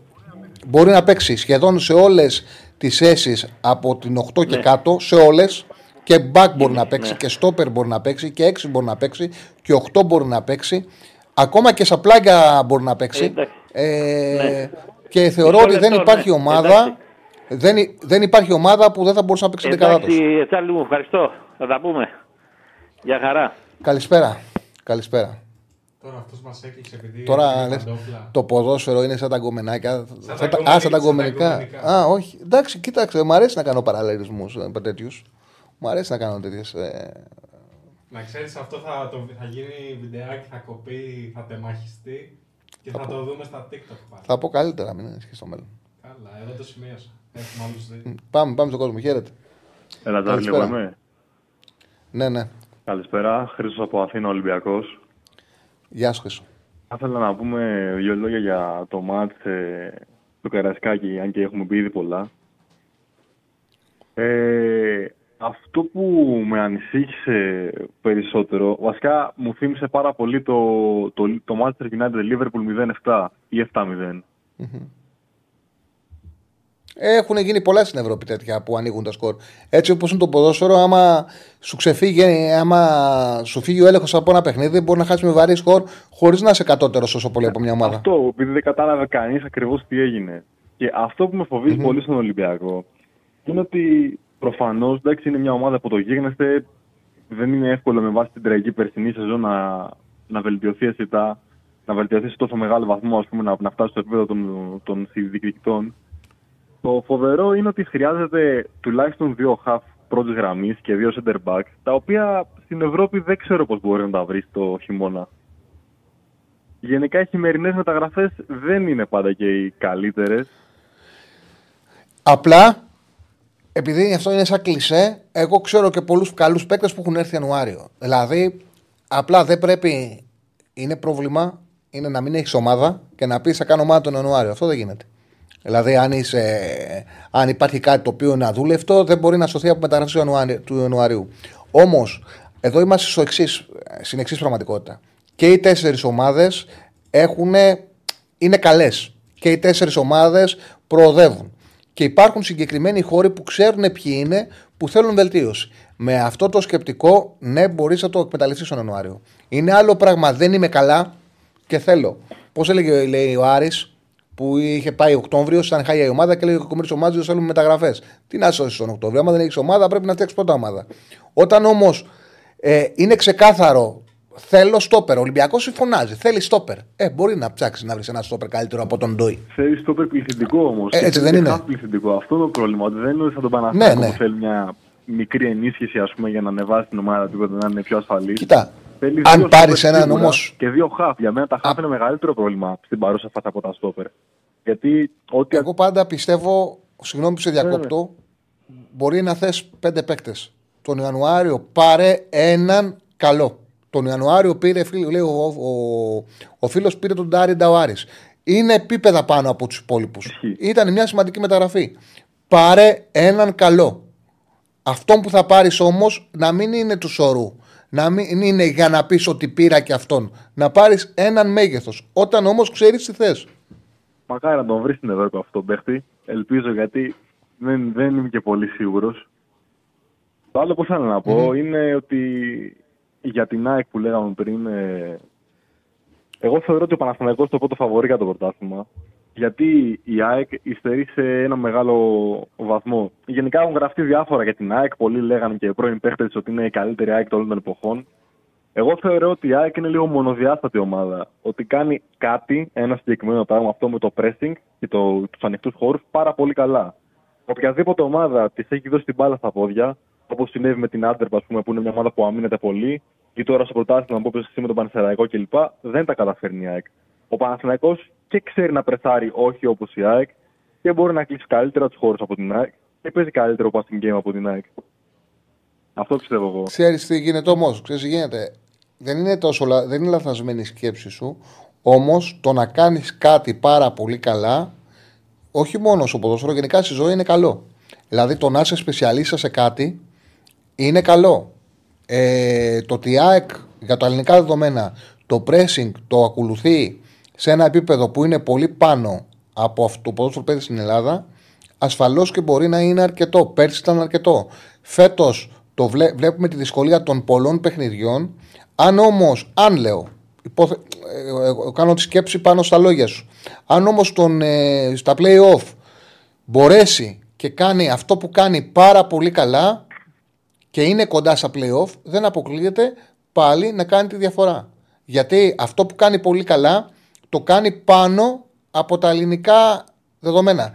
Μπορεί να παίξει σχεδόν σε όλες τις θέσεις Από την 8 και Ναι. κάτω Σε όλες και back μπορεί να παίξει ναι. και stopper μπορεί να παίξει και 6 μπορεί να παίξει και 8 μπορεί να παίξει. Ακόμα και στα πλάγια μπορεί να παίξει. Ε, εντάξει. Ε, Ναι. Και θεωρώ Μισό ότι δεν λεπτό, υπάρχει ναι. ομάδα. Εντάξει. Δεν, υ- δεν υπάρχει ομάδα που δεν θα μπορούσε να παίξει την δεκαδά Εντάξει, Τσάρλι μου, ευχαριστώ. Θα τα πούμε. Για χαρά. Καλησπέρα. Καλησπέρα. Τώρα αυτός μας έκλεισε επειδή. Τώρα έχει λες, παντόφλα. το ποδόσφαιρο είναι σαν τα γκομενάκια. τα Σαν τα- γκομενικά, Α, σαν τα σαν τα γκομενικά. γκομενικά. Α, όχι. Εντάξει, κοίταξε. Μου αρέσει να κάνω παραλληλισμούς τέτοιους. Μου αρέσει να κάνω τέτοιες. Να ξέρεις, αυτό θα, το, θα γίνει βιντεάκι, θα κοπεί, θα τεμαχιστεί και θα, το δούμε στα TikTok πάλι. Θα πω καλύτερα, μην είναι στο μέλλον. Καλά, εδώ το σημείωσα. Έχουμε άλλους δύο. Πάμε, πάμε στον κόσμο. Χαίρετε. Έλα, Τζάρλι, εγώ Καλησπέρα. είμαι. Ναι, ναι. Καλησπέρα. Χρήστος από Αθήνα, Ολυμπιακός. Γεια σου, Χρυσό. Θα ήθελα να πούμε δύο λόγια για το μάτς ε, του Καρασκάκη, αν και έχουμε πει ήδη πολλά. Ε, αυτό που με ανησύχησε περισσότερο, βασικά μου θύμισε πάρα πολύ το, το, το Manchester United Liverpool 0-7 ή 7-0. Έχουν γίνει πολλά στην Ευρώπη τέτοια που ανοίγουν τα σκορ. Έτσι όπως είναι το ποδόσφαιρο, άμα σου ξεφύγει, άμα σου φύγει ο έλεγχος από ένα παιχνίδι, μπορεί να χάσεις με βαρύ σκορ χωρίς να είσαι κατώτερος όσο πολύ από μια ομάδα. Αυτό, επειδή δεν κατάλαβε κανείς ακριβώς τι έγινε. Και αυτό που με φοβίζει πολύ στον Ολυμπιακό είναι ότι προφανώς είναι μια ομάδα που το γίγνεστε. Δεν είναι εύκολο με βάση την τραγική περσινή σεζόν να, να βελτιωθεί αισθητά, να βελτιωθεί σε τόσο μεγάλο βαθμό, ας πούμε, να, να φτάσει στο επίπεδο των, των διεκδικητών. Το φοβερό είναι ότι χρειάζεται τουλάχιστον δύο half πρώτης γραμμής και δύο center back, τα οποία στην Ευρώπη δεν ξέρω πώς μπορεί να τα βρεις το χειμώνα. Γενικά οι χειμερινές μεταγραφές δεν είναι πάντα και οι καλύτερες. Απλά, επειδή αυτό είναι σαν κλισέ, εγώ ξέρω και πολλούς καλούς παίκτες που έχουν έρθει Ιανουάριο. Δηλαδή, απλά δεν πρέπει. Είναι πρόβλημα είναι να μην έχεις ομάδα και να πεις θα κάνω ομάδα τον Ιανουάριο. Αυτό δεν γίνεται. Δηλαδή, αν, είσαι, αν υπάρχει κάτι το οποίο είναι αδούλευτο, δεν μπορεί να σωθεί από μεταγραφή του Ιανουάριου. Του Ιανουαρίου. Όμως, εδώ είμαστε στο εξής, στην εξής πραγματικότητα. Και οι τέσσερις ομάδες είναι καλές. Και οι τέσσερις ομάδες προοδεύουν. Και υπάρχουν συγκεκριμένοι χώροι που ξέρουν ποιοι είναι που θέλουν βελτίωση. Με αυτό το σκεπτικό, ναι, μπορείς να το εκμεταλλευτείς τον Ιανουάριο. Είναι άλλο πράγμα. Δεν είμαι καλά και θέλω. Πώς έλεγε λέει, ο Άρης; Που είχε πάει Οκτώβριο, ήταν χάλια η ομάδα και λέει ο Κομμίρη ομάδα δεν θέλουμε μεταγραφές. Τι να σώσεις τον Οκτώβριο. Άμα δεν έχεις ομάδα, πρέπει να φτιάξεις πρώτα ομάδα. Όταν όμως ε, είναι ξεκάθαρο, θέλω στόπερ. Ο Ολυμπιακός φωνάζει. Θέλει στόπερ. Ε, μπορεί να ψάξεις να βρεις ένα στόπερ καλύτερο από τον Ντόι. Θέλει στόπερ πληθυντικό όμως. Ε, έτσι δεν είναι. πληθυντικό. Αυτό είναι το πρόβλημα. Ότι δεν είναι σαν τον Παναθηναϊκό Ναι, ναι. που θέλει μια μικρή ενίσχυση ας πούμε, για να ανεβάσει την ομάδα του να είναι πιο ασφαλής. Κοίτα, Θέλεις αν δύο πάρεις στόπερ έναν σίγουρα όμω. Και δύο χαφ. Για μένα τα χαφ είναι μεγαλύτερο πρόβλημα στην παρούσα φάση από τα στόπερ. Γιατί ό,τι. Εγώ πάντα πιστεύω, συγγνώμη που σε διακόπτω, μπορεί να θες πέντε παίκτες. Τον Ιανουάριο πάρε έναν καλό. Τον Ιανουάριο πήρε, φίλο, λέει, ο, ο, ο φίλος πήρε τον Ντάρι Νταουάρη. Είναι επίπεδα πάνω από τους υπόλοιπους. Ήταν μια σημαντική μεταγραφή. Πάρε έναν καλό. Αυτόν που θα πάρεις όμως να μην είναι του σωρού. Να μην είναι για να πεις ότι πήρα και αυτόν. Να πάρεις έναν μέγεθος. Όταν όμως ξέρεις τι θες. Μακάρι να τον βρεις στην Ευρώπη αυτό τον παίχτη. Ελπίζω γιατί δεν, δεν είμαι και πολύ σίγουρος. Το άλλο που θέλω να πω είναι ότι για την ΑΕΚ που λέγαμε πριν, ε, εγώ θεωρώ ότι ο Παναθηναϊκός το πρώτο φαβορή για το πρωτάθλημα. Γιατί η ΑΕΚ υστερεί σε ένα μεγάλο βαθμό. Γενικά έχουν γραφτεί διάφορα για την ΑΕΚ. Πολλοί λέγανε και οι πρώην παίχτες ότι είναι η καλύτερη ΑΕΚ των όλων των εποχών. Εγώ θεωρώ ότι η ΑΕΚ είναι λίγο μονοδιάστατη ομάδα. Ότι κάνει κάτι, ένα συγκεκριμένο πράγμα, αυτό με το pressing και το, τους ανοιχτούς χώρους, πάρα πολύ καλά. Οποιαδήποτε ομάδα της έχει δώσει την μπάλα στα πόδια, όπως συνέβη με την Άντερπ, που είναι μια ομάδα που αμήνεται πολύ, ή τώρα στο πρωτάθλημα που έπαιζε με τον Παναθηναϊκό κλπ. Δεν τα καταφέρνει η ΑΕΚ. Ο Παναθηναϊκός και ξέρει να πρεσάρει όχι όπως η ΑΕΚ και μπορεί να κλείσει καλύτερα τους χώρους από την ΑΕΚ και παίζει καλύτερο passing game από την ΑΕΚ. Αυτό πιστεύω εγώ. Ξέρεις τι γίνεται όμως, ξέρεις τι γίνεται. Δεν είναι, τόσο, λα- δεν είναι λαθασμένη η σκέψη σου, όμως το να κάνεις κάτι πάρα πολύ καλά, όχι μόνο στο ποδόσφαιρο, γενικά στη ζωή είναι καλό. Δηλαδή το να είσαι σπεσιαλίστας σε κάτι είναι καλό. Ε, το ότι η ΑΕΚ για τα ελληνικά δεδομένα το pressing το ακολουθεί σε ένα επίπεδο που είναι πολύ πάνω από αυτό το ποδόσφαιρο που παίζει στην Ελλάδα, ασφαλώς και μπορεί να είναι αρκετό. Πέρσι ήταν αρκετό. Φέτος το βλέ- βλέπουμε τη δυσκολία των πολλών παιχνιδιών. Αν όμως, αν λέω, υπόθε, ε, ε, κάνω τη σκέψη πάνω στα λόγια σου. Αν όμως ε, στα play-off μπορέσει και κάνει αυτό που κάνει πάρα πολύ καλά και είναι κοντά στα play-off, δεν αποκλείεται πάλι να κάνει τη διαφορά. Γιατί αυτό που κάνει πολύ καλά το κάνει πάνω από τα ελληνικά δεδομένα.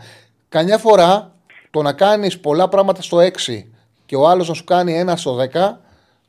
Καμιά φορά το να κάνεις πολλά πράγματα στο 6 και ο άλλος να σου κάνει ένα στο 10,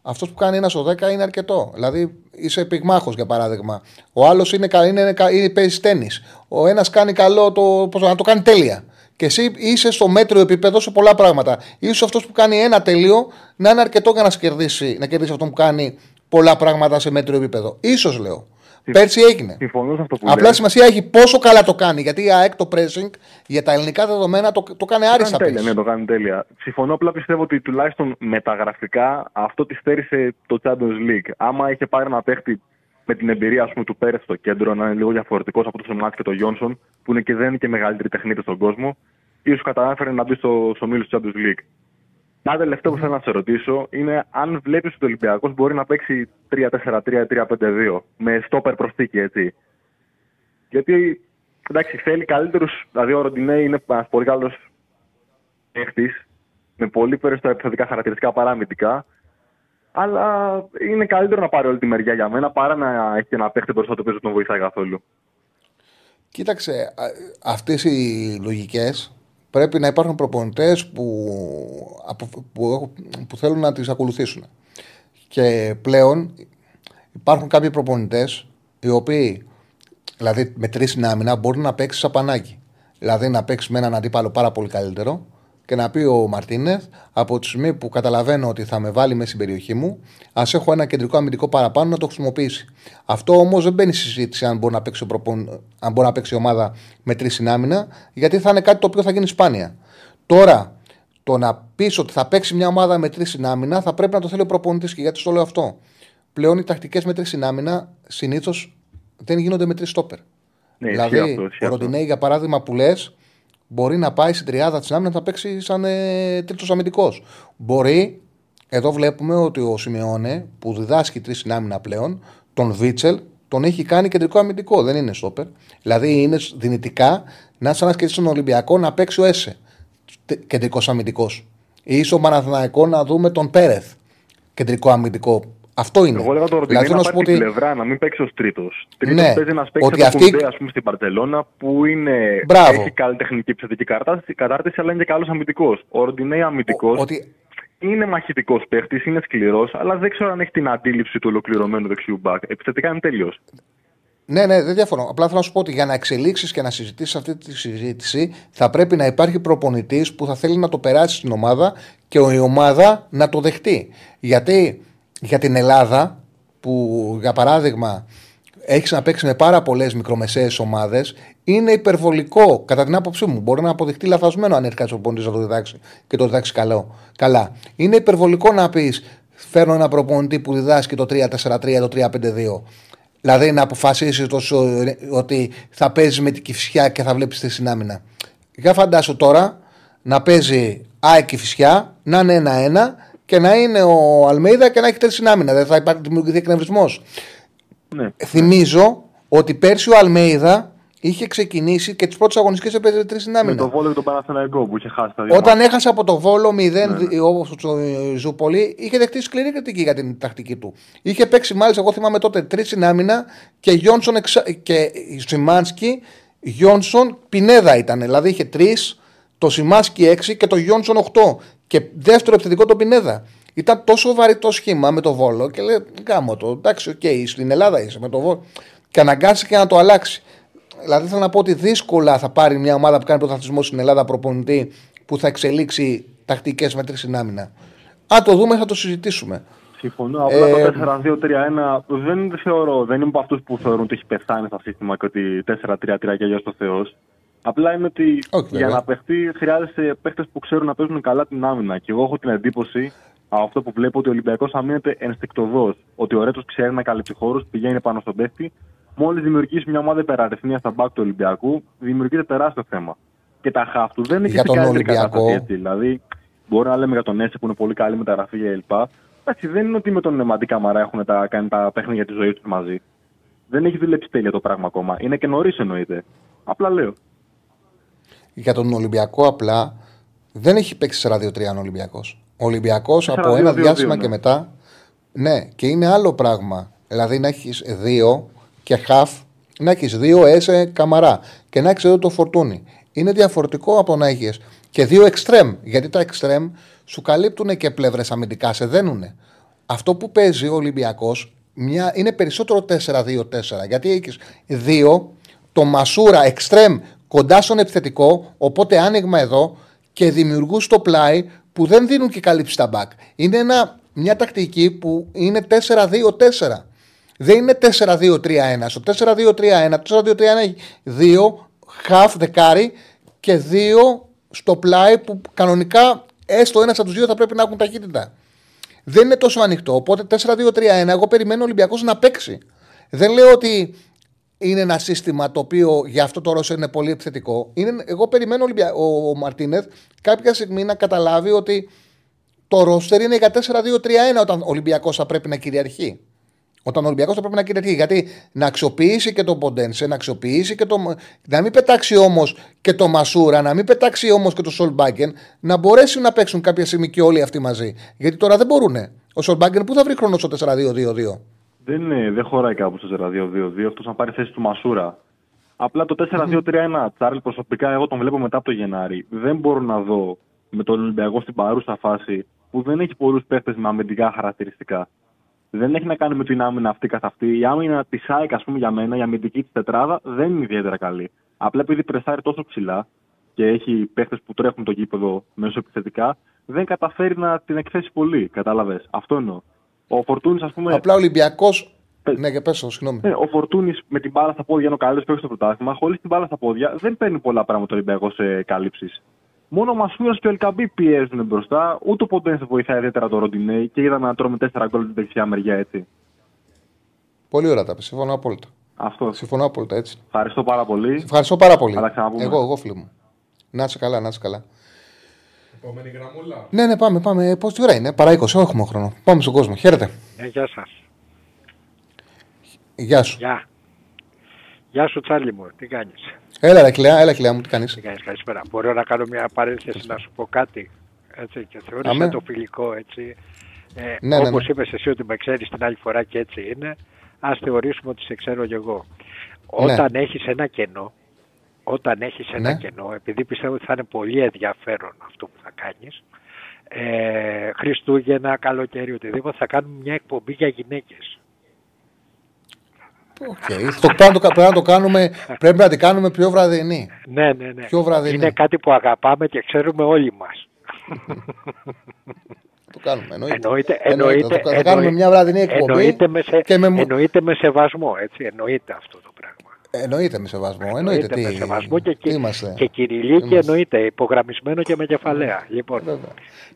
αυτός που κάνει ένα στο 10 είναι αρκετό. Δηλαδή είσαι πυγμάχος για παράδειγμα. Ο άλλος είναι, κα- είναι, είναι, είναι, παίζεις τέννις. Ο ένας κάνει καλό το, πώς, να το κάνει τέλεια. Και εσύ είσαι στο μέτριο επίπεδο σε πολλά πράγματα. Ίσως αυτός που κάνει ένα τέλειο να είναι αρκετό για να, σε κερδίσει, να κερδίσει αυτό που κάνει πολλά πράγματα σε μέτριο επίπεδο. Ίσως λέω. Πέρσι έγινε. Συμφωνώ σε αυτό που Απλά λες. σημασία έχει πόσο καλά το κάνει. Γιατί η ΑΕΚ το pressing για τα ελληνικά δεδομένα το, το κάνει άριστα Κάνει τέλεια, πέρσι. ναι, το κάνει τέλεια. Συμφωνώ, απλά πιστεύω ότι τουλάχιστον μεταγραφικά αυτό τη στέρισε το Champions League. Άμα είχε πάρει ένα παίχτη με την εμπειρία ας πούμε, του Πέρεθ στο κέντρο να είναι λίγο διαφορετικός από το Σεμάτ και το Γιόνσον, που είναι και δεν είναι και μεγαλύτερη τεχνίτη στον κόσμο, ίσως κατάφερε να μπει στο, στο μήλος του Champions League. Ένα τελευταίο που θέλω να σε ρωτήσω είναι αν βλέπεις ότι ο Ολυμπιακός μπορεί να παίξει 3-4-3-3-5-2 με στόπερ προσθήκη, έτσι. Γιατί εντάξει, θέλει καλύτερους. Δηλαδή, ο Ροντινέ είναι ένας πολύ καλός παίχτης με πολύ περισσότερα επιθετικά χαρακτηριστικά παρά αμυντικά. Αλλά είναι καλύτερο να πάρει όλη τη μεριά για μένα παρά να έχει ένα παίχτη μπροστά το οποίο δεν τον βοηθάει καθόλου. Κοίταξε, αυτές οι λογικές πρέπει να υπάρχουν προπονητές που, απο- που, έχω- που θέλουν να τις ακολουθήσουν. Και πλέον υπάρχουν κάποιοι προπονητές οι οποίοι, δηλαδή με τρεις στην άμυνα, μπορεί να παίξει σαν πανάκι. Δηλαδή να παίξει με έναν αντίπαλο πάρα πολύ καλύτερο και να πει ο Μαρτίνεθ από τη στιγμή που καταλαβαίνω ότι θα με βάλει μέσα στην περιοχή μου, ας έχω ένα κεντρικό αμυντικό παραπάνω να το χρησιμοποιήσει. Αυτό όμως δεν μπαίνει στη συζήτηση αν μπορεί να παίξει, ο προπον... αν μπορεί να παίξει η ομάδα με τρεις στην άμυνα, γιατί θα είναι κάτι το οποίο θα γίνει σπάνια. Τώρα, το να πεις ότι θα παίξει μια ομάδα με τρεις στην άμυνα θα πρέπει να το θέλει ο προπονητής. Και γιατί στο λέω αυτό. Πλέον οι τακτικές με τρεις στην άμυνα συνήθως δεν γίνονται με τρεις στόπερ. Ναι, δηλαδή, ισχύει αυτό, ισχύει ο αυτό. Ροντινέη, για παράδειγμα, που λες, μπορεί να πάει στην τριάδα της άμυνας να παίξει σαν ε, τρίτος αμυντικός. Μπορεί, εδώ βλέπουμε ότι ο Σιμεώνε που διδάσκει τρεις στην άμυνα πλέον, τον Βίτσελ τον έχει κάνει κεντρικό αμυντικό, δεν είναι στόπερ. Δηλαδή είναι δυνητικά να σαν να σκεφτεί τον Ολυμπιακό να παίξει ο Έσε κεντρικός αμυντικός. Ή στο Παναθηναϊκό να δούμε τον Πέρεθ κεντρικό αμυντικό. Αυτό είναι. Εγώ λέγα το Ροντινέ Δηλαδή, να να σου πάρει πω την ότι- πλευρά, να μην παίξει ως τρίτος. Τρίτος Ναι, παίζει ένα παίξει ότι από αυτή- Κουντέ, ας πούμε, στην Παρσελώνα, που είναι, Μπράβο. έχει καλή τεχνική επιθετική κατάρτιση, κατάρτιση, αλλά είναι και καλός αμυντικός. Ο Ροντινέ αμυντικός. Ότι Είναι μαχητικός παίχτης, είναι σκληρός, αλλά δεν ξέρω αν έχει την αντίληψη του ολοκληρωμένου δεξιού μπακ. Επιθετικά είναι τέλειος. Ναι, ναι, δεν διαφωνώ. Απλά θέλω να σου πω ότι για να εξελίξεις και να συζητήσεις αυτή τη συζήτηση, θα πρέπει να υπάρχει προπονητής που θα θέλει να το περάσει στην ομάδα και η ομάδα να το δεχτεί. Γιατί για την Ελλάδα, που για παράδειγμα έχει να παίξει με πάρα πολλές μικρομεσαίες ομάδες, είναι υπερβολικό κατά την άποψή μου. Μπορεί να αποδειχτεί λαθασμένο αν έρθει κάποιος προπονητή να το διδάξει και το διδάξει καλό. καλά. Είναι υπερβολικό να πεις φέρνω ένα προπονητή που διδάσκει το 3-4-3, το 3-5-2. Δηλαδή να αποφασίσεις τόσο, ε, ότι θα παίζεις με την κυφσιά και θα βλέπεις τη συνάμυνα. Για φαντάσου τώρα να παίζει ΑΕΚ κυφσιά, να είναι ένα-ένα και να είναι ο Αλμέιδα και να έχει τρει συνάμυνα. Δεν θα υπάρχει δημιουργηθεί εκνευρισμός. Ναι. Θυμίζω ότι πέρσι ο Αλμέιδα είχε ξεκινήσει και τις πρώτες αγωνιστικές έπαιζε τρεις Με συνάμυνα. το βόλιο και τον Παναθηναϊκό που είχε χάσει τα δύο. Όταν έχασε από το Βόλο 0 Ναι. όπω το Ζούπολη, είχε δεχτεί σκληρή κριτική για την τακτική του. Είχε παίξει μάλιστα, εγώ θυμάμαι τότε, τρεις συνάμυνα και, Γιόνσον εξα... και Σιμάνσκι, Γιόνσον, Πινέδα ήταν. Δηλαδή είχε τρεις, το Σιμάνσκι 6 και το Γιόνσον 8. Και δεύτερο επιθετικό το Πινέδα. Ήταν τόσο βαρύ σχήμα με το Βόλο και λέει: Γάμα το, εντάξει, οκ, στην Ελλάδα είσαι με το Βόλο. Και αναγκάστηκε να το αλλάξει. Δηλαδή θέλω να πω ότι δύσκολα θα πάρει μια ομάδα που κάνει πρωταθλητισμό στην Ελλάδα προπονητή που θα εξελίξει τακτικές με τρεις στην άμυνα. Αν το δούμε, θα το συζητήσουμε. Συμφωνώ. Απλά Ε, το 4-2-3-1 δεν θεωρώ, δεν είμαι από αυτούς που θεωρούν ότι έχει πεθάνει στο σύστημα και ότι 4-3-3 και αλλιώς το Θεός. Απλά είναι ότι Όχι, για βέβαια. να παιχτεί χρειάζεσαι παίχτε που ξέρουν να παίζουν καλά την άμυνα. Και εγώ έχω την εντύπωση από αυτό που βλέπω ότι ο Ολυμπιακός αμήνεται ενστικτοδός. Ότι ο Ρέτος ξέρει να καλύψει χώρους, πηγαίνει πάνω στον παίχτη. Μόλις δημιουργήσει μια ομάδα υπεραριθμία στα μπακ του Ολυμπιακού, δημιουργείται τεράστιο θέμα. Και τα χαφ του δεν είναι και Για στην τον καλύτερη Ολυμπιακό. κατάσταση, έτσι. Δηλαδή, μπορεί να λέμε για τον Έσε που είναι πολύ καλή μεταγραφή κλπ. Εντάξει, δεν είναι ότι με τον Μαντί Καμαρά έχουν τα, κάνει τα παιχνίδια τη ζωή τους μαζί. Δεν έχει δουλέψει τέλεια το πράγμα ακόμα. Είναι και νωρίς εννοείται. Απλά λέω. Για τον Ολυμπιακό απλά δεν έχει παίξει 4-2-3 ο Ολυμπιακός. Ο Ολυμπιακός από 4-2-2-2, ένα διάστημα ναι. και μετά. Ναι, και είναι άλλο πράγμα. Δηλαδή να έχεις δύο και χαφ, να έχεις δύο έσε καμαρά και να έχεις εδώ το φορτούνι. Είναι διαφορετικό από να έχεις και δύο εξτρέμ. Γιατί τα εξτρέμ σου καλύπτουν και πλευρές αμυντικά, σε δένουνε. Αυτό που παίζει ο Ολυμπιακός είναι περισσότερο 4-2-4. Γιατί έχεις δύο, το Μασούρα εξτρέμ κοντά στον επιθετικό, οπότε άνοιγμα εδώ και δημιουργού στο πλάι που δεν δίνουν και καλύψει τα μπακ. Είναι ένα, μια τακτική που είναι 4-2-4. Δεν είναι 4-2-3-1. Στο 4-2-3-1, το 4-2-3-1 έχει δύο half δεκάρι και δύο στο πλάι που κανονικά έστω ένα από τους δύο θα πρέπει να έχουν ταχύτητα. Δεν είναι τόσο ανοιχτό. Οπότε 4-2-3-1, εγώ περιμένω ο Ολυμπιακός να παίξει. Δεν λέω ότι είναι ένα σύστημα το οποίο για αυτό το Ρώσο είναι πολύ επιθετικό. Είναι, εγώ περιμένω Ολυμπια... ο, ο Μαρτίνεθ κάποια στιγμή να καταλάβει ότι το ρόστερ είναι για 4-2-3-1 όταν ο Ολυμπιακός θα πρέπει να κυριαρχεί. Όταν ο Ολυμπιακός θα πρέπει να κυριαρχεί. Γιατί να αξιοποιήσει και τον Ποντένσε, να αξιοποιήσει και το. Να μην πετάξει όμως και το Μασούρα, να μην πετάξει όμως και το Σολμπάγκεν, να μπορέσουν να παίξουν κάποια στιγμή και όλοι αυτοί μαζί. Γιατί τώρα δεν μπορούν. Ο Σολμπάγκεν πού θα βρει χρόνο στο 4-2-2-2. Δεν, είναι, δεν χωράει κάπου στο 4-2-2-2 αυτός να πάρει θέση του Μασούρα. Απλά το 4-2-3-1 Τσάρλ προσωπικά εγώ τον βλέπω μετά από το Γενάρη. Δεν μπορώ να δω με τον Ολυμπιακό στην παρούσα φάση που δεν έχει πολλούς παίχτε με αμυντικά χαρακτηριστικά. Δεν έχει να κάνει με την άμυνα αυτή καθ' αυτή. Η άμυνα της ΑΕΚ, ας πούμε, για μένα, η αμυντική της τετράδα δεν είναι ιδιαίτερα καλή. Απλά επειδή πρεσάρει τόσο ψηλά και έχει παίχτε που τρέχουν το γήπεδο μέσω επιθετικά, δεν καταφέρει να την εκθέσει πολύ. Κατάλαβες. Αυτό εννοώ. Ο Φορτούνης, ας πούμε. Απλά ο Ολυμπιακό. Ναι, και πέσω, συγγνώμη. Ναι, ο Φορτούνης με την μπάλα στα πόδια είναι ο καλύτερος παίκτης στο πρωτάθλημα. Χωρίς την μπάλα στα πόδια δεν παίρνει πολλά πράγματα ο Ολυμπιακός σε κάλυψει. Μόνο ο Μασούρας και ο Ελκαμπή πιέζουν μπροστά. Ούτε ο Ποντένς δεν βοηθάει ιδιαίτερα το Ροντινέι και είδαμε να τρώμε 4 γκολ την δεξιά μεριά έτσι. Πολύ ωραία τα πει. Συμφωνώ απόλυτα. Αυτό. Συμφωνώ απόλυτα έτσι. Ευχαριστώ πάρα πολύ. Σε ευχαριστώ πάρα πολύ. Θα τα ξαναπούμε. Εγώ, εγώ φίλο μου. Να είσαι καλά, να είσαι καλά. Επόμενη γραμμούλα. Ναι, ναι, πάμε, πάμε. Πώς τι ώρα είναι, παρά 20, όχι έχουμε χρόνο. Πάμε στον κόσμο. Χαίρετε. Ε, γεια σας. Γεια σου. Γεια. Γεια σου Τσάρλι μου, τι κάνεις; Έλα, ρε, κλαία, έλα, κλαία μου, τι κάνεις; Τι κάνεις, καλησπέρα. Μπορώ να κάνω μια παρένθεση να σου πω κάτι. Έτσι, και θεώρησα Αμέ. το φιλικό έτσι. Ε, Ναι, ναι, όπως ναι. είπες εσύ ότι με ξέρεις την άλλη φορά και έτσι είναι, ας θεωρήσουμε ότι σε ξέρω κι εγώ. Ναι. Όταν έχεις ένα κενό, όταν έχεις ένα Ναι. κενό, επειδή πιστεύω ότι θα είναι πολύ ενδιαφέρον αυτό που θα κάνεις, ε, Χριστούγεννα, καλοκαίρι, οτιδήποτε, θα κάνουμε μια εκπομπή για γυναίκες. Okay. το, πρέπει, να το, πρέπει, να το κάνουμε, πρέπει να την κάνουμε πιο βραδινή. Ναι, ναι, ναι. Πιο βραδινή. Είναι κάτι που αγαπάμε και ξέρουμε όλοι μας. Το κάνουμε, εννοείται. Εννοείται, Εννοείται. εννοείται, Θα- θα κάνουμε μια βραδινή εκπομπή εννοείται, με σε, και με- εννοείται με σεβασμό, έτσι, εννοείται αυτό το πράγμα. Εννοείται με σεβασμό. Εννοείται, τι, με σεβασμό και, τι είμαστε. και κυριλίκη εννοείται, υπογραμμισμένο και με κεφαλαία. Λοιπόν,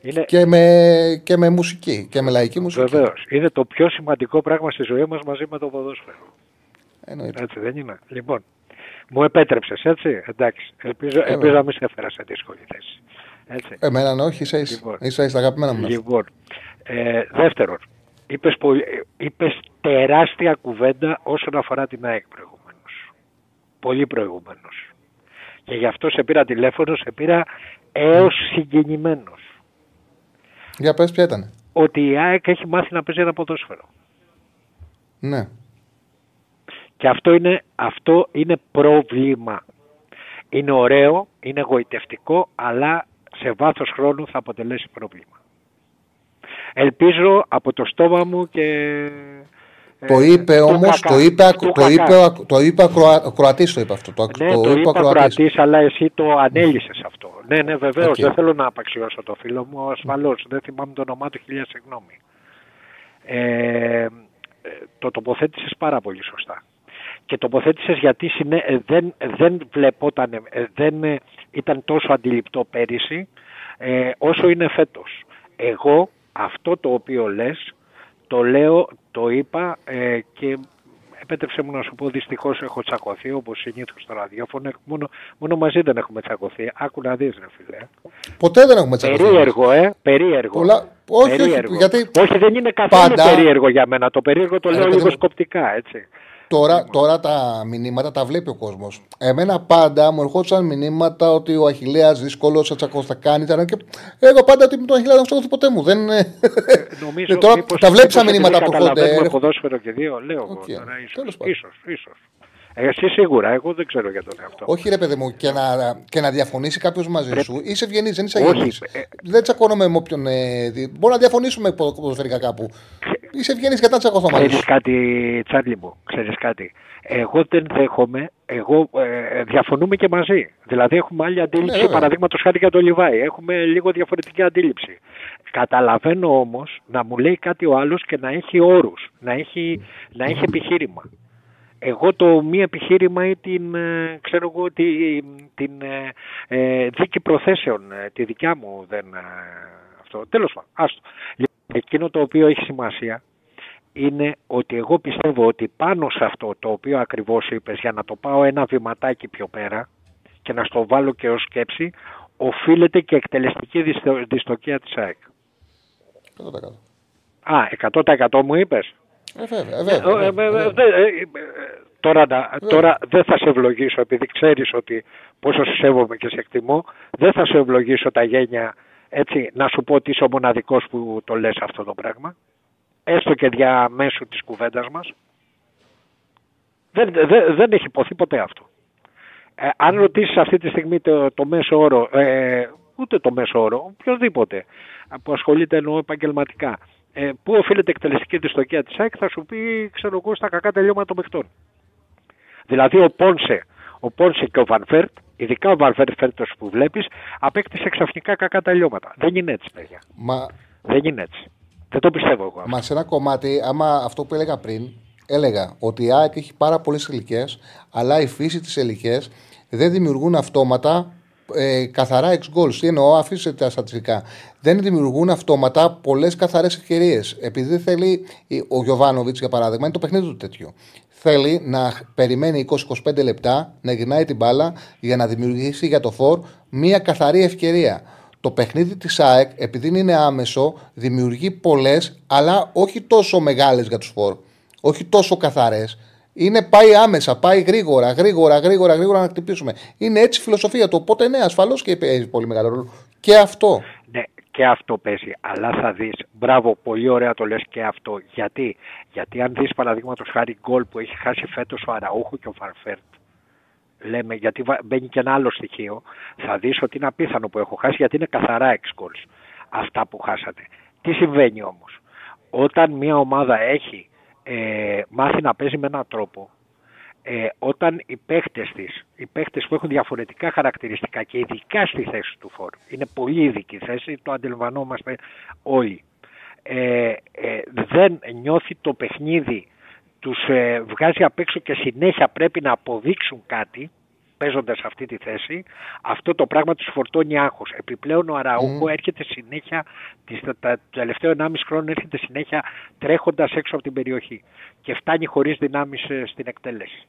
είναι... Και, με, και με μουσική, και με λαϊκή μουσική. Βεβαίως. Είναι το πιο σημαντικό πράγμα στη ζωή μας μαζί με το ποδόσφαιρο. Εννοείται. Έτσι δεν είναι; Λοιπόν, μου επέτρεψες, έτσι; Εντάξει. Ελπίζω, Ε, ελπίζω να μην σε έφερα σε δύσκολη θέση. Έτσι. Εμένα ναι, όχι, είσαι ίσα. Λοιπόν. Ίσα ίσα, αγαπημένα μου. Λοιπόν, ε, δεύτερον, είπες, πολύ- ε, είπες τεράστια κουβέντα όσον αφορά την ΑΕΚ προηγουμένως. Πολύ προηγουμένως. Και γι' αυτό σε πήρα τηλέφωνο, σε πήρα έως συγκινημένος. Για πες ποια ήταν. Ότι η ΑΕΚ έχει μάθει να παίζει ένα ποδόσφαιρο. Ναι. Και αυτό είναι, αυτό είναι πρόβλημα. Είναι ωραίο, είναι εγωιτευτικό, αλλά σε βάθος χρόνου θα αποτελέσει πρόβλημα. Ελπίζω από το στόμα μου και... Το ε, είπε του όμως, κακά, το είπε, του το είπε, κακά. το είπε ακροα- ο Κροατής το είπε αυτό. Το, Ναι, το, είπε ο είπα Κροατής. Κροατής, αλλά εσύ το ανέλησες αυτό. Ναι, ναι, βεβαίως, Οκ. δεν θέλω να απαξιώσω το φίλο μου, ασφαλώς, δεν θυμάμαι το όνομά του, χίλια συγγνώμη. Ε, ε, το τοποθέτησες πάρα πολύ σωστά. Και τοποθέτησες γιατί συνέ, ε, δεν, δεν βλεπόταν, ε, δεν ε, ήταν τόσο αντιληπτό πέρυσι ε, όσο είναι φέτος. Εγώ αυτό το οποίο λες το λέω, το είπα ε, και επέτρεψε μου να σου πω δυστυχώς έχω τσακωθεί όπως συνήθως στο ραδιόφωνο μόνο, μόνο μαζί δεν έχουμε τσακωθεί άκου να δεις ρε φίλε Ποτέ δεν έχουμε τσακωθεί. Περίεργο, ε. Περίεργο. Πολλά- όχι, όχι, περίεργο. γιατί όχι, δεν είναι καθόλου πάντα- περίεργο για μένα. Το περίεργο το Ε, λέω παιδί λίγο μου, σκοπτικά, έτσι. Τώρα, τώρα τα μηνύματα τα βλέπει ο κόσμος. Εμένα πάντα μου ερχόντουσαν μηνύματα ότι ο Αχηλέα δύσκολος, ο Τσακώ θα κάνει. ήταν Και... Εγώ πάντα ότι με τον Αχηλέα δεν έχω ποτέ μου. Δεν... Νομίζω Ε, τώρα μήπως- τα βλέπεις τα μήπως μηνύματα επειδή που έρχονται. καταλαβαίνουμε ποδόσφαιρο και δύο, λέω εγώ Οκ, τώρα, ίσως, τέλος πάντων. ίσως, ίσως. Ε, Εσύ σίγουρα, εγώ δεν ξέρω για τον εαυτό. Όχι, ρε παιδί μου, και να, και να διαφωνήσει κάποιος μαζί σου. Είσαι ευγενής, δεν είσαι Όχι, αγενή. ε, Δεν τσακώνομαι με όποιον. Ε, δι- Μπορεί να διαφωνήσουμε ποδο- ποδοσφαιρικά κάπου. Είσαι ευγενής γιατί να τσακωθώ μαζί Ξέρεις σου. κάτι, Τσάρλι μου, ξέρεις κάτι. Εγώ δεν δέχομαι, εγώ ε, διαφωνούμε και μαζί. Δηλαδή έχουμε άλλη αντίληψη, Ναι, βέβαια. παραδείγματος χάρη για το Λιβάη. Έχουμε λίγο διαφορετική αντίληψη. Καταλαβαίνω όμως να μου λέει κάτι ο άλλος και να έχει όρους, να έχει, να έχει επιχείρημα. Εγώ το μη επιχείρημα ή την, ε, ξέρω εγώ, τη- την ε, ε, δίκη προθέσεων, ε, τη δικιά μου δεν... ε, αυτό. Τέλος πάντων, άστο. Λοιπόν, Εκείνο το οποίο έχει σημασία είναι ότι εγώ πιστεύω ότι πάνω σε αυτό το οποίο ακριβώς είπες για να το πάω ένα βηματάκι πιο πέρα και να στο βάλω και ως σκέψη οφείλεται και εκτελεστική δυστο- δυστοκία της ΑΕΚ. 100%. Α, 100% μου είπες; Ε, βέβαια, ε, Ε, βέβαια, ε, βέβαια. ε, δε- ε, ε, Τώρα, να- τώρα δεν θα σε ευλογήσω επειδή ξέρεις ότι πόσο σε σέβομαι και σε εκτιμώ δεν θα σε ευλογήσω τα γένια έτσι να σου πω ότι είσαι ο μοναδικός που το λες αυτό το πράγμα. Έστω και διαμέσου της κουβέντας μας. Δεν, δεν, δεν έχει υποθεί ποτέ αυτό. Ε, αν ρωτήσεις αυτή τη στιγμή το, το μέσο όρο ε, ούτε το μέσο όρο οποιοδήποτε που ασχολείται εννοώ επαγγελματικά ε, πού οφείλεται η εκτελεστική δυστοκία της ΑΕΚ θα σου πει ξέρω εγώ στα κακά τελειώματα των παιχτών Δηλαδή ο Πόνσε, ο Πόνσε και ο Βανφέρτ, ειδικά ο Βανφέρτ φέτος που βλέπεις, απέκτησε ξαφνικά κακά τελειώματα. Δεν είναι έτσι, παιδιά. Μα, Δεν είναι έτσι. Δεν το πιστεύω εγώ. μα σε ένα κομμάτι, άμα αυτό που έλεγα πριν, έλεγα ότι η ΑΕΚ έχει πάρα πολλές ηλικίες, αλλά η φύση της ηλικίε δεν δημιουργούν αυτόματα ε, καθαρά εξ goals. Τι εννοώ, αφήστε τα στατιστικά. Δεν δημιουργούν αυτόματα πολλές καθαρές ευκαιρίες. Επειδή δεν θέλει ο Γιωβάνοβιτς, για παράδειγμα, είναι το παιχνίδι του τέτοιο. Θέλει να περιμένει 20-25 λεπτά, να γυρνάει την μπάλα για να δημιουργήσει για το φορ μία καθαρή ευκαιρία. Το παιχνίδι της ΑΕΚ, επειδή είναι άμεσο, δημιουργεί πολλές, αλλά όχι τόσο μεγάλες για τους φορ. Όχι τόσο καθαρές. Είναι πάει άμεσα, πάει γρήγορα, γρήγορα, γρήγορα, γρήγορα να χτυπήσουμε. Είναι έτσι η φιλοσοφία του. Οπότε ναι, ασφαλώς και παίζει πολύ μεγάλο ρόλο. Και αυτό. Ναι, και αυτό παίζει. Αλλά θα δεις, μπράβο, πολύ ωραία το λες και αυτό. Γιατί, Γιατί αν δεις παραδείγματος χάρη γκολ που έχει χάσει φέτος ο Αραούχο και ο Φαρφέρτ, λέμε γιατί βα- μπαίνει και ένα άλλο στοιχείο, θα δεις ότι είναι απίθανο που έχω χάσει γιατί είναι καθαρά εξ goals αυτά που χάσατε. Τι συμβαίνει όμως; Όταν μια ομάδα έχει ε, μάθει να παίζει με έναν τρόπο, ε, όταν οι παίχτες της, οι παίχτες που έχουν διαφορετικά χαρακτηριστικά και ειδικά στη θέση του φόρου, είναι πολύ ειδική θέση, το αντιλαμβανόμαστε όλοι, ε, ε, δεν νιώθει το παιχνίδι τους ε, βγάζει απ' έξω και συνέχεια πρέπει να αποδείξουν κάτι παίζοντας αυτή τη θέση, αυτό το πράγμα τους φορτώνει άγχος. Επιπλέον ο Αραούχο έρχεται συνέχεια, τις- τα, τα τελευταίο 1,5 χρόνο έρχεται συνέχεια τρέχοντας έξω από την περιοχή και φτάνει χωρίς δυνάμεις ε, στην εκτέλεση.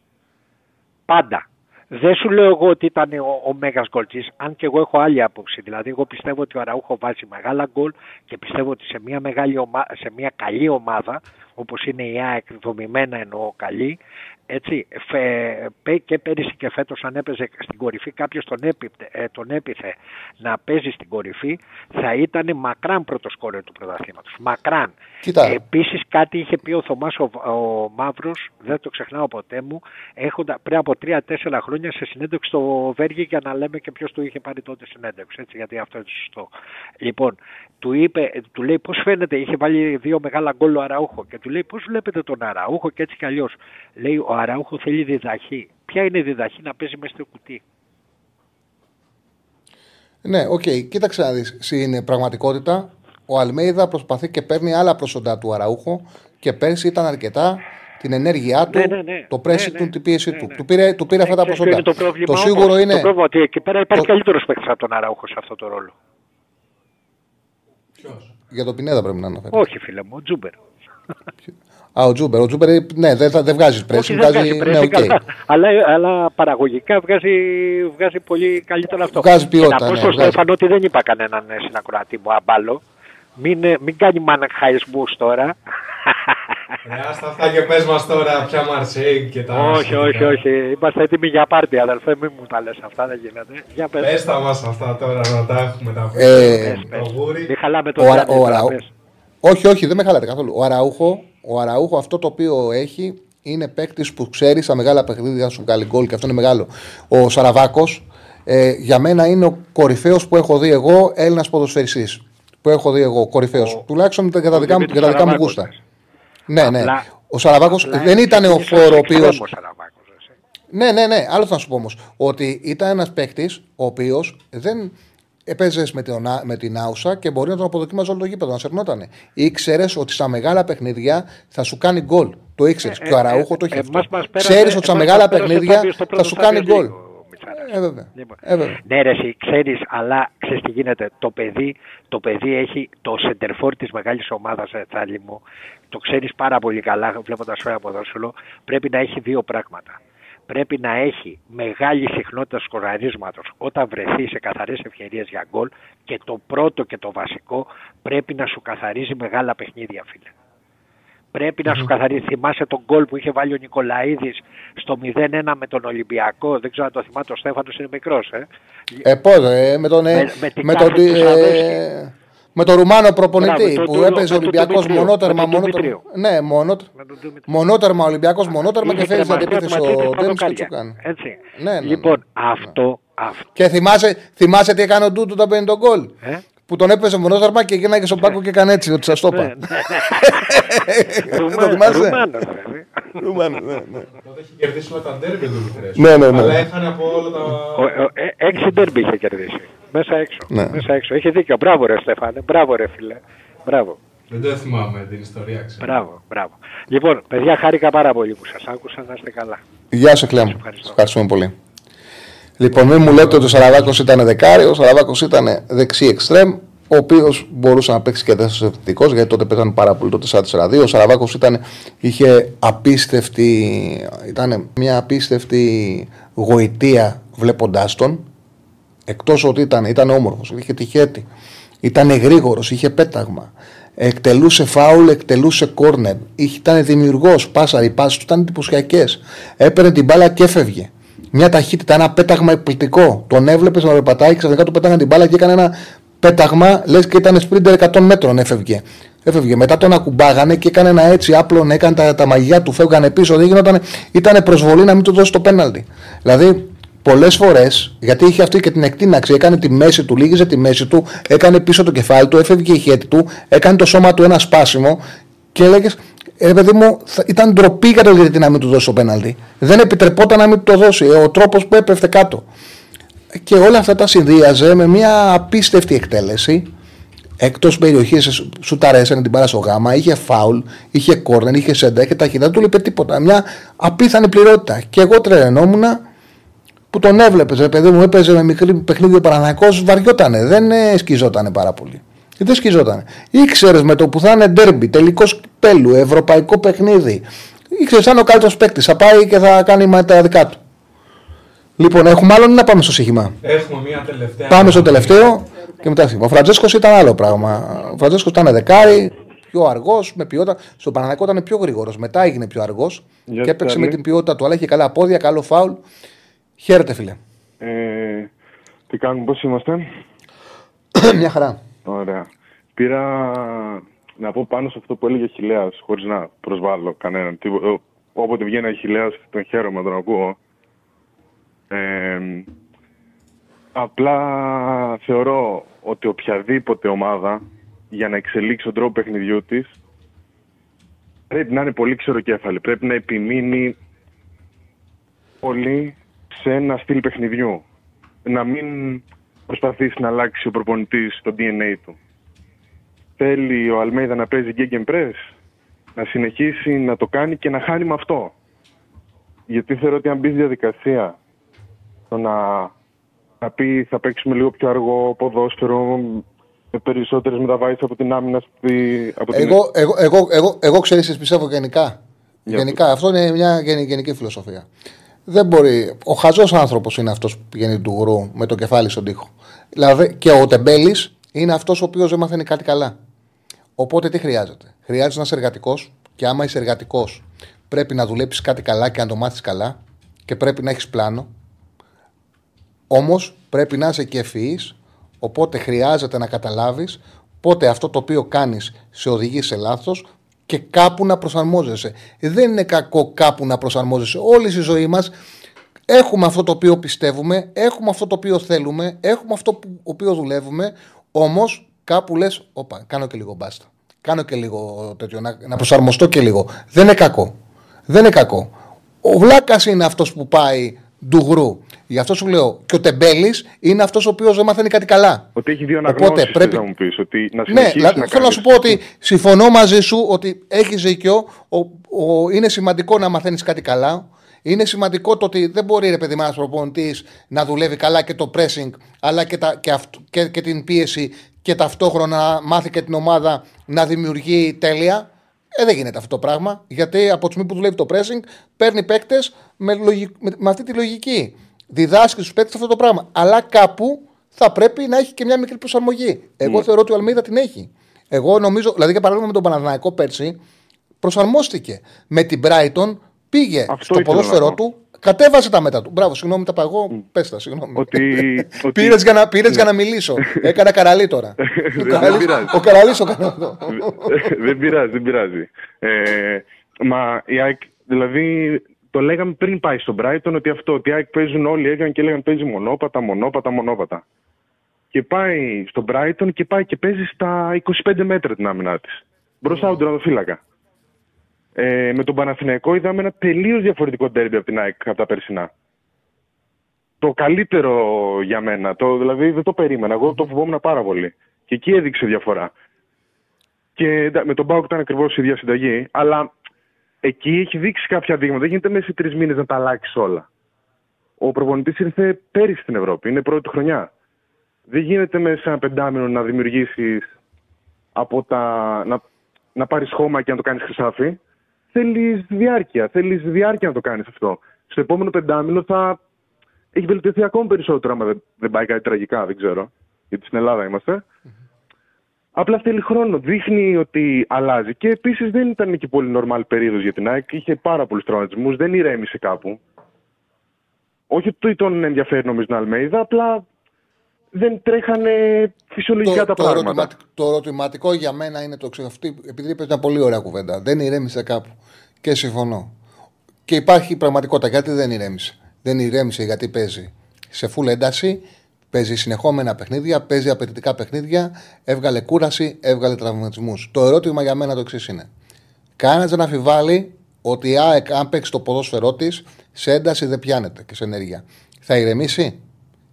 Πάντα. Δεν σου λέω εγώ ότι ήταν ο, ο Μέγας γκολτζής, αν και εγώ έχω άλλη άποψη. Δηλαδή, εγώ πιστεύω ότι ο Αραούχο βάζει μεγάλα γκολ και πιστεύω ότι σε μια, μεγάλη ομα... σε μια καλή ομάδα, όπως είναι η ΑΕΚ, δομημένα εννοώ καλή, έτσι, φε- πέ- και πέρυσι και φέτος αν έπαιζε στην κορυφή κάποιος τον, έπιπτε, ε, τον έπιθε να παίζει στην κορυφή θα ήταν μακράν πρώτο σκόρερ του πρωταθλήματος. Μακράν. Κοίτα. Επίσης κάτι είχε πει ο Θωμάς ο, ο Μαύρος, δεν το ξεχνάω ποτέ μου, έχοντα, πριν από 3-4 χρόνια σε συνέντευξη στο Βέργη για να λέμε και ποιος του είχε πάρει τότε συνέντευξη, έτσι, γιατί αυτό είναι σωστό. Λοιπόν, του, είπε, του λέει πώς φαίνεται, είχε βάλει δύο μεγάλα γκολ ο Αραούχο και του λέει πώς βλέπετε τον Αραούχο και έτσι κι αλλιώς. Λέει ο Αραούχο θέλει διδαχή. Ποια είναι η διδαχή να παίζει μέσα στο κουτί. Ναι, οκ. Κοίταξε να δεις. Στην πραγματικότητα, ο Αλμέιδα προσπαθεί και παίρνει άλλα προσοντά του Αραούχο και πέρσι ήταν αρκετά την ενέργειά του, Ναι, ναι, ναι. το pressing Ναι, του, ναι. την πίεση του. Του πήρε, του πήρε αυτά τα Ξέρεις ποιο προσόντα. είναι το πρόβλημα; το σίγουρο όμως; είναι. Το πρόβλημα ότι εκεί πέρα υπάρχει Το- καλύτερος παίκτης από τον Αραούχο σε αυτό το ρόλο. Για τον Πινέδα πρέπει να αναφέρει. Όχι, φίλε μου, ο Τζούμπερ. Α, ο Τζούμπερ. Ο Τζούμπερ, ναι, δεν, θα- δεν βγάζει Όχι, pressing. δεν Βγάζει, βγάζει ναι, pressing, OK. αλλά, αλλά, αλλά παραγωγικά βγάζει, βγάζει πολύ καλύτερα αυτό. Βγάζει ποιότητα, Και να πω ναι, στον βγάζει. Στέφανο ότι δεν είπα κανέναν ε, συνακροατή μου αμπάλο. Μην, ε, μην κάνει μαναχαϊσμούς τώρα. Ρε, άστα αυτά και πες μας τώρα πια Μαρσέιγ και τα όχι, σχετικά. όχι, όχι. Είμαστε έτοιμοι για πάρτι, αδελφέ. Μην μου τα λες αυτά, δεν γίνεται. Για πες. Πες τα μας αυτά τώρα να τα έχουμε τα Ε, Το γούρι. Μην χαλάμε το Ο, Αρα- Τζάνι, ο τώρα, Αραού- πες. Όχι, όχι, δεν με χαλάτε καθόλου. Ο Αραούχο, ο Αραούχο αυτό το οποίο έχει είναι παίκτης που ξέρει στα μεγάλα παιχνίδια να σου βγάλει γκολ και αυτό είναι μεγάλο. Ο Σαραβάκος ε, για μένα είναι ο κορυφαίος που έχω δει εγώ Έλληνας ποδοσφαιριστής. Που έχω δει εγώ κορυφαίος. Τουλάχιστον για τα δικά μου, για τα δικά μου Σαραβάκος, γούστα. Ναι, ναι. Απλά- Ο Σαραβάκος Απλά δεν ήταν ο είναι φόρο ο οποίο. εξτρέμος Σαραβάκος, εσύ. Ναι, ναι, ναι. Άλλο θα σου πω όμως. Ότι ήταν ένας παίκτης ο οποίος δεν έπαιζες με, την, με την Άουσα και μπορεί να τον αποδοκίμαζε όλο το γήπεδο, να σερνότανε. Ήξερες ότι στα μεγάλα παιχνίδια θα σου κάνει γκολ. Το ήξερες. Ε, και ο ε, Αραούχο το ε, είχε αυτό. εμάς μας πέρασε- Ξέρεις ότι στα εμάς μεγάλα μας πέρασε παιχνίδια Φάμπιο στο θα πρώτο σου κάνει Champions γκολ. League ο Μιτσάρας. Ε, βέβαια. Λοιπόν. Ε, βέβαια. Ναι, ρε, εσύ ξέρεις, αλλά ξέρεις τι γίνεται. Το παιδί, το παιδί έχει το σεντερφόρ της μεγάλης ομάδας, Θάλη μου. Το ξέρεις πάρα πολύ καλά, βλέποντας ένα ποδόσφαιρο. Πρέπει να έχει δύο πράγματα. Πρέπει να έχει μεγάλη συχνότητα σκοραρίσματος όταν βρεθεί σε καθαρές ευκαιρίες για γκολ. Και το πρώτο και το βασικό πρέπει να σου καθαρίζει μεγάλα παιχνίδια, φίλε. Πρέπει να σου καθαρίσει. Θυμάσαι τον γκολ που είχε βάλει ο Νικολαίδης στο 0-1 με τον Ολυμπιακό; Δεν ξέρω αν το θυμάται ο Στέφανο, είναι μικρός. Ε. Ε, πώς, ε, με τον. ε, Με- με την με κάθε τον, του ε, Σαββέσκι. Με τον Ρουμάνο προπονητή Μπράβο, που το- το- έπαιζε με τον Ολυμπιακός Δημητρίου, μονότερμα. με τον μονότερμα Δημητρίου. ναι, μονότερμα. Με τον Δημητρίου. Μονότερμα Ολυμπιακός, μονότερμα Είχε και φέρει στην κρεμαστεί αντίθεση από ο Ματσίνης Ντέμι και Παπαδοκάρια. του κάνει. Έτσι. Ναι, ναι, ναι. Λοιπόν, αυτό, αυτό. Και θυμάσαι, θυμάσαι τι έκανε ο Ντούτου όταν παίρνει τον γκολ; Ε; Που τον έπαιζε μονόδαρμα και γύρναγε στον πάγκο και έκανε έτσι, ότι σας το Ναι, είπα. ναι. Το θυμάσαι; Ρουμάνος, βέβαια. Ρουμάνο, ναι, ναι. Τότε είχε κερδίσει όλα τα ντέρμπι του Βουκουρέστι. Ναι, ναι, ναι. Αλλά έχανε από όλα τα... Ο- ο- ε, Έξι ντέρμπι είχε κερδίσει. Μέσα έξω. Ναι. Μέσα έξω. Έχει δίκιο. Μπράβο, ρε Στέφανε. Μπράβο, ρε φίλε. Μπράβο. Δεν το θυμάμαι την ιστορία, ξέρω. Μπράβο, μπράβο. Λοιπόν, παιδιά, χάρηκα πάρα πολύ που σας άκουσα. Να είστε καλά. Γεια σου, Κλέμ. ευχαριστώ. Ευχαριστούμε πολύ. Λοιπόν, μην μου λέτε ότι ο Σαραβάκος ήταν δεκάριο, ο Σαραβάκος ήταν δεξί εξτρέμ, ο οποίος μπορούσε να παίξει και δεύτερο επιθετικό, γιατί τότε παίζανε πάρα πολύ το 4-4-2. Ο Σαραβάκος είχε απίστευτη, ήταν μια απίστευτη γοητεία βλέποντάς τον. Εκτός ότι ήταν, ήταν όμορφος, είχε τυχέτη, ήταν γρήγορος, είχε πέταγμα. Εκτελούσε φάουλ, εκτελούσε κόρνερ. Ήταν δημιουργός, πάσαρ, οι πάσει του ήταν εντυπωσιακές. Έπαιρνε την μπάλα και έφευγε. Μια ταχύτητα, ένα πέταγμα εκπληκτικό. Τον έβλεπε να περπατάει, ξαφνικά του πέταγαν την μπάλα και έκανε ένα πέταγμα, λες και ήταν σπρίντερ 100 μέτρων, έφευγε. Έφευγε. Μετά τον ακουμπάγανε και έκανε ένα έτσι άπλον, έκανε τα, τα μαγιά του, φεύγανε πίσω. Δεν γινόταν, ήταν προσβολή να μην του δώσει το πέναλτι. Δηλαδή, πολλές φορές, γιατί είχε αυτή και την εκτείναξη, έκανε τη μέση του, λίγιζε τη μέση του, έκανε πίσω το κεφάλι του, έφευγε η χέτη του, έκανε το σώμα του ένα σπάσιμο και έλεγες, ε, παιδί μου, θα, ήταν ντροπή για το γιατί να μην του δώσει το πέναλτι. Δεν επιτρεπόταν να μην του το δώσει. Ε, ο τρόπος που έπεφτε κάτω. Και όλα αυτά τα συνδύαζε με μια απίστευτη εκτέλεση. Εκτός περιοχής σου τα ρέσανε την πάρα στο γάμα, είχε φάουλ, είχε κόρνερ, είχε σέντα, είχε ταχύτητα, δεν του είπε τίποτα. Μια απίθανη πληρότητα. Και εγώ τρελαινόμουν που τον έβλεπες, ρε παιδί μου, έπαιζε με μικρή παιχνίδι ο Παναναναϊκό, βαριότανε, δεν ε, σκιζότανε πάρα πολύ. Και δεν σκιζότανε. Ήξερες με το που θα είναι ντέρμπι, τελικός κυπέλλου, ευρωπαϊκό παιχνίδι. Ήξερες σαν ο καλύτερος παίκτης. Θα πάει και θα κάνει τα δικά του. Λοιπόν, έχουμε άλλο να πάμε στο στοίχημα; Έχουμε μία τελευταία. Πάμε στο τελευταίο και μετά Ο Φραντζέσκος ήταν άλλο πράγμα. Ο Φραντζέσκος ήταν δεκάρι, πιο αργός, με ποιότητα. Στο Παναθηναϊκό ήταν πιο γρήγορος. Μετά έγινε πιο αργός και έπαιξε με την ποιότητα του. Αλλά είχε καλά πόδια, καλό φάουλ. Χαίρετε, φίλε. Ε, τι κάνουμε, πώς είμαστε; Μια χαρά. Ωραία. Πήρα να πω πάνω σε αυτό που έλεγε Χιλέας, χωρίς να προσβάλλω κανέναν. Τι, όποτε βγαίνει ένα Χιλέας, τον χαίρομαι να τον ακούω. Ε, απλά θεωρώ ότι οποιαδήποτε ομάδα για να εξελίξει τον τρόπο παιχνιδιού της πρέπει να είναι πολύ ξεροκέφαλη. Πρέπει να επιμείνει πολύ σε ένα στυλ παιχνιδιού. Να μην προσπαθήσει να αλλάξει ο προπονητής το DNA του. Θέλει ο Αλμέιδα να παίζει Gegen Press, να συνεχίσει να το κάνει και να χάνει με αυτό. Γιατί θεωρώ ότι αν μπει στη διαδικασία το να, να πει θα παίξουμε λίγο πιο αργό ποδόσφαιρο, με περισσότερες μεταβάσεις από την άμυνα. από την... Εγώ, εγώ, εγώ, εγώ, εγώ ξέρεις, πιστεύω γενικά. γενικά. Αυτό είναι μια γενική φιλοσοφία. Δεν μπορεί. Ο χαζός άνθρωπος είναι αυτός που πηγαίνει του γουρού με το κεφάλι στον τοίχο. Δηλαδή και ο Τεμπέλης είναι αυτός ο οποίος δεν μαθαίνει κάτι καλά. Οπότε τι χρειάζεται; Χρειάζεται να είσαι εργατικός και άμα είσαι εργατικός πρέπει να δουλέψεις κάτι καλά και να το μάθεις καλά και πρέπει να έχεις πλάνο. Όμως πρέπει να είσαι και ευφυής, οπότε χρειάζεται να καταλάβεις πότε αυτό το οποίο κάνεις σε οδηγεί σε λάθος και κάπου να προσαρμόζεσαι. Δεν είναι κακό κάπου να προσαρμόζεσαι. Όλη η ζωή μας έχουμε αυτό το οποίο πιστεύουμε, έχουμε αυτό το οποίο θέλουμε, έχουμε αυτό που οποίος δουλεύουμε. Όμως κάπου λες, Όπα, κάνω και λίγο μπάστα. Κάνω και λίγο τέτοιο, να, να προσαρμοστώ και λίγο. Δεν είναι κακό. Δεν είναι κακό. Ο Βλάκας είναι αυτός που πάει ντουγρού. Γι' αυτό σου λέω και ο Τεμπέλης είναι αυτός ο οποίος δεν μαθαίνει κάτι καλά. Ότι έχει δύο αναγνώσεις πρέπει... να μου πεις. Ότι να ναι, να θέλω να σου πω ότι συμφωνώ μαζί σου ότι έχεις δίκιο. Ο, ο, είναι σημαντικό να μαθαίνεις κάτι καλά. Είναι σημαντικό το ότι δεν μπορεί ρε παιδί μα προπονητής να δουλεύει καλά και το pressing αλλά και, τα, και, αυτό, και, και την πίεση και ταυτόχρονα μάθει και την ομάδα να δημιουργεί τέλεια. Ε, δεν γίνεται αυτό το πράγμα. Γιατί από τη στιγμή που δουλεύει το pressing, παίρνει παίκτες με, με, με, αυτή τη λογική. Διδάσκει στους παίκτες αυτό το πράγμα. Αλλά κάπου θα πρέπει να έχει και μια μικρή προσαρμογή. Εγώ mm. θεωρώ ότι ο Αλμίδα την έχει. Εγώ νομίζω, δηλαδή για παράδειγμα με τον Παναθηναϊκό πέρσι, προσαρμόστηκε. Με την Brighton πήγε Αυτό στο ποδόσφαιρό του, Κατέβασε τα μετά του. Μπράβο, συγγνώμη, τα παγώ. Mm. Πες τα, συγγνώμη. Ότι, Πήρες για, να, πήρες για να μιλήσω. Έκανα καραλί τώρα. ο καραλί ο καραλί. δεν πειράζει, δεν πειράζει. Ε, μα η ΑΕΚ, δηλαδή το λέγαμε πριν πάει στον Brighton ότι αυτό, ότι οι ΑΕΚ παίζουν όλοι, έγιναν και λέγανε παίζει μονόπατα, μονόπατα, μονόπατα. Και πάει στον Brighton και πάει και παίζει στα 25 μέτρα την άμυνά της. Μπροστά από τον τερματοφύλακα. Ε, με τον Παναθηναϊκό είδαμε ένα τελείως διαφορετικό τέρμπι από την ΑΕΚ από τα περσινά. Το καλύτερο για μένα. Το, δηλαδή δεν το περίμενα. Εγώ το φοβόμουν πάρα πολύ. Και εκεί έδειξε διαφορά. Και με τον Πάουκ ήταν ακριβώς η ίδια συνταγή. Αλλά εκεί έχει δείξει κάποια δείγματα. Δεν γίνεται μέσα σε τρεις μήνες να τα αλλάξεις όλα. Ο προπονητής ήρθε πέρυσι στην Ευρώπη. Είναι πρώτη χρονιά. Δεν γίνεται μέσα σε ένα πεντάμινο να δημιουργήσεις από τα. να, να πάρεις χώμα και να το κάνεις χρυσάφι θέλεις διάρκεια. Θέλεις διάρκεια να το κάνεις αυτό. Στο επόμενο πεντάμινο θα έχει βελτιωθεί ακόμη περισσότερο, άμα δεν, δεν πάει κάτι τραγικά, δεν ξέρω. Γιατί στην Ελλάδα είμαστε. Απλά θέλει χρόνο. Δείχνει ότι αλλάζει. Και επίσης δεν ήταν και πολύ normal περίοδος για την ΑΕΚ. Είχε πάρα πολλούς τραυματισμούς. Δεν ηρέμησε κάπου. Όχι ότι τον ενδιαφέρει νομίζω την Αλμέιδα, απλά δεν τρέχανε φυσιολογικά το, τα πράγματα. Ερωτηματικό, το ερωτηματικό για μένα είναι το εξή. Επειδή είπε μια πολύ ωραία κουβέντα. Δεν ηρέμησε κάπου. Και συμφωνώ. Και υπάρχει πραγματικότητα. Γιατί δεν ηρέμησε; Δεν ηρέμησε γιατί παίζει σε φουλ ένταση, παίζει συνεχόμενα παιχνίδια, παίζει απαιτητικά παιχνίδια, έβγαλε κούραση, έβγαλε τραυματισμούς. Το ερώτημα για μένα το εξής είναι. Κανένας δεν αμφιβάλλει ότι η ΑΕΚ, αν παίξει το ποδόσφαιρό της, σε ένταση δεν πιάνεται και σε ενέργεια. Θα ηρεμήσει;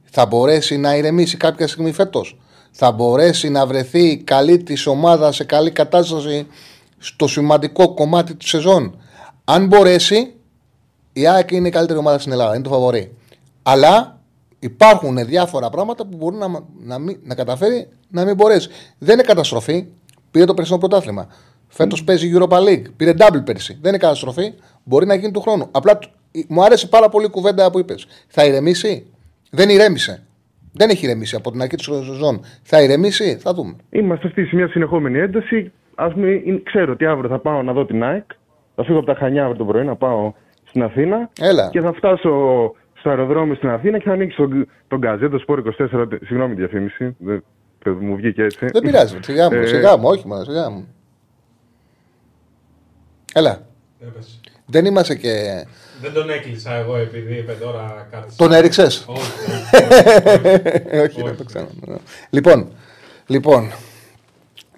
Θα μπορέσει να ηρεμήσει κάποια στιγμή φέτος; θα μπορέσει να βρεθεί καλή της ομάδα σε καλή κατάσταση στο σημαντικό κομμάτι της σεζόν; Αν μπορέσει, η ΑΕΚ είναι η καλύτερη ομάδα στην Ελλάδα. Είναι το φαβορή. Αλλά υπάρχουν διάφορα πράγματα που μπορούν να, να, μην- να καταφέρει να μην μπορέσει. Δεν είναι καταστροφή. Πήρε το περσινό πρωτάθλημα. Φέτος παίζει Europa League. Πήρε double πέρσι. Δεν είναι καταστροφή. Μπορεί να γίνει του χρόνου. Απλά τ- μου άρεσε πάρα πολύ η κουβέντα που είπες. Θα ηρεμήσει; Δεν ηρέμησε. Δεν έχει ηρεμήσει από την αρχή της σεζόν. Θα ηρεμήσει; Θα δούμε. Είμαστε αυτή σε μια συνεχόμενη ένταση. Α πούμε, είναι- ξέρω ότι αύριο θα πάω να δω την ΑΕΚ. Θα φύγω από τα Χανιά αύριο το πρωί να πάω στην Αθήνα. Έλα. Και θα φτάσω στο αεροδρόμιο στην Αθήνα και θα ανοίξει τον, τον Γκαζέτο Σπορ 24. Συγγνώμη τη διαφήμιση. Δεν, μου βγήκε έτσι. Δεν πειράζει. Σιγά μου, Ε, σιγά μου, όχι μόνο, σιγά μου. Έλα. Έπεσε. Δεν είμαστε και. Δεν τον έκλεισα εγώ επειδή είπε τώρα κάτι. Τον έριξες; Όχι, όχι, Όχι, δεν το ξέρω. Λοιπόν, λοιπόν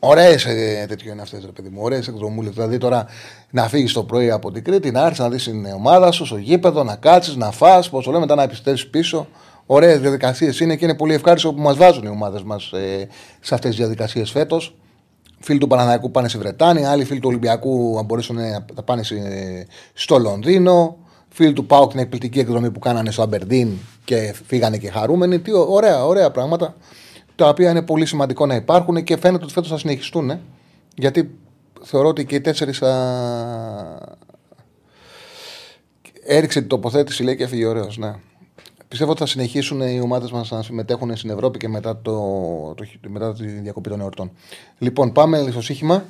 Ωραίες τέτοιο είναι αυτές, ρε παιδί μου. Ωραίες εκδρομούλες. Δηλαδή τώρα να φύγεις το πρωί από την Κρήτη, να έρθεις να δεις την ομάδα σου στο γήπεδο, να κάτσεις, να φά, πώς το λέμε, μετά να επιστρέψεις πίσω. Ωραίες διαδικασίες είναι και είναι πολύ ευχάριστο που μας βάζουν οι ομάδες μας ε, σε αυτές τις διαδικασίες φέτος. Φίλοι του Παναναϊκού πάνε στη Βρετάνια, άλλοι φίλοι του Ολυμπιακού, αν μπορέσουν να θα πάνε σε- στο Λονδίνο. Φίλοι του Πάουκ την εκπληκτική εκδρομή που κάνανε στο Αμπερντίν και φύγανε και χαρούμενοι. Τι ω- ωραία, ωραία πράγματα. Τα οποία είναι πολύ σημαντικό να υπάρχουν και φαίνεται ότι φέτος θα συνεχιστούν. ε. Γιατί θεωρώ ότι και οι τέσσερις θα. Έριξε την τοποθέτηση, λέει και έφυγε ωραίος. Ναι. Πιστεύω ότι θα συνεχίσουν οι ομάδες μας να συμμετέχουν στην Ευρώπη και μετά, το, το, μετά τη διακοπή των εορτών. Λοιπόν, πάμε στο σύγχυμα.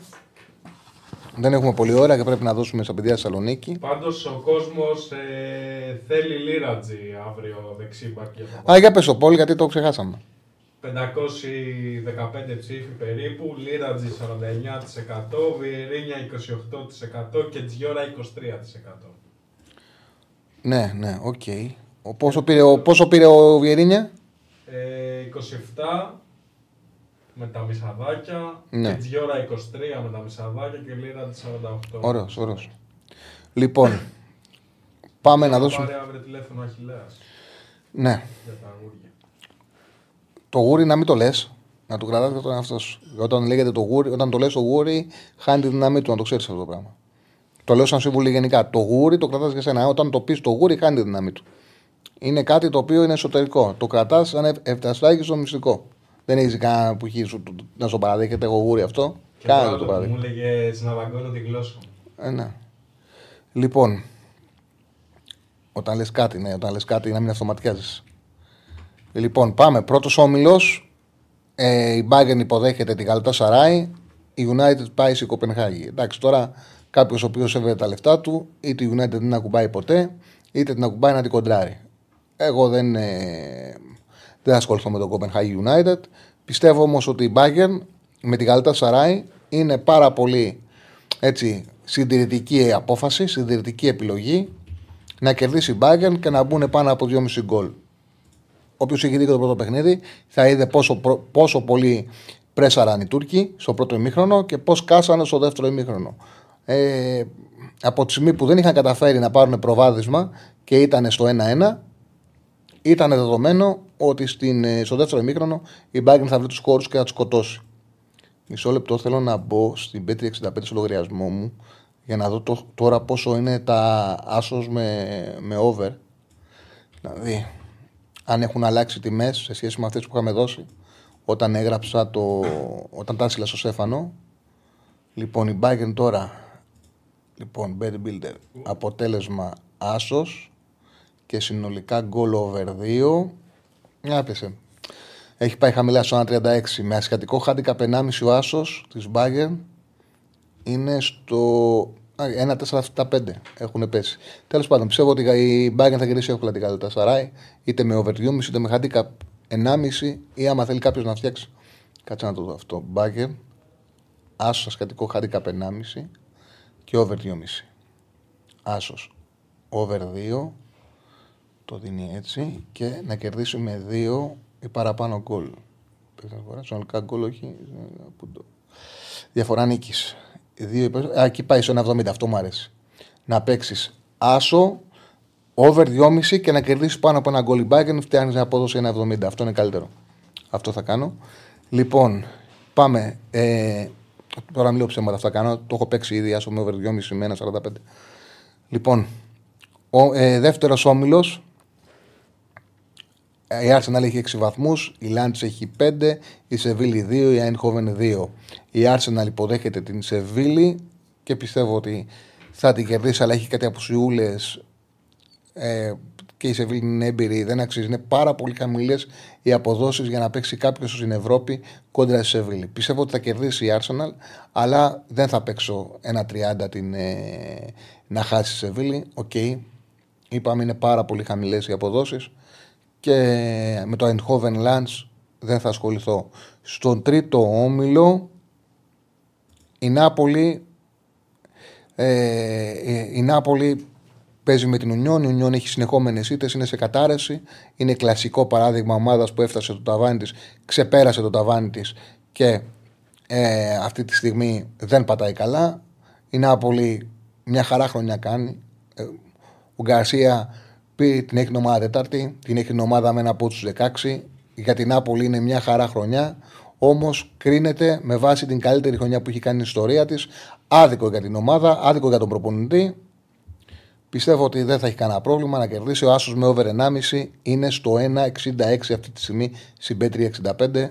Δεν έχουμε πολλή ώρα και πρέπει να δώσουμε στα παιδιά Θεσσαλονίκη. Πάντως ο κόσμος ε, θέλει λίρατζι αύριο δεξί μπακ για το Α, για πες το poll γιατί το ξεχάσαμε. 515 ψήφοι περίπου, Λίρατζι 49%, Βιερίνια 28% και Τζιόρα 23%. Ναι, ναι, οκ. Ο- Πόσο, πήρε, ο, πόσο πήρε ο Βιερίνια; Ε, 27 με τα μισαδάκια, Ναι. και Τζιόρα 23 με τα μισαδάκια και Λίρατζι 48. Ωραίος, ωραίος. Λοιπόν, πάμε να Θα δώσουμε... Πάρε αύριο τηλέφωνο ο Αχιλέας Ναι, για τα αγούρια. Το γούρι να μην το λες. Να του κρατάς για τον εαυτό σου. Όταν λέγεται το γούρι, όταν το λες το γούρι, χάνει τη δύναμή του να το ξέρεις αυτό το πράγμα. Το λέω σαν σύμβουλο γενικά. Το γούρι το κρατάς για σένα. Όταν το πεις το γούρι, χάνει τη δύναμή του. Είναι κάτι το οποίο είναι εσωτερικό. Το κρατάς σαν εφταστάκι στο μυστικό. Δεν έχεις κανένα που έχει σου- να στο παραδέχεται εγώ γούρι αυτό. Και Κάνε τώρα το μου παραδέχεται. έλεγε να δαγκώνω τη γλώσσα μου. Ε, ναι. Λοιπόν, όταν λες κάτι, ναι, όταν λες κάτι να μην αυτοματιάζεις. Λοιπόν, πάμε. Πρώτος όμιλος, ε, η Bayern υποδέχεται τη Γαλατά Σαράι, η United πάει στη Κοπενχάγη. Εντάξει, τώρα κάποιος ο οποίος σέβεται τα λεφτά του, είτε η United δεν την ακουμπάει ποτέ, είτε την ακουμπάει να την κοντράρει. Εγώ δεν, ε, δεν θα ασχοληθώ με το Copenhagen United. Πιστεύω όμως ότι η Bayern με τη Γαλατά Σαράι είναι πάρα πολύ έτσι, συντηρητική απόφαση, συντηρητική επιλογή να κερδίσει η Bayern και να μπουν πάνω από 2,5 γκολ. Όποιος έχει δει και το πρώτο παιχνίδι θα είδε πόσο, προ- πόσο πολύ πρέσαραν οι Τούρκοι στο πρώτο ημίχρονο και πώς κάσανε στο δεύτερο ημίχρονο. Ε, από τη στιγμή που δεν είχαν καταφέρει να πάρουν προβάδισμα και ήταν στο 1-1, ήταν δεδομένο ότι στην, ε, στο δεύτερο ημίχρονο η Bayern θα βρει τους χώρους και θα τους σκοτώσει. Μισό λεπτό θέλω να μπω στην Πέτρη 65 στο λογαριασμό μου για να δω το- τώρα πόσο είναι τα άσος με, με over. Δηλαδή, αν έχουν αλλάξει τιμές σε σχέση με αυτές που είχαμε δώσει όταν έγραψα το. όταν τα έστειλα στο Σέφανο. Λοιπόν, η Bayern τώρα. Λοιπόν, Bet Builder. Αποτέλεσμα άσος και συνολικά goal over 2. Μια πέσε. Έχει πάει χαμηλά στο 1,36 με ασιατικό handicap 1,5 ο άσος της Bayern είναι στο α, 1,475 έχουν πέσει. Τέλος πάντων, πιστεύω ότι η Bayern θα κερδίσει εύκολα την Καλωτά Σαράι, είτε με over 2,5 είτε με handicap 1,5 ή άμα θέλει κάποιος να φτιάξει. Κάτσε να το δω αυτό. Bayern, άσος ασιατικό handicap 1,5 και over 2,5. Άσος over 2 το δίνει έτσι και να κερδίσει με 2 ή παραπάνω γκολ. Συνολικά γκολ όχι. Πού το- Διαφορά νίκη. Α, εκεί πάει στο 1,70. Αυτό μου αρέσει. Να παίξεις άσο, over 2,5 και να κερδίσεις πάνω από ένα γκολ η Bayern. Φτιάχνει μια απόδοση 1,70. Αυτό είναι καλύτερο. Αυτό θα κάνω. Λοιπόν, πάμε. Ε, τώρα μιλάω ψέματα αυτά κάνω. Το έχω παίξει ήδη, άσο με over 2,5 με 1,45. Λοιπόν, ο ε, δεύτερος όμιλος. Η Arsenal έχει 6 βαθμούς, η Λάντ έχει 5, η Σεβίλη 2, η Eindhoven 2. Η Arsenal υποδέχεται την Σεβίλη και πιστεύω ότι θα την κερδίσει, αλλά έχει κάτι αποσιούλε ε, και η Σεβίλη είναι έμπειρη, δεν αξίζει. Είναι πάρα πολύ χαμηλές οι αποδόσεις για να παίξει κάποιος στην Ευρώπη κόντρα στη Σεβίλη. Πιστεύω ότι θα κερδίσει η Arsenal, αλλά δεν θα παίξω ένα 30 την, ε, να χάσει η Σεβίλη. OK. Okay. Είπαμε είναι πάρα πολύ χαμηλές οι αποδόσεις και με το Eindhoven Lens δεν θα ασχοληθώ. Στον τρίτο όμιλο η Νάπολη ε, η Νάπολη παίζει με την Ουνιόν. Η Ουνιόν έχει συνεχόμενες ήττες, είναι σε κατάρρευση. Είναι κλασικό παράδειγμα ομάδας που έφτασε το ταβάνι της, ξεπέρασε το ταβάνι της και ε, αυτή τη στιγμή δεν πατάει καλά. Η Νάπολη μια χαρά χρονιά κάνει. Ε, ο Γκαρσία την έχει την ομάδα Τετάρτη, την έχει την ομάδα με ένα από τους 16. Για την Νάπολη είναι μια χαρά χρονιά. Όμως κρίνεται με βάση την καλύτερη χρονιά που έχει κάνει η ιστορία της. Άδικο για την ομάδα, άδικο για τον προπονητή. Πιστεύω ότι δεν θα έχει κανένα πρόβλημα να κερδίσει. Ο Άσος με over 1,5 είναι στο 1,66 αυτή τη στιγμή στην b 365.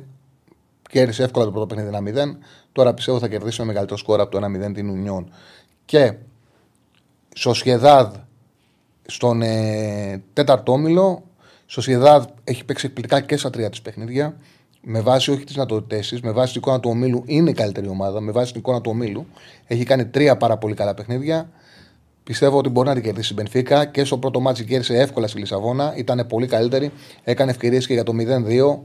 Κέρδισε εύκολα το πρώτο παιχνίδι 1-0. Τώρα πιστεύω θα κερδίσει με μεγαλύτερο σκορ από το 1-0 την Ουνιόν. Και Σοσιεδάδ στον ε, τέταρτο όμιλο. Σοσιεδάδ έχει παίξει εκπληκτικά και στα τρία της παιχνίδια. Με βάση όχι τις δυνατότητές με βάση την εικόνα του ομίλου είναι η καλύτερη ομάδα. Με βάση την εικόνα του ομίλου έχει κάνει τρία πάρα πολύ καλά παιχνίδια. Πιστεύω ότι μπορεί να την κερδίσει η Μπενφίκα και στο πρώτο μάτι κέρδισε εύκολα στη Λισαβόνα. Ήταν πολύ καλύτερη. Έκανε ευκαιρίες και για το 0-2.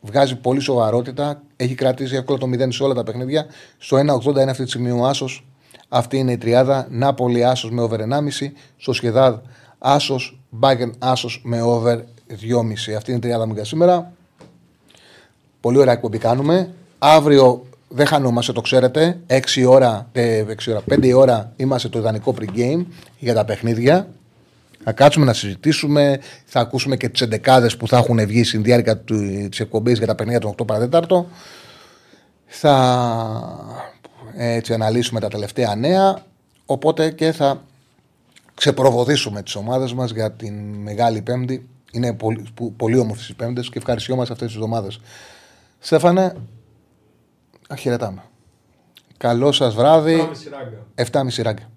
Βγάζει πολύ σοβαρότητα. Έχει κρατήσει εύκολα το 0 σε όλα τα παιχνίδια. Στο 1-80 είναι αυτή τη στιγμή ο Άσος. Αυτή είναι η τριάδα. Νάπολη Άσος με over 1,5. Στο Σχεδάδ Άσος. Μπάγκεν Άσος με over 2,5. Αυτή είναι η τριάδα μου για σήμερα. Πολύ ωραία εκπομπή κάνουμε. Αύριο δεν χανόμαστε, το ξέρετε. 6 ώρα, 6 ε, ώρα, 5 ώρα είμαστε το ιδανικό pre-game για τα παιχνίδια. Θα κάτσουμε να συζητήσουμε, θα ακούσουμε και τις εντεκάδες που θα έχουν βγει στην διάρκεια της εκπομπής για τα παιχνίδια των 8 παραδέταρτο. Θα έτσι αναλύσουμε τα τελευταία νέα. Οπότε και θα ξεπροβοδίσουμε τις ομάδες μας για την Μεγάλη Πέμπτη. Είναι πολύ, πολύ όμορφες οι Πέμπτες και ευχαριστιόμαστε αυτές τις εβδομάδες. Στέφανε, Αχαιρετάμε. Καλό σας βράδυ. 7.30 ράγκα.